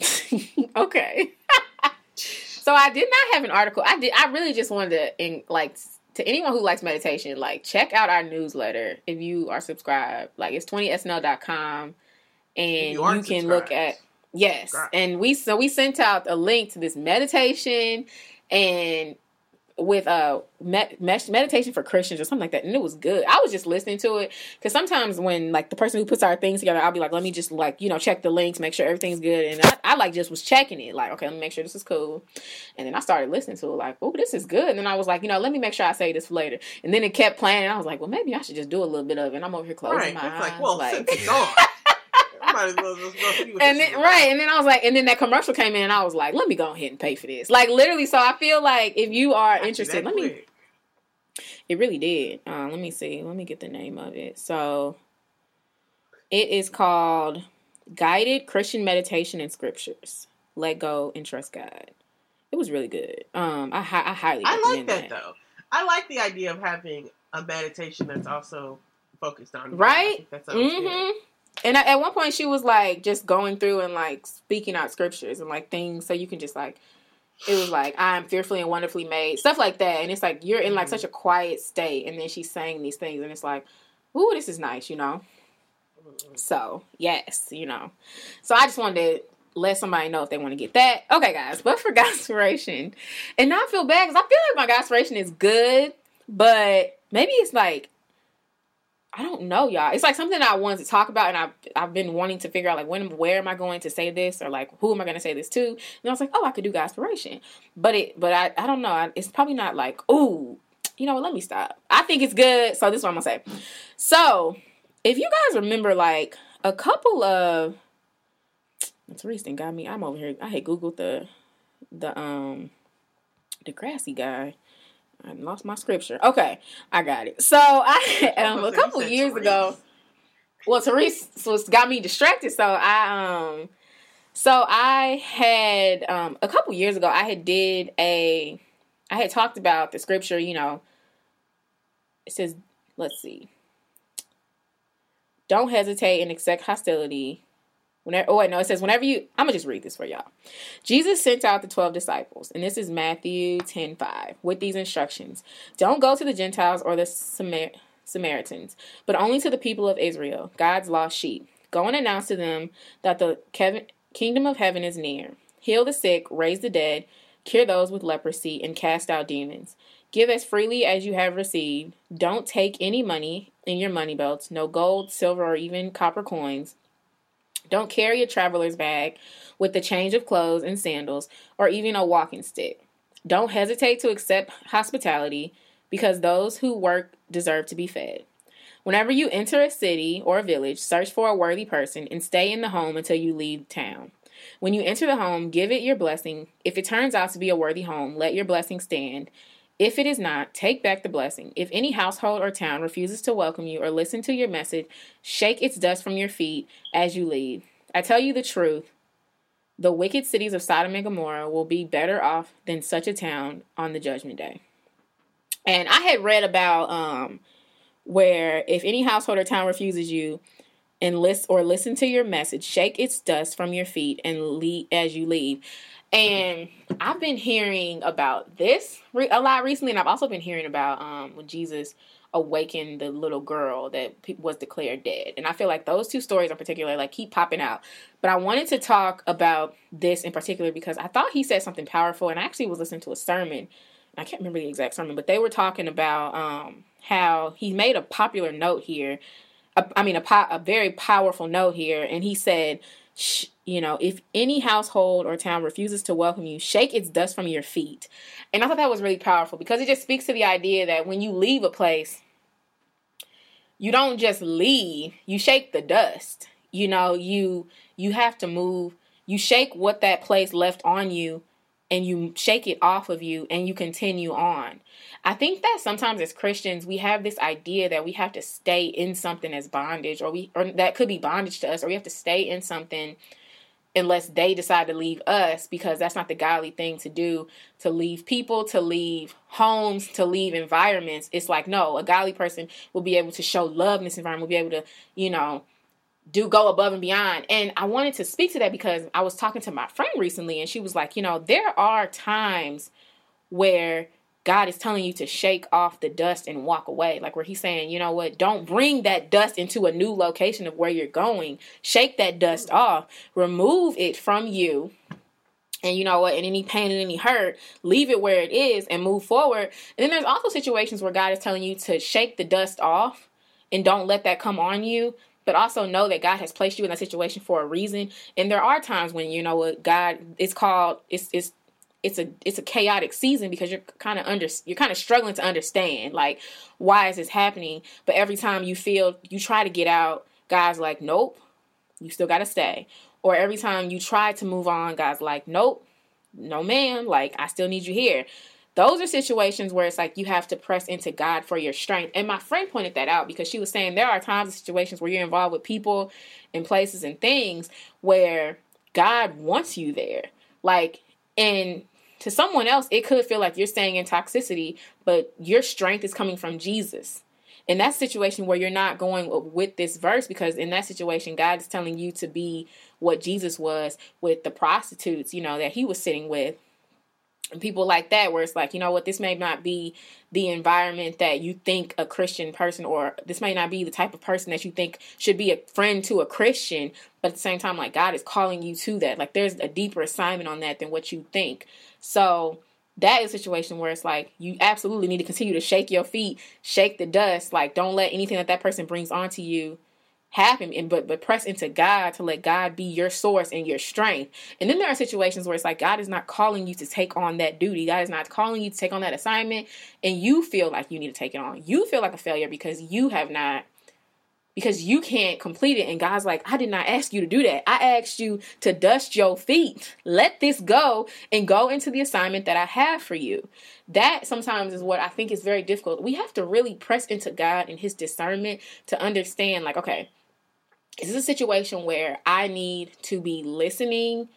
okay. so I did not have an article. I did. I really just wanted to, in, like, to anyone who likes meditation, like, check out our newsletter if you are subscribed. Like, it's 20snl.com, and you you, can look at yes. Subscribe. And we so we sent out a link to this meditation and with uh med- med- meditation for Christians or something like that, and it was good. I was just listening to it because sometimes when like the person who puts our things together, I'll be like, let me just like you know check the links, make sure everything's good, and I, I like just was checking it, like okay, let me make sure this is cool, and then I started listening to it, like oh this is good, and then I was like, you know, let me make sure I say this later, and then it kept playing, and I was like, well maybe I should just do a little bit of it. And I'm over here closing Right. my It's eyes, like, well, like. since it's on, might as well just go And then, right, and then I was like, and then that commercial came in, and I was like, let me go ahead and pay for this. Like literally, so I feel like if you are interested, that let me. It really did. Uh, let me see. Let me get the name of it. So, it is called Guided Christian Meditation and Scriptures. Let Go and Trust God. It was really good. Um, I I highly I like recommend that though. I like the idea of having a meditation that's also focused on Right? That sounds good. Mm-hmm. And at at one point, she was like just going through and like speaking out scriptures and like things, so you can just like. It was like I'm fearfully and wonderfully made, stuff like that, and it's like you're in like Mhm. such a quiet state, and then she's saying these things, and it's like, "Ooh, this is nice," you know. So yes, you know. So I just wanted to let somebody know if they want to get that. Okay, guys. But for Godspiration, and not feel bad because I feel like my Godspiration is good, but maybe it's like I don't know, y'all. It's like something I wanted to talk about, and I've I've been wanting to figure out like when, where am I going to say this, or like who am I going to say this to? And I was like, oh, I could do Godspiration, but it, but I, I don't know. It's probably not like, ooh, you know what? Let me stop. I think it's good, so this is what I'm gonna say. So, if you guys remember, like a couple of, Therese done got me. I'm over here. I had googled the, the um, the grassy guy. I lost my scripture. Okay, I got it. So I um, a couple years Therese. ago. Well, Therese was got me distracted, so I um So I had um, a couple years ago, I had did a, I had talked about the scripture. You know, it says, let's see, don't hesitate and accept hostility. Whenever, oh wait, no, it says whenever you. I'm gonna just read this for y'all. Jesus sent out the twelve disciples, and this is Matthew 10, 5, with these instructions: Don't go to the Gentiles or the Samar- Samaritans, but only to the people of Israel, God's lost sheep. Go and announce to them that the kingdom of heaven is near. Heal the sick, raise the dead, cure those with leprosy, and cast out demons. Give as freely as you have received. Don't take any money in your money belts, no gold, silver, or even copper coins. Don't carry a traveler's bag with the change of clothes and sandals, or even a walking stick. Don't hesitate to accept hospitality, because those who work deserve to be fed. Whenever you enter a city or a village, search for a worthy person and stay in the home until you leave town. When you enter the home, give it your blessing. If it turns out to be a worthy home, let your blessing stand. If it is not, take back the blessing. If any household or town refuses to welcome you or listen to your message, shake its dust from your feet as you leave. I tell you the truth. The wicked cities of Sodom and Gomorrah will be better off than such a town on the judgment day. And I had read about um, where if any household or town refuses you and list or listen to your message, shake its dust from your feet and leave as you leave. And I've been hearing about this re- a lot recently, and I've also been hearing about um, when Jesus awakened the little girl that was declared dead. And I feel like those two stories in particular like keep popping out. But I wanted to talk about this in particular because I thought he said something powerful, and I actually was listening to a sermon. I can't remember the exact sermon, but they were talking about um, how he made a popular note here. A, I mean, a, po- a very powerful note here, and he said you know, if any household or town refuses to welcome you, shake its dust from your feet. And I thought that was really powerful because it just speaks to the idea that when you leave a place, you don't just leave, you shake the dust. You know, you you have to move. You shake what that place left on you and you shake it off of you and you continue on. I think that sometimes as Christians we have this idea that we have to stay in something as bondage or we or that could be bondage to us or we have to stay in something unless they decide to leave us because that's not the godly thing to do to leave people to leave homes to leave environments. It's like no a godly person will be able to show love in this environment will be able to you know do go above and beyond. And i wanted to speak to that because i was talking to my friend recently and she was like you know there are times where God is telling you to shake off the dust and walk away. Like where he's saying, you know what, don't bring that dust into a new location of where you're going. Shake that dust mm. off, remove it from you. And you know what, and any pain and any hurt, leave it where it is and move forward. And then there's also situations where God is telling you to shake the dust off and don't let that come on you but also know that God has placed you in that situation for a reason. And there are times when you know what God it's called it's it's it's a it's a chaotic season because you're kind of under you're kind of struggling to understand like why is this happening? But every time you feel you try to get out guys like nope you still got to stay. Or every time you try to move on guys like nope no ma'am like i still need you here. Those are situations where it's like you have to press into god for your strength. And my friend pointed that out because she was saying there are times and situations where you're involved with people and places and things where god wants you there. Like and to someone else, it could feel like you're staying in toxicity, but your strength is coming from Jesus. In that situation where you're not going with this verse, because in that situation, God is telling you to be what Jesus was with the prostitutes, you know, that he was sitting with and people like that where it's like you know what this may not be the environment that you think a christian person or this may not be the type of person that you think should be a friend to a christian but at the same time like god is calling you to that like there's a deeper assignment on that than what you think so that is a situation where it's like you absolutely need to continue to shake your feet shake the dust like don't let anything that that person brings onto you happen and but but press into God to let God be your source and your strength. And then there are situations where it's like God is not calling you to take on that duty. God is not calling you to take on that assignment and you feel like you need to take it on. You feel like a failure because you have not because you can't complete it and God's like, I did not ask you to do that. I asked you to dust your feet. Let this go and go into the assignment that I have for you. That sometimes is what I think is very difficult. We have to really press into God and his discernment to understand like, okay, is this a situation where I need to be listening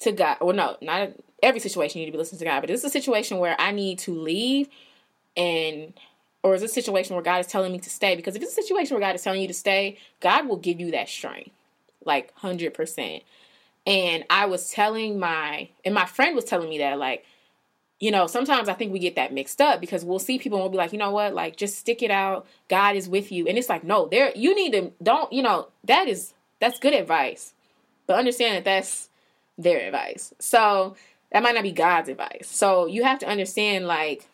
to God? Well, no, not every situation you need to be listening to God, but this is a situation where I need to leave and or is this a situation where God is telling me to stay? Because if it's a situation where God is telling you to stay, God will give you that strength. Like 100%. And I was telling my and my friend was telling me that like you know, sometimes I think we get that mixed up because we'll see people and we'll be like, you know what, like just stick it out. God is with you. And it's like, no, there you need to don't, you know, that is that's good advice. But understand that that's their advice. So that might not be God's advice. So you have to understand like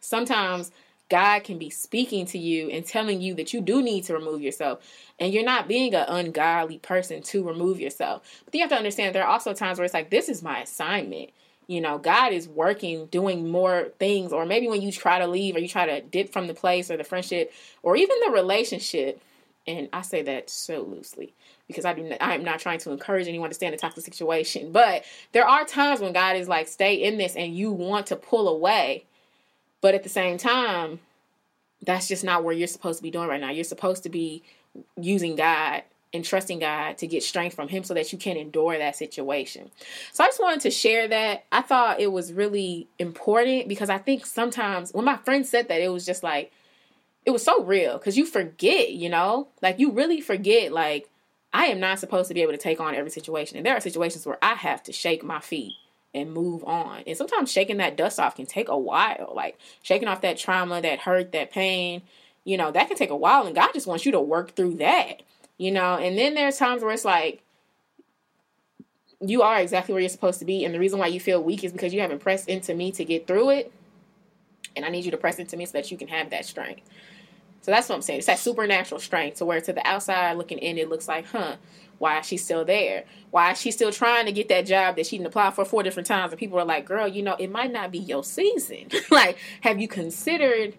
sometimes God can be speaking to you and telling you that you do need to remove yourself. And you're not being an ungodly person to remove yourself. But you have to understand there are also times where it's like, this is my assignment. You know god is working doing more things. Or maybe when you try to leave or you try to dip from the place or the friendship or even the relationship. And i say that so loosely because i do not, i am not trying to encourage anyone to stay in a toxic situation. But there are times when god is like stay in this and you want to pull away but at the same time that's just not where you're supposed to be doing right now you're supposed to be using god and trusting God to get strength from Him so that you can endure that situation. So I just wanted to share that. I thought it was really important because I think sometimes when my friend said that, it was just like, it was so real because you forget, you know, like you really forget, like, I am not supposed to be able to take on every situation. And there are situations where I have to shake my feet and move on. And sometimes shaking that dust off can take a while, like shaking off that trauma, that hurt, that pain. You know, that can take a while, and God just wants you to work through that you know and then there's times where it's like you are exactly where you're supposed to be and the reason why you feel weak is because you haven't pressed into me to get through it and i need you to press into me so that you can have that strength so that's what i'm saying it's that supernatural strength to where to the outside looking in it looks like huh why is she still there? Why is she still trying to get that job that she didn't apply for four different times? And people are like girl you know it might not be your season. Like have you considered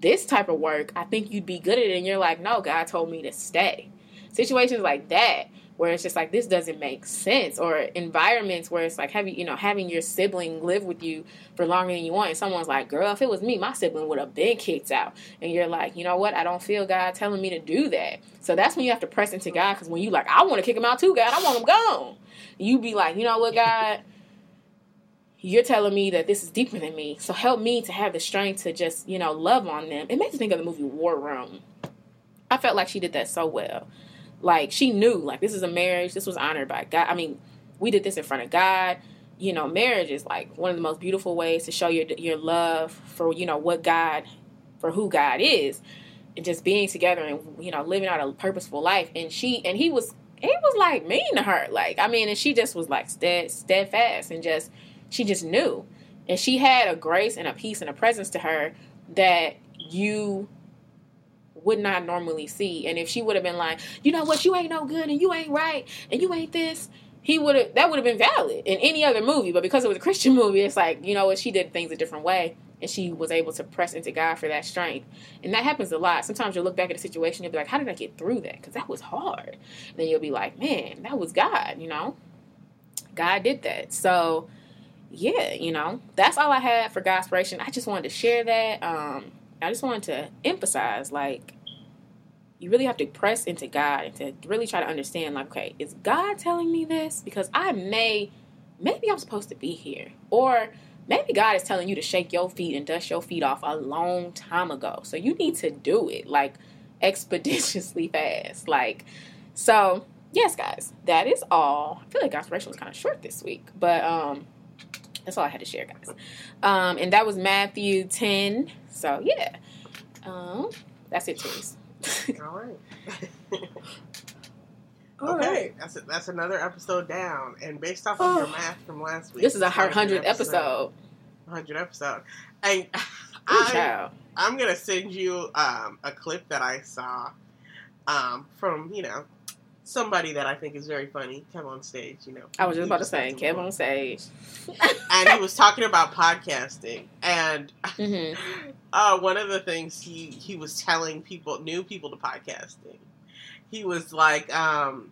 this type of work? I think you'd be good at it. And you're like no god told me to stay. Situations like that where it's just like this doesn't make sense or environments where it's like having you know having your sibling live with you for longer than you want and someone's like girl if it was me my sibling would have been kicked out. And you're like you know what? I don't feel god telling me to do that. So that's when you have to press into god because when you like i want to kick him out too god. I want him gone. You be like you know what god? You're telling me that this is deeper than me. So help me to have the strength to just you know love on them. It makes me think of the movie war room. I felt like she did that so well like she knew, like this is a marriage. This was honored by God. I mean, we did this in front of God. You know, marriage is like one of the most beautiful ways to show your your love for you know what God, for who God is, and just being together and you know living out a purposeful life. And she and he was he was like mean to her. Like I mean, and she just was like stead, steadfast and just she just knew, and she had a grace and a peace and a presence to her that you would not normally see. And if she would have been like, you know what, you ain't no good and you ain't right and you ain't this, he would have that would have been valid in any other movie. But because it was a Christian movie, it's like, you know what, she did things a different way and she was able to press into God for that strength. And that happens a lot. Sometimes you'll look back at a situation and be like, how did I get through that? Because that was hard. And then you'll be like, man, that was God, you know? God did that. So yeah, you know, that's all I had for Godspiration. I just wanted to share that. Um, I just wanted to emphasize like you really have to press into God and to really try to understand like okay, is God telling me this because I may maybe I'm supposed to be here or maybe God is telling you to shake your feet and dust your feet off a long time ago. So you need to do it like expeditiously fast. Like so yes guys, that is all. I feel like Godspiration was kind of short this week, but um that's all I had to share, guys. Um, and that was Matthew 10. So, yeah. Um, that's it, Therese. all right. okay, that's a, that's another episode down, and based off of your math from last week, this is a hundred episode. Hundred episode, and I, I'm gonna send you um, a clip that I saw um, from you know somebody that I think is very funny come on stage. You know, I was just about to say KevOnStage, and he was talking about podcasting, and mm-hmm. Uh, one of the things he he was telling people, new people to podcasting, he was like, um,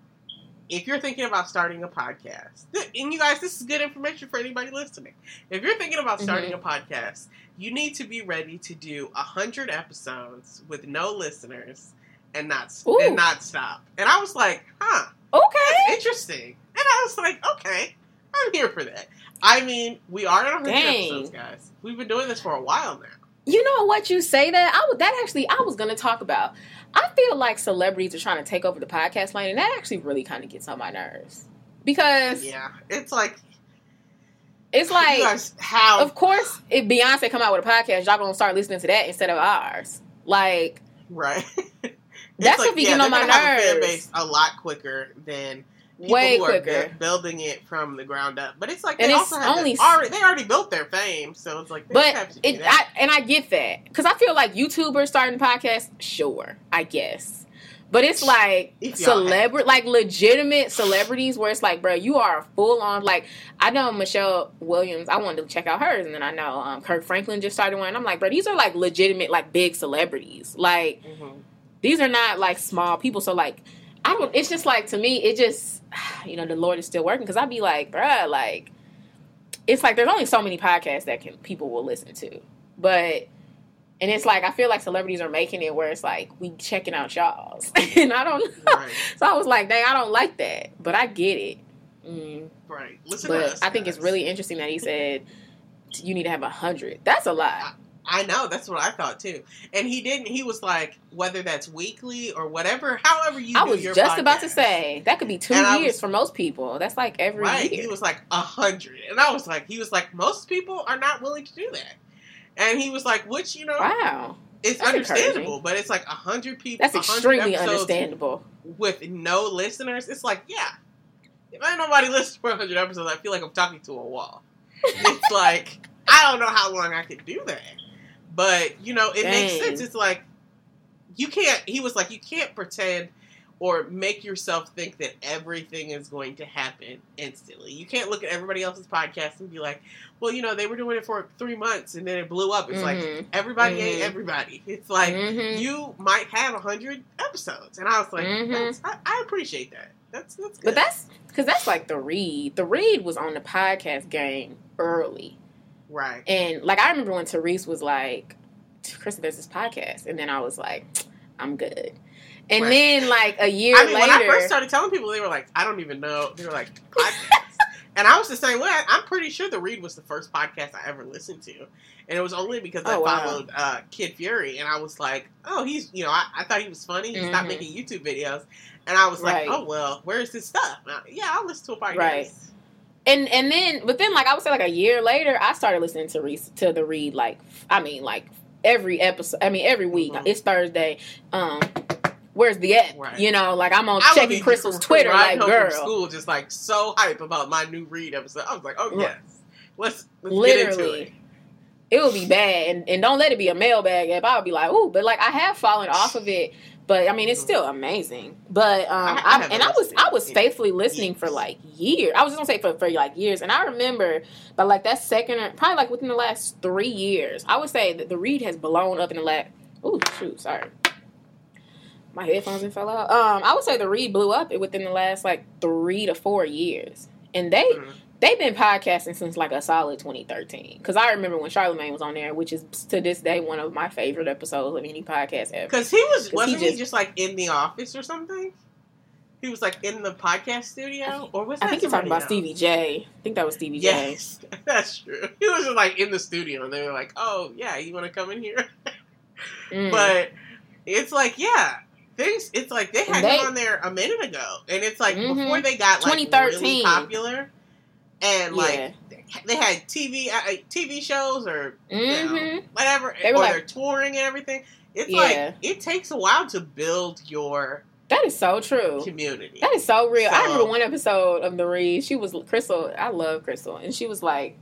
if you're thinking about starting a podcast, and you guys, this is good information for anybody listening. If you're thinking about starting mm-hmm. a podcast, you need to be ready to do a hundred episodes with no listeners and not Ooh. and not stop. And I was like, huh, Okay. that's interesting. And I was like, okay, I'm here for that. I mean, we are at 100 Dang. episodes, guys. We've been doing this for a while now. You know what you say that I would that actually I was gonna talk about. I feel like celebrities are trying to take over the podcast lane, and that actually really kind of gets on my nerves because Yeah, it's like it's like, how of course, if Beyonce come out with a podcast, y'all gonna start listening to that instead of ours. Like right. That's what be getting on my gonna a fan nerves. a lot quicker than people way who are quicker. bu- building it from the ground up. But it's like they And it's also have only- already they already built their fame, so it's like they have But it, that. I, and I get that because I feel like YouTubers starting podcasts, sure, I guess. But it's like celebrity, like legitimate celebrities, where it's like, bro, you are full on. Like I know Michelle Williams. I wanted to check out hers, and then I know um, Kirk Franklin just started one. I'm like, bro, these are like legitimate, like big celebrities. Like Mhm. these are not like small people. So like, I don't. It's just like to me, it just you know the Lord is still working because I'd be like, bruh, like it's like there's only so many podcasts that can people will listen to, but and it's like I feel like celebrities are making it where it's like we checking out y'all's, and I don't. Right, So I was like, dang, I don't like that, but I get it. Mm. right. Listen to But us, I think it's really interesting that he said you need to have a hundred. That's a lot. I know that's what I thought too. And he didn't. He was like, whether that's weekly or whatever, however you. I was just about to say that could be two And years was- for most people. That's like every Right. year. He was like a hundred, and I was like, he was like, most people are not willing to do that. And he was like, which you know, wow, it's That's understandable, encouraging. but it's like a hundred people. that's 100 extremely understandable. With no listeners, it's like, yeah, if ain't nobody listens for hundred episodes, I feel like I'm talking to a wall. it's like I don't know how long I could do that, but you know, it makes sense. It's like you can't. He was like, you can't pretend or make yourself think that everything is going to happen instantly. You can't look at everybody else's podcast and be like, well, you know, they were doing it for three months and then it blew up. It's like Mhm. everybody Mhm. ain't everybody. It's like Mhm. you might have a hundred episodes, and I was like, Mhm. that's, I, I appreciate that. That's that's good. But that's because that's like the read. The read was on the podcast game early, right. and like I remember when Therese was like, "Kristen, there's this podcast," and then I was like, "I'm good." And Right. then like a year I mean, later, when I first started telling people, they were like, I don't even know. They were like, podcast. and I was the same way. I- I'm pretty sure the Read was the first podcast I ever listened to, and it was only because I Oh, wow. followed uh, Kid Fury, and I was like, oh, he's you know, I, I thought he was funny. He stopped Mhm. making YouTube videos, and I was like, Right. oh well, where's his stuff? I- yeah, I'll listen to a podcast. Right. And and then but then like I would say like a year later, I started listening to Reese to the read like I mean like every episode. I mean every week. Mhm. It's Thursday. Um, where's the app? Right. You know, like I'm on I checking Crissle's Twitter. Like girl, school, just like so hype about my new Read episode. I was like, oh Right. yes, let's, let's get into Literally. it. it would be bad, and, and don't let it be a mailbag app. I would be like, ooh, but like I have fallen off of it. But I mean, it's still amazing. But um, I- I I, and I was I was faithfully listening for like years. I was just gonna say for for like years, and I remember, but like that second, or probably like within the last three years, I would say that the read has blown up in the last. Ooh, shoot, sorry, my headphones and fell out. Um, I would say the read blew up within the last like three to four years, and they Mhm. They've been podcasting since like a solid 2013. Because I remember when Charlemagne was on there, which is to this day one of my favorite episodes of any podcast ever. Because he was wasn't he just- just, like in the office or something? He was like in the podcast studio, or was I think you're talking about somebody Stevie J. I think that was Stevie J. Yes, that's true. He was just like in the studio, and they were like, "Oh yeah, you want to come in here?" Mm. But it's like, yeah, things. It's like they had They- him on there a minute ago, and it's like Mhm. before they got like 2013. really popular, and like yeah. they had TV uh, TV shows or hmm whatever, They were or like- they're touring and everything. It's Yeah. like it takes a while to build your That is so true. community. That is so real. I remember one episode of the. She was Crissle. I love Crissle, and she was like,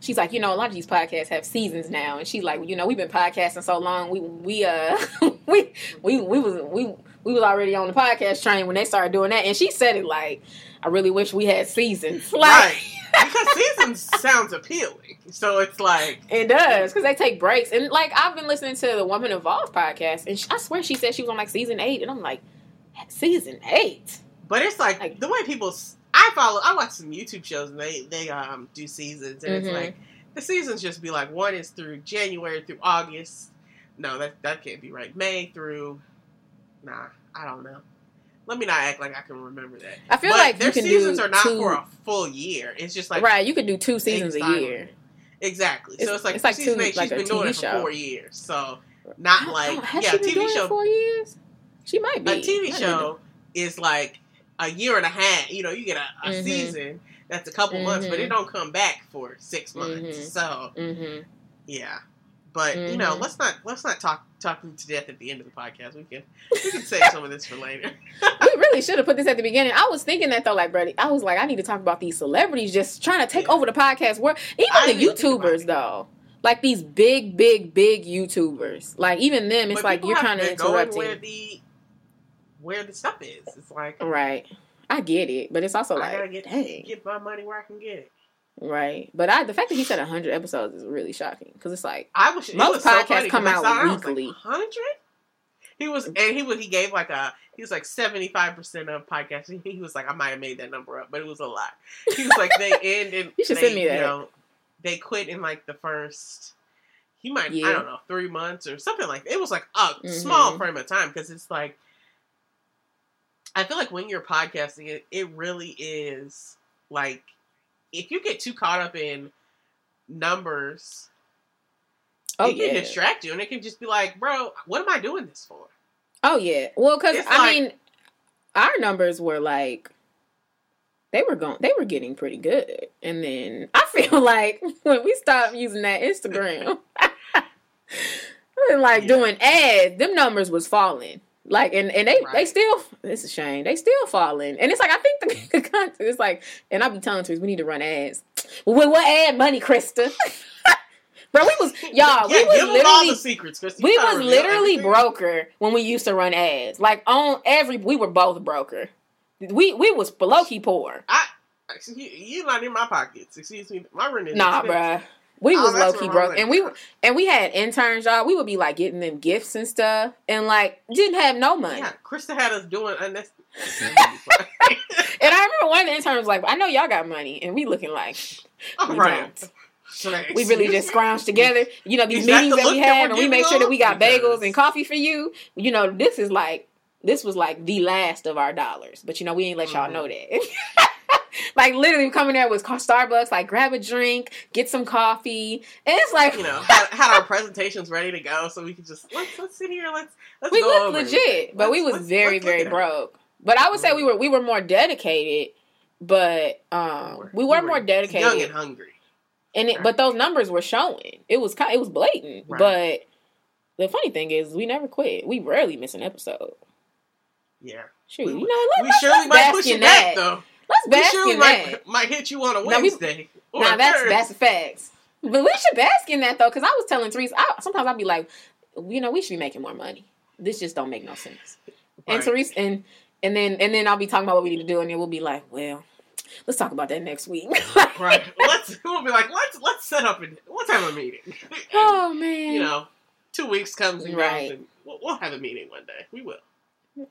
she's like, you know, a lot of these podcasts have seasons now, and she's like, you know, we've been podcasting so long. We we uh we we we was we we was already on the podcast train when they started doing that, and she said it like, I really wish we had seasons. Like right. because seasons sounds appealing. So it's like it does because they take breaks, and like I've been listening to the Woman Evolved podcast, and I swear she said she was on like season eight, and I'm like, season eight. But it's like, Like- the way people. I follow. I watch some YouTube shows and they they um do seasons and Mhm. it's like the seasons just be like one is through January through August. No, that that can't be right. May through Nah, I don't know. Let me not act like I can remember that. I feel But like their you can seasons are not two, for a full year. It's just like right. You could do two seasons a year. exactly. It's- so it's like it's like two- eight. like she's been doing TV it for four years. So not like yeah, TV show. four years? She might be A TV show is like a year and a half. You know, you get a, a Mhm. season that's a couple months, but it Mhm. don't come back for six months. Mhm. So Mm-hmm. yeah, but you know, Mhm. let's not let's not talk talk to death at the end of the podcast. We can we can save some of this for later. we really should have put this at the beginning. I was thinking that though, like, Brady, I was like, I need to talk about these celebrities just trying to take Yeah. over the podcast world. Even I the didn't think about YouTubers, though, like these big, big, big YouTubers, like even them, it's But like you're kind of interrupting. where the where the stuff is. It's like Right. I get it, but it's also I like, gotta get dang, get my money where I can get it. Right. But I, the fact that he said 100 episodes is really shocking because it's like, I it Most so podcasts funny 'cause come out I weekly. Like, Hundred. He was, and he was. He gave like a. He was like seventy five percent of podcasts. He was like, I might have made that number up, but it was a lot. He was like, they end and You should they, send me that. You know, they quit in like the first. He might, Yeah. I don't know, three months or something like. It was like a small Mhm. frame of time because it's like. I feel like when you're podcasting, it it really is like, if you get too caught up in numbers oh it can yeah, distract you, and it can just be like, bro, what am I doing this for? oh yeah. Well, because I like- mean, our numbers were like. They were going. They were getting pretty good, and then I feel like when we stopped using that Instagram, like Yeah. doing ads, them numbers was falling. Like and and they they still it's a shame they still falling and it's like I think the content is like and I be telling Therese we need to run ads. Well, what ad money, Krista? Bro, we was y'all yeah, we was literally the secrets. We was literally everything? broker when we used to run ads. Like on every we were both broker. We we was low key poor. I, you, you not in my pockets. Excuse me, my rent is Nah, expensive. bruh. We Oh, was that's low key what broke, and we and we had interns, y'all. We would be like getting them gifts and stuff, and like didn't have no money. Yeah, Krista had us doing unnecessary. And I remember one of the interns was like, "I know y'all got money," and we looking like All we right. don't. We really just scrounged together. You know these Is that meetings the that we had, that and we make giving sure that we got Because- bagels and coffee for you. You know, this is like this was like the last of our dollars, but you know we ain't let y'all Mhm. know that. like literally coming there was Starbucks, like grab a drink, get some coffee, and it's like You know, had, had our presentations ready to go, so we could just let's let's sit here. Let's let's we go legit, it. but we Let's- was let's- very let's very broke. But I would say we were we were more dedicated, but um we were more dedicated, young and hungry. and it, but those numbers were showing. It was kind, it was blatant. Right. But the funny thing is, we never quit. We rarely miss an episode. Yeah, Shoot, We- you know, let, we surely might push it back though. Let's We bask surely in might that. might hit you on a Now we- Wednesday. or Now a that's Thursday. that's facts. But we should bask in that though, because I was telling Therese, I, sometimes I'd be like, you know, we should be making more money. This just don't make no sense. And Right. Therese, and and then and then I'll be talking about what we need to do, and then we'll be like, well, let's talk about that next week. Right. Let's we'll be like, let's let's set up and let's have a meeting. oh man. you know, two weeks comes and Right. goes, and we'll, we'll have a meeting one day. We will.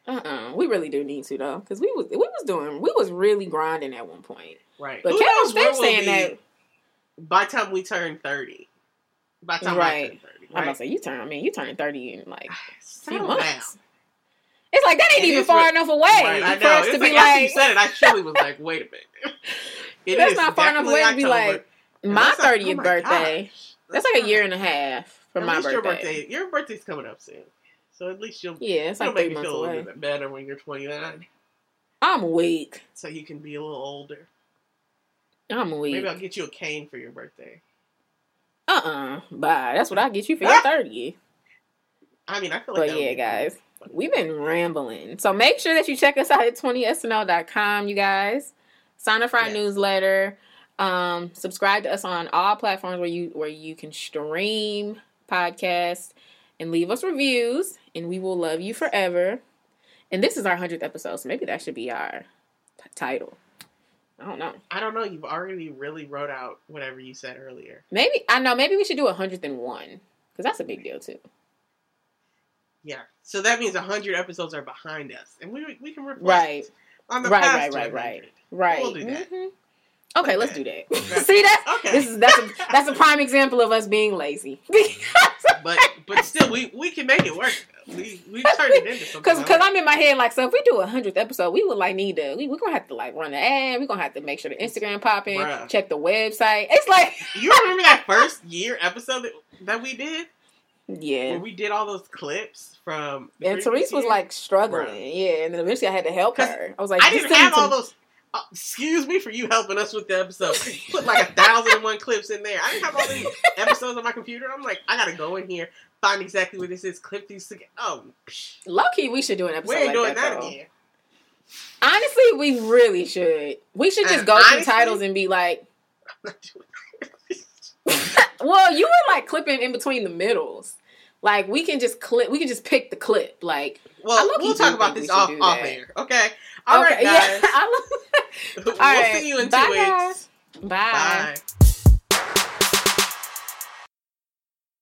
Uh-uh. We really do need to though, because we was we was doing we was really grinding at one point. Right. But Who Kevin knows where Steph we'll saying that by the time we turn thirty. By the time I Right. turn thirty. I'm about to say you turn. I mean, you turn thirty in like a few months. down. It's like that ain't It even far what- enough away Right, I know. us It's to be like, after you said it, I surely was like, wait a minute. It That's is not far enough definitely away to be like my that's not- oh thirtieth birthday. gosh. That's like a year and a half from my birthday. Your birthday. Your birthday's coming up soon, so at least you'll. Yeah, it's It'll like make months feel a little bit better when you're 29, I'm weak. so you can be a little older. I'm weak. Maybe I'll get you a cane for your birthday. Uh uh Bye. That's what I get you for your thirtieth. I mean, I feel like. But yeah, guys, fun. we've been rambling. So make sure that you check us out at 20snl.com, you guys. Sign up for our Yes. newsletter. Um, subscribe to us on all platforms where you where you can stream podcasts and leave us reviews, and we will love you forever. And this is our hundredth episode, so maybe that should be our t- title. I don't know. I don't know. You've already really wrote out whatever you said earlier. Maybe I know. Maybe we should do a hundredth and one because that's a big deal too. Yeah. So that means 100 episodes are behind us, and we we can reflect Right. on the Right, past right, right, 100. right. Right. We'll do that. Mhm. Okay, let's do that. See that? Okay. This is that's a that's a prime example of us being lazy. but but still, we we can make it work. We we turned it into something. Cause, cause I'm in my head like, so if we do a hundredth episode, we would like need to, we, we're gonna have to like run the ad. We're gonna have to make sure the Instagram popping, check the website. It's like, you remember that first year episode that, that we did, yeah. where we did all those clips from. And Therese was like struggling, Bruh. yeah. And then eventually I had to help her. I was like, I "Just didn't have all those. Uh, excuse me for you helping us with the episode. Put like a thousand and one clips in there. I didn't have all these episodes on my computer. I'm like, I gotta go in here, find exactly what this is, clip these together. Oh, Low key, we should do an episode we ain't like doing that, that again. Honestly, we really should. We should just And go through titles and be like, well, you were like clipping in between the middles. Like we can just clip. We can just pick the clip. Like well, we'll talk about this off off air. Okay. All right, okay, guys. yeah. I love- we'll All right. see you in two Bye, weeks. guys. Bye. Bye.